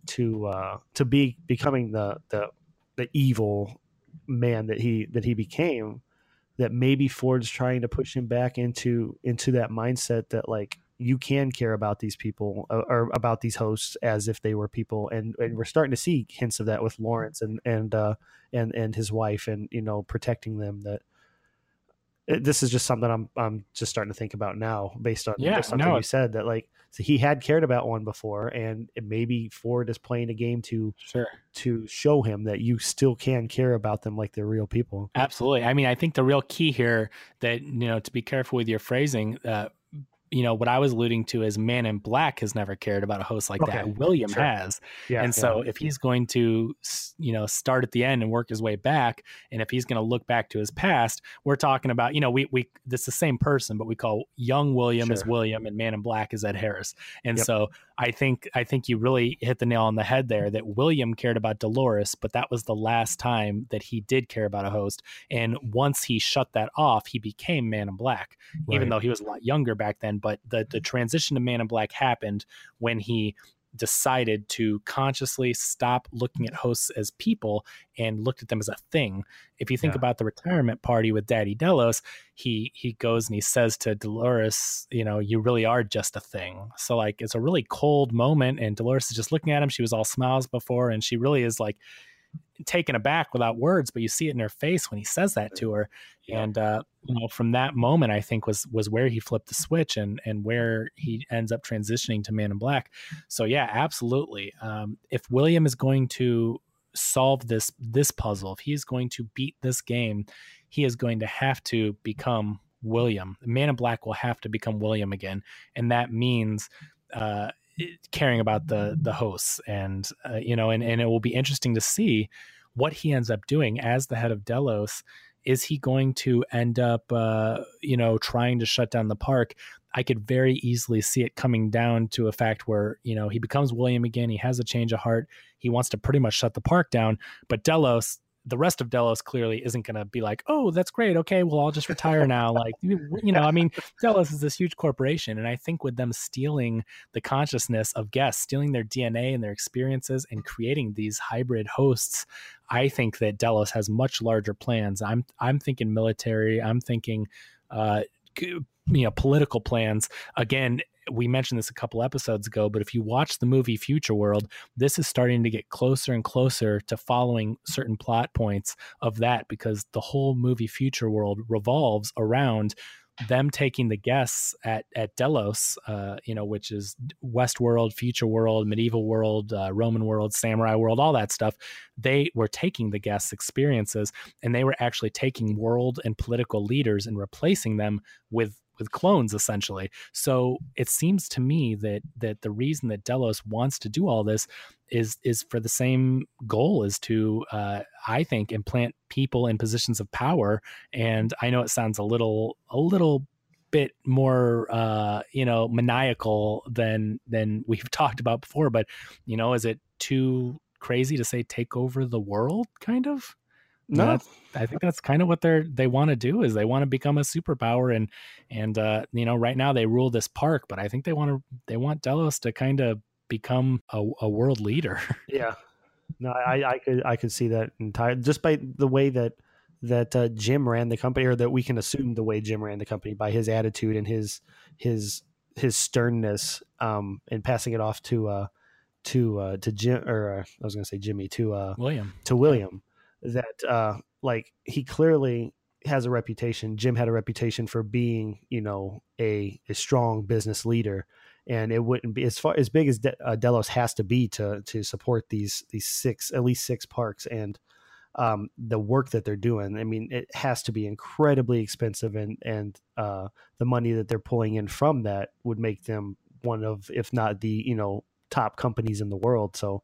to uh to be becoming the the the evil man that he that he became that maybe Ford's trying to push him back into into that mindset that like you can care about these people uh, or about these hosts as if they were people. And and we're starting to see hints of that with Lawrence and and uh and and his wife and you know protecting them that it, this is just something I'm I'm just starting to think about now based on Yeah, something no, you said that like so he had cared about one before and maybe Ford is playing a game to Sure. to show him that you still can care about them like they're real people. Absolutely. I mean, I think the real key here that, you know, to be careful with your phrasing, uh, you know, what I was alluding to is Man in Black has never cared about a host like Okay, that. William sure. has. Yeah. and so if he's going to, you know, start at the end and work his way back, and if he's going to look back to his past, we're talking about, you know, we, we, this is the same person, but we call young William as William and Man in Black is Ed Harris. And Yep. so I think, I think you really hit the nail on the head there that William cared about Dolores, but that was the last time that he did care about a host. And once he shut that off, he became Man in Black, even though he was a lot younger back then. But the, the transition to Man in Black happened when he decided to consciously stop looking at hosts as people and looked at them as a thing. If you think Yeah. about the retirement party with Daddy Delos, he he goes and he says to Dolores, you know, you really are just a thing. So like it's a really cold moment and Dolores is just looking at him. She was all smiles before and she really is like taken aback without words, but you see it in her face when he says that to her. Yeah. And uh, you know, from that moment, I think was was where he flipped the switch and and where he ends up transitioning to Man in Black. So yeah, absolutely. Um, if William is going to solve this this puzzle, if he is going to beat this game, he is going to have to become William. Man in Black will have to become William again, and that means. Uh, caring about the the hosts and uh, you know and, and it will be interesting to see what he ends up doing as the head of delos. Is he going to end up uh, you know trying to shut down the park? I could very easily see it coming down to a fact where you know he becomes william again he has a change of heart he wants to pretty much shut the park down but delos the rest of Delos clearly isn't going to be like, oh, that's great. Okay, well, I'll just retire now. like, you you know, I mean, Delos is this huge corporation. And I think with them stealing the consciousness of guests, stealing their DNA and their experiences and creating these hybrid hosts, I think that Delos has much larger plans. I'm I'm thinking military. I'm thinking, uh, you know, political plans. Again, we mentioned this a couple episodes ago, but if you watch the movie Future World, this is starting to get closer and closer to following certain plot points of that because the whole movie Future World revolves around them taking the guests at at Delos, uh, you know, which is West world, future world, medieval world, uh, Roman world, samurai world, all that stuff. They were taking the guests' experiences and they were actually taking world and political leaders and replacing them with with clones essentially. So it seems to me that that the reason that Delos wants to do all this is is for the same goal is to uh, I think implant people in positions of power. And I know it sounds a little a little bit more uh you know maniacal than than we've talked about before but you know is it too crazy to say take over the world kind of No, I think that's kind of what they're they want to do is they want to become a superpower and and uh, you know right now they rule this park, but I think they want to they want Delos to kind of become a, a world leader. Yeah, no, I, I could I could see that entire just by the way that that uh, Jim ran the company, or that we can assume the way Jim ran the company by his attitude and his his his sternness, um, and passing it off to uh to uh to Jim or uh, I was gonna say Jimmy to uh William. to William that uh like he clearly has a reputation Jim had a reputation for being you know a a strong business leader. And it wouldn't be as far as big as De- uh, Delos has to be to to support these these six at least six parks and um the work that they're doing. I mean it has to be incredibly expensive and and uh the money that they're pulling in from that would make them one of if not the you know top companies in the world. So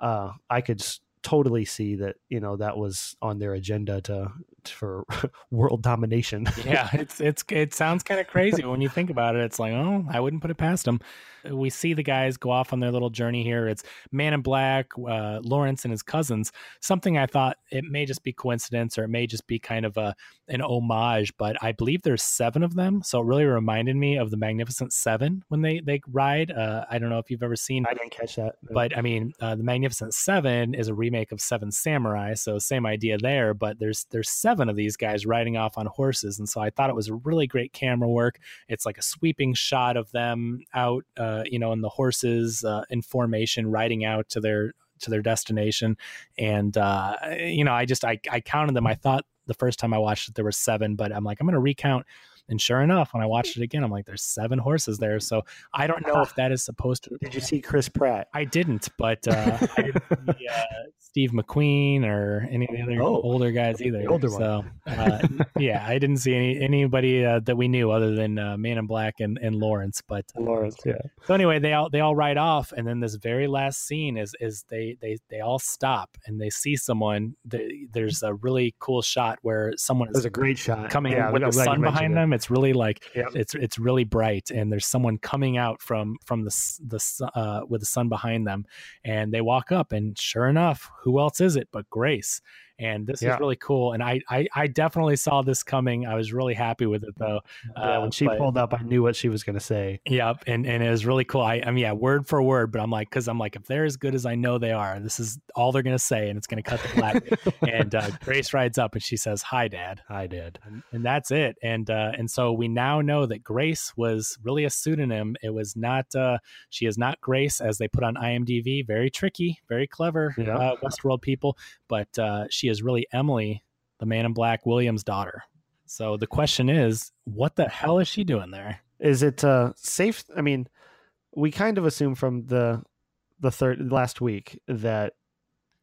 uh I could totally see that you know that was on their agenda to for world domination. yeah, it's it's it sounds kind of crazy when you think about it. It's like, oh, I wouldn't put it past them. We see the guys go off on their little journey here. It's Man in Black, uh, Lawrence and his cousins. Something I thought it may just be coincidence or it may just be kind of a an homage, but I believe there's seven of them, so it really reminded me of the Magnificent Seven when they they ride. Uh, I don't know if you've ever seen I didn't catch that, but I mean, uh, the Magnificent Seven is a remake of Seven Samurai, so same idea there. But there's there's seven of these guys riding off on horses, and so I thought it was a really great camera work. It's like a sweeping shot of them out, uh, you know, in the horses uh, in formation, riding out to their to their destination, and uh, you know, I just I I counted them. I thought the first time I watched it there were seven, but I'm like I'm going to recount. And sure enough, when I watched it again, I'm like, there's seven horses there. So I don't know if that is supposed to. did you see Chris Pratt? I didn't, but uh, I didn't see uh, Steve McQueen or any of the other Oh, older guys either. the older one. so, uh, yeah, I didn't see any anybody uh, that we knew other than uh, Man in Black and, and Lawrence. But uh, Lawrence, yeah. so anyway, they all they all ride off, and then this very last scene is is they they they all stop and they see someone. They, there's a really cool shot where someone was is a great shot. coming yeah, with the sun behind it. It's really like Yep. it's it's really bright, and there's someone coming out from from the the uh, with the sun behind them, and they walk up, and sure enough, who else is it but Grace? And this Yeah. is really cool, and I, I I definitely saw this coming. I was really happy with it though. Yeah, Uh, when she but- pulled up, I knew what she was going to say. Yep, and and it was really cool. I, I mean, yeah, word for word, but I'm like, because I'm like, if they're as good as I know they are, this is all they're gonna say, and it's gonna cut the black. and uh, Grace rides up and she says, "Hi, Dad." Hi, Dad. and, and that's it. And uh, and so we now know that Grace was really a pseudonym. It was not. Uh, she is not Grace as they put on IMDb. Very tricky, very clever Yeah. uh, Westworld people. But uh, she is really Emily, the Man in Black Williams' daughter. So the question is, what the hell is she doing there? Is it uh, safe? I mean, we kind of assume from the the third last week that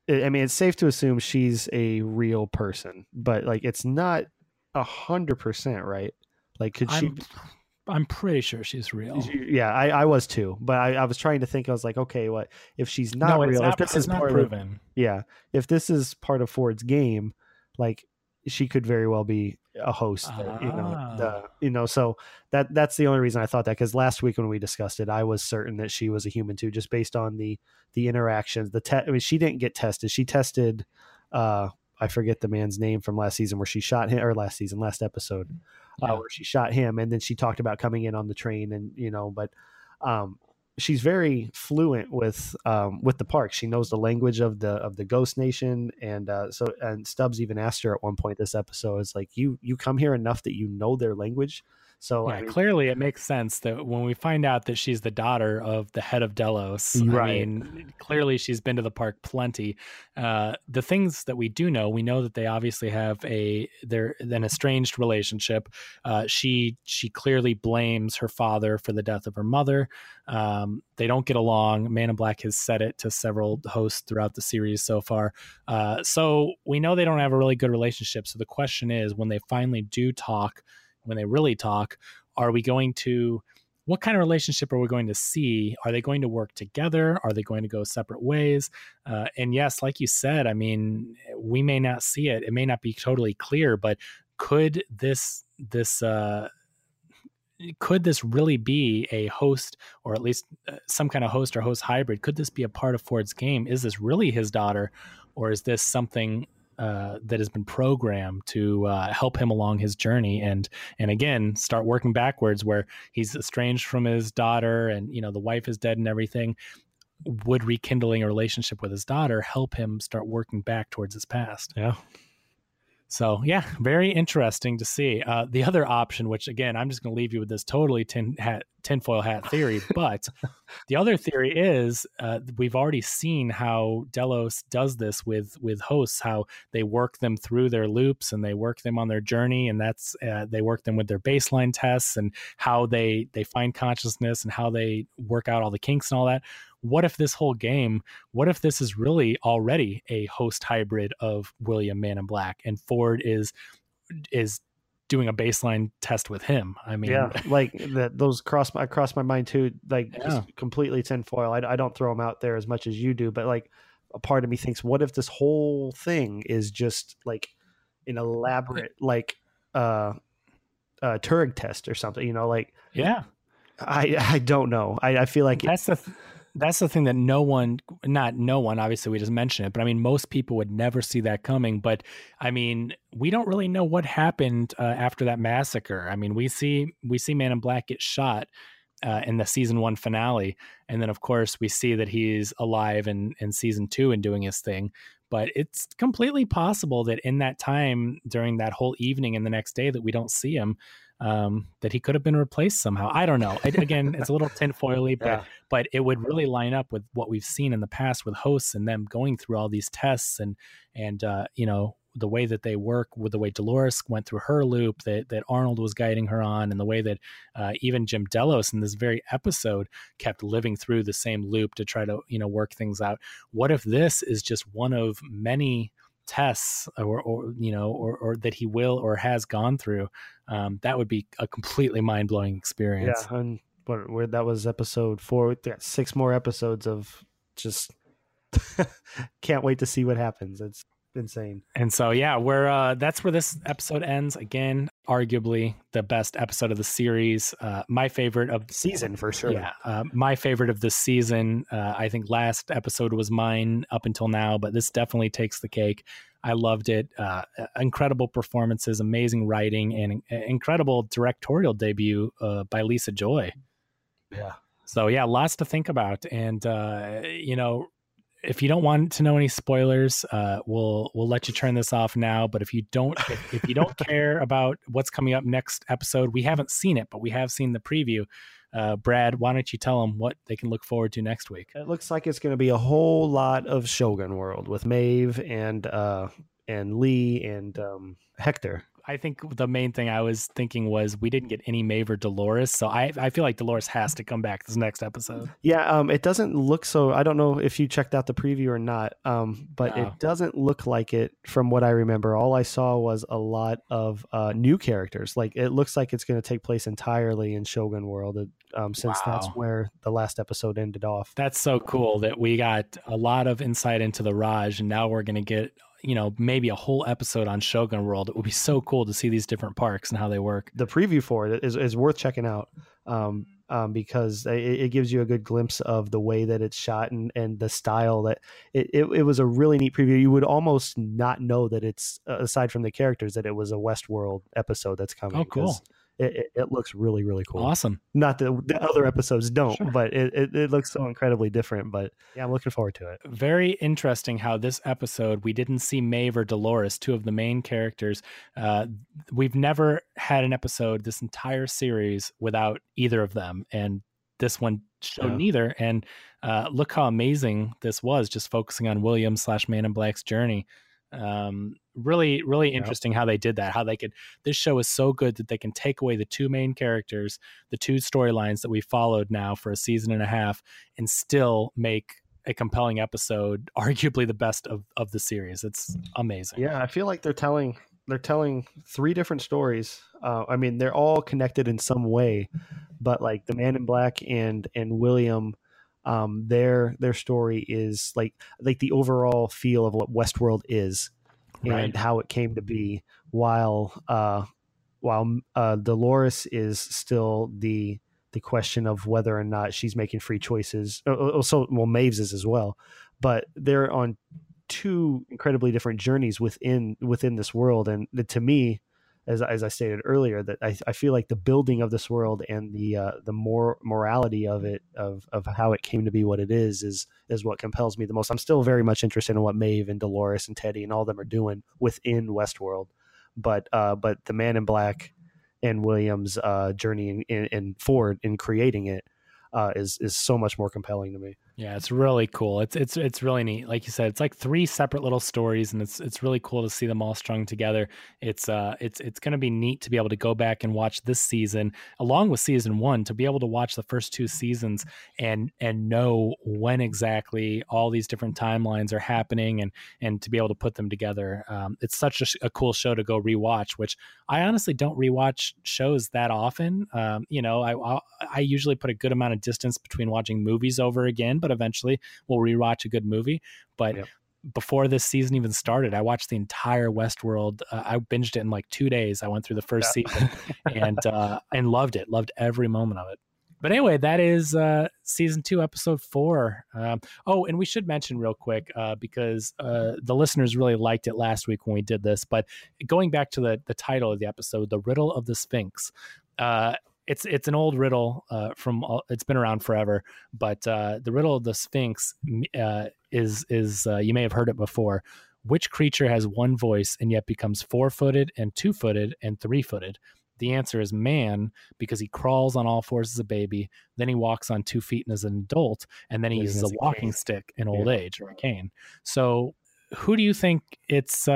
I I mean, it's safe to assume she's a real person, but like it's not a hundred percent right. Like, could she? I'm, pretty sure she's real. Yeah, I, I was too, but I, I was trying to think. I was like, okay, what if she's not no, real? not, if this is not part of proven. yeah, if this is part of Ford's game, like she could very well be a host. that, you know, Ah. the, you know. So that that's the only reason I thought that because last week when we discussed it, I was certain that she was a human too, just based on the the interactions. The te- I mean, she didn't get tested. She tested. uh I forget the man's name from last season where she shot him, or last season, last episode, Yeah. uh, where she shot him, and then she talked about coming in on the train, and you know, but um, she's very fluent with um, with the park. She knows the language of the of the Ghost Nation, and uh, so and Stubbs even asked her at one point this episode is like you you come here enough that you know their language. So yeah, I mean, clearly it makes sense that when we find out that she's the daughter of the head of Delos, Right. I mean, clearly she's been to the park plenty. Uh, the things that we do know, we know that they obviously have a they're an estranged relationship. Uh, she she clearly blames her father for the death of her mother. Um, they don't get along. Man in Black has said it to several hosts throughout the series so far. Uh, so we know they don't have a really good relationship. So the question is, when they finally do talk, when they really talk, are we going to? What kind of relationship are we going to see? Are they going to work together? Are they going to go separate ways? Uh, and yes, like you said, I mean, we may not see it. It may not be totally clear, but could this this uh, could this really be a host or at least uh, some kind of host or host hybrid could this be a part of ford's game is this really his daughter or is this something uh, that has been programmed to uh, help him along his journey and and again start working backwards where he's estranged from his daughter and you know the wife is dead and everything. Would rekindling a relationship with his daughter help him start working back towards his past? Yeah, so yeah, very interesting to see. Uh, the other option, which again, I'm just going to leave you with this totally tin hat tinfoil hat theory, but the other theory is uh, we've already seen how Delos does this with with hosts, how they work them through their loops and they work them on their journey, and that's uh, they work them with their baseline tests and how they they find consciousness and how they work out all the kinks and all that what if this whole game what if this is really already a host hybrid of william man in black and ford is is doing a baseline test with him i mean yeah, like that. Those cross my cross my mind too. Like Yeah. just completely tinfoil. I, I don't throw them out there as much as you do, but like a part of me thinks, what if this whole thing is just like an elaborate like uh uh Turing test or something? You know, like yeah I I don't know. I, I feel like it, that's the th- that's the thing that no one not no one obviously we just mentioned it but i mean most people would never see that coming but i mean we don't really know what happened uh, after that massacre. I mean we see we see man in black get shot uh, in the season one finale and then of course we see that he's alive in in season two and doing his thing but it's completely possible that in that time during that whole evening and the next day that we don't see him um, that he could have been replaced somehow. I don't know. I, again, it's a little tinfoily, but Yeah. but it would really line up with what we've seen in the past with hosts and them going through all these tests and and uh, you know the way that they work with the way Dolores went through her loop that that Arnold was guiding her on and the way that uh, even Jim Delos in this very episode kept living through the same loop to try to you know work things out. What if this is just one of many tests or, or you know or, or that he will or has gone through um, that would be a completely mind-blowing experience yeah, and what where that was episode four. We got six more episodes of just can't wait to see what happens. It's insane. And so, yeah, we're uh, that's where this episode ends. Again, arguably the best episode of the series. Uh, my favorite of the Season for sure. Yeah, uh, my favorite of the season. Uh, I think last episode was mine up until now, but this definitely takes the cake. I loved it. Uh, incredible performances, amazing writing, and uh, incredible directorial debut uh, by Lisa Joy. Yeah. So yeah, lots to think about, and uh, you know, if you don't want to know any spoilers, uh, we'll we'll let you turn this off now. But if you don't, if, if you don't care about what's coming up next episode, we haven't seen it, but we have seen the preview. Uh, Brad, why don't you tell them what they can look forward to next week? It looks like it's going to be a whole lot of Shogun World with Maeve and uh and Lee and um Hector. I think the main thing I was thinking was we didn't get any Maeve or Dolores, so I I feel like Dolores has to come back this next episode. Yeah, um it doesn't look so I don't know if you checked out the preview or not. Um but No. it doesn't look like it from what I remember. All I saw was a lot of uh new characters. Like it looks like it's going to take place entirely in Shogun World um since that's where the last episode ended off. That's so cool that we got a lot of insight into the Raj, and now we're going to get you know maybe a whole episode on Shogun World. It would be so cool to see these different parks and how they work. the preview for it is, is worth checking out um, um, because it, it gives you a good glimpse of the way that it's shot and, and the style that it, it, it was a really neat preview. You would almost not know that it's aside from the characters that it was a Westworld episode that's coming. Oh, cool. It, it looks really really cool. Awesome. Not that the other episodes don't, Sure. but it, it, it looks so incredibly different. But yeah, I'm looking forward to it. Very interesting how this episode we didn't see Maeve or Dolores, two of the main characters. Uh, we've never had an episode this entire series without either of them, and this one showed Yeah. neither. And uh, look how amazing this was, just focusing on William slash Man in Black's journey. Um, really, really Yeah. interesting how they did that. How they could. This show is so good that they can take away the two main characters, the two storylines that we followed now for a season and a half, and still make a compelling episode, arguably the best of, of the series. It's amazing. Yeah, I feel like they're telling they're telling three different stories. Uh, I mean, they're all connected in some way, but like the Man in Black and and William, um, their their story is like like the overall feel of what Westworld is Right. and how it came to be. While uh, while uh, Dolores is still the the question of whether or not she's making free choices. Also, well, Maeve's is as well, but they're on two incredibly different journeys within within this world. And to me, as as I stated earlier, that I, I feel like the building of this world and the uh, the more morality of it of of how it came to be what it is is is what compels me the most. I'm still very much interested in what Maeve and Dolores and Teddy and all them are doing within Westworld, but uh, but the Man in Black and Williams' uh, journey in Ford in creating it uh, is is so much more compelling to me. Yeah, it's really cool. It's it's it's really neat. Like you said, it's like three separate little stories, and it's it's really cool to see them all strung together. It's uh it's it's going to be neat to be able to go back and watch this season along with season one to be able to watch the first two seasons and and know when exactly all these different timelines are happening and and to be able to put them together. Um, it's such a, a cool show to go rewatch, which I honestly don't rewatch shows that often. Um, you know, I I I usually put a good amount of distance between watching movies over again, but eventually we'll rewatch a good movie. But Yep. before this season even started, I watched the entire Westworld. Uh, I binged it in like two days. I went through the first Yeah. season and uh, and loved it. Loved every moment of it. But anyway, that is uh, season two, episode four. Um, oh, and we should mention real quick uh, because uh, the listeners really liked it last week when we did this. But going back to the the title of the episode, "The Riddle of the Sphinx." Uh, it's it's an old riddle uh, from all- it's been around forever, but uh, the riddle of the Sphinx uh, is is uh, you may have heard it before. Which creature has one voice and yet becomes four footed and two footed and three footed? The answer is man because he crawls on all fours as a baby, then he walks on two feet as an adult, and then he uses a a walking cane. stick in old Yeah. age or a cane. So, who do you think it's?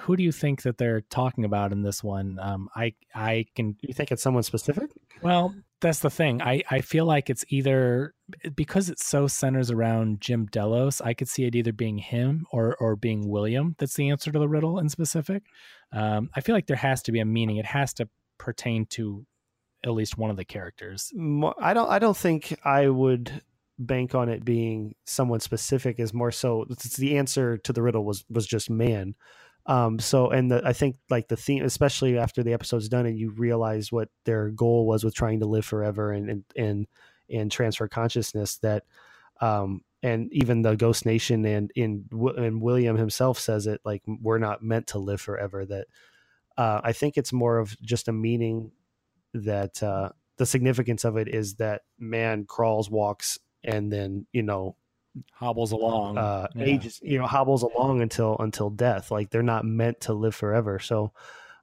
Who do you think that they're talking about in this one? Um, I I can You think it's someone specific? well, that's the thing. I, I feel like it's either because it so centers around Jim Delos, I could see it either being him or or being William. That's the answer to the riddle in specific. Um, I feel like there has to be a meaning. It has to pertain to at least one of the characters. I don't. I don't think I would bank on it being someone specific. Is more so it's the answer to the riddle was was just man. Um. So and the, I think like the theme, especially after the episode's done, and you realize what their goal was with trying to live forever and and and, and transfer consciousness that. Um, and even the Ghost Nation and in and William himself says it like we're not meant to live forever. That uh, I think it's more of just a meaning that uh, the significance of it is that man crawls, walks, and then you know Hobbles along. uh, yeah. ages, you know, hobbles along until until death. Like they're not meant to live forever. So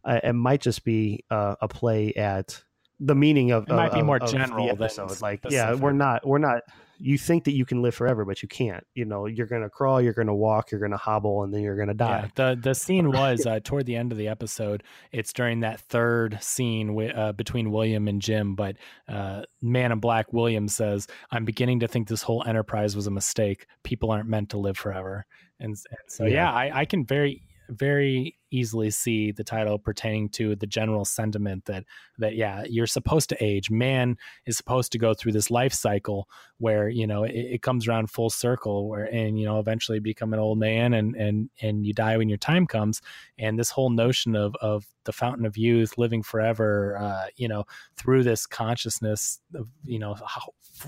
uh, it might just be uh, a play at the meaning of It might be more of the general than episode. Like, yeah, we're not we're not. You think that you can live forever, but you can't. You know, you're gonna crawl, you're gonna walk, you're gonna hobble, and then you're gonna die. Yeah, the the scene was uh, toward the end of the episode. It's during that third scene wi- uh, between William and Jim. But uh, Man in Black William says, "I'm beginning to think this whole enterprise was a mistake. People aren't meant to live forever." And, and so, yeah, Yeah. I, I can very very easily see the title pertaining to the general sentiment that that yeah you're supposed to age. Man is supposed to go through this life cycle where you know it, it comes around full circle where and you know eventually become an old man and and and you die when your time comes. And this whole notion of of the fountain of youth living forever uh you know through this consciousness of you know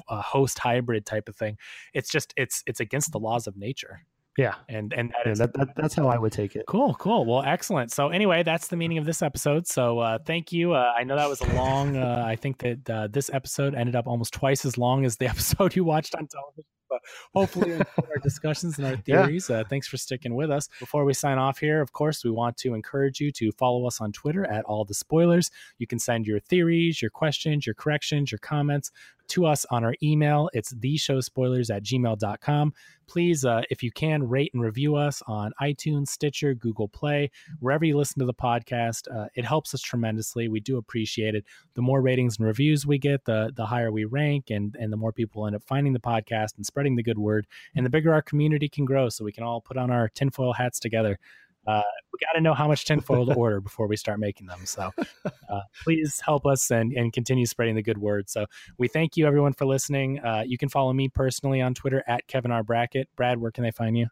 a host hybrid type of thing it's just it's it's against the laws of nature Yeah, and and that yeah, is that, that, that's how I would take it. Cool, cool. Well, excellent. So anyway, that's the meaning of this episode. So uh, thank you. Uh, I know that was a long. Uh, I think that uh, this episode ended up almost twice as long as the episode you watched on television. But hopefully, our discussions and our theories. Uh, thanks for sticking with us. Before we sign off here, of course, we want to encourage you to follow us on Twitter at all the spoilers. You can send your theories, your questions, your corrections, your comments to us on our email. It's theshowspoilers at gmail.com. Please, uh, if you can, rate and review us on iTunes, Stitcher, Google Play, wherever you listen to the podcast. Uh, it helps us tremendously. We do appreciate it. The more ratings and reviews we get, the the higher we rank, and and the more people end up finding the podcast and spreading the good word, and the bigger our community can grow. So we can all put on our tinfoil hats together. Uh, we got to know how much tinfoil to order before we start making them. So uh, please help us and, and continue spreading the good word. So we thank you everyone for listening. Uh, you can follow me personally on Twitter at Kevin R. Brackett. Brad, where can they find you?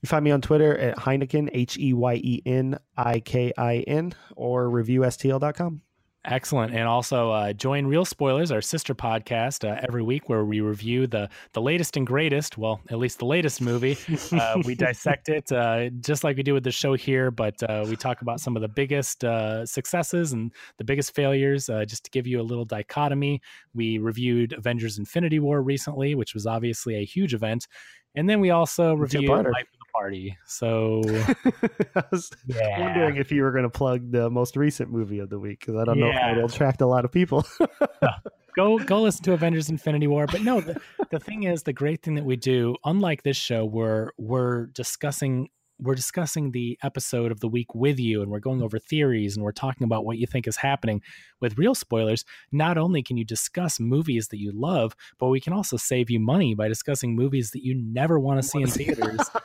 You find me on Twitter at Heineken, H E Y E N I K I N, or reviewstl.com. Excellent, and also uh, join Real Spoilers, our sister podcast, uh, every week where we review the the latest and greatest. Well, at least the latest movie. Uh, we dissect it uh, just like we do with the show here, but uh, we talk about some of the biggest uh, successes and the biggest failures. just to give you a little dichotomy, we reviewed Avengers: Infinity War recently, which was obviously a huge event, and then we also reviewed Life of the Party. So I was yeah. wondering if you were going to plug the most recent movie of the week because I don't yeah. know if it'll attract a lot of people. go go listen to Avengers: Infinity War. But no, the, the thing is, the great thing that we do, unlike this show, where we're discussing we're discussing the episode of the week with you and we're going over theories and we're talking about what you think is happening with real spoilers. Not only can you discuss movies that you love but we can also save you money by discussing movies that you never want to see in theaters.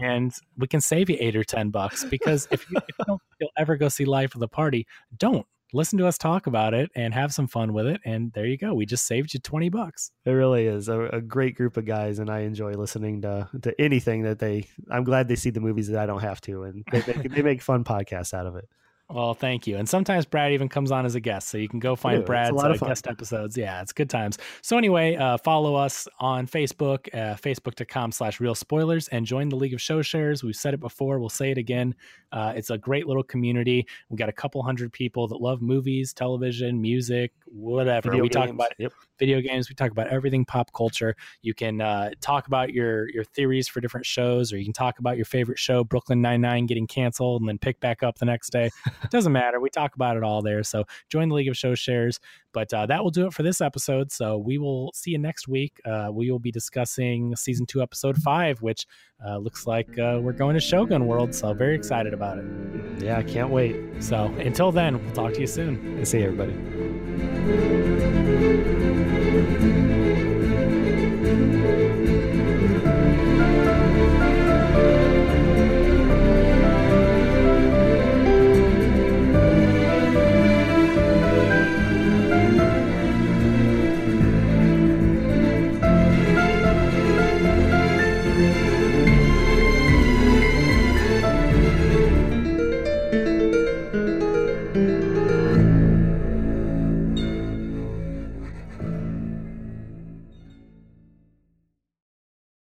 And we can save you eight or ten bucks because if you, if you don't you'll ever go see life of the party don't listen to us talk about it and have some fun with it. And there you go. We just saved you 20 bucks. It really is a, a, great group of guys. And I enjoy listening to, to anything that they, I'm glad they see the movies that I don't have to. And they, they, they make fun podcasts out of it. Well, thank you. And sometimes Brad even comes on as a guest, so you can go find Brad's uh, guest episodes. Yeah, it's good times. So anyway, uh, follow us on Facebook, uh, facebook.com slash real spoilers, and join the League of Show Shares. We've said it before, we'll say it again. Uh, it's a great little community. We got a couple hundred people that love movies, television, music, whatever. Video we games. talk about yep. Video games. We talk about everything pop culture. You can uh, talk about your your theories for different shows, or you can talk about your favorite show, Brooklyn Nine Nine, getting canceled and then pick back up the next day. It doesn't matter. We talk about it all there. So join the League of Show Shares. But uh, that will do it for this episode. So we will see you next week. Uh, we will be discussing season two, episode five, which uh, looks like uh, we're going to Shogun World. So very excited about it. Yeah, I can't wait. So until then, we'll talk to you soon. And See you, everybody. Thank you.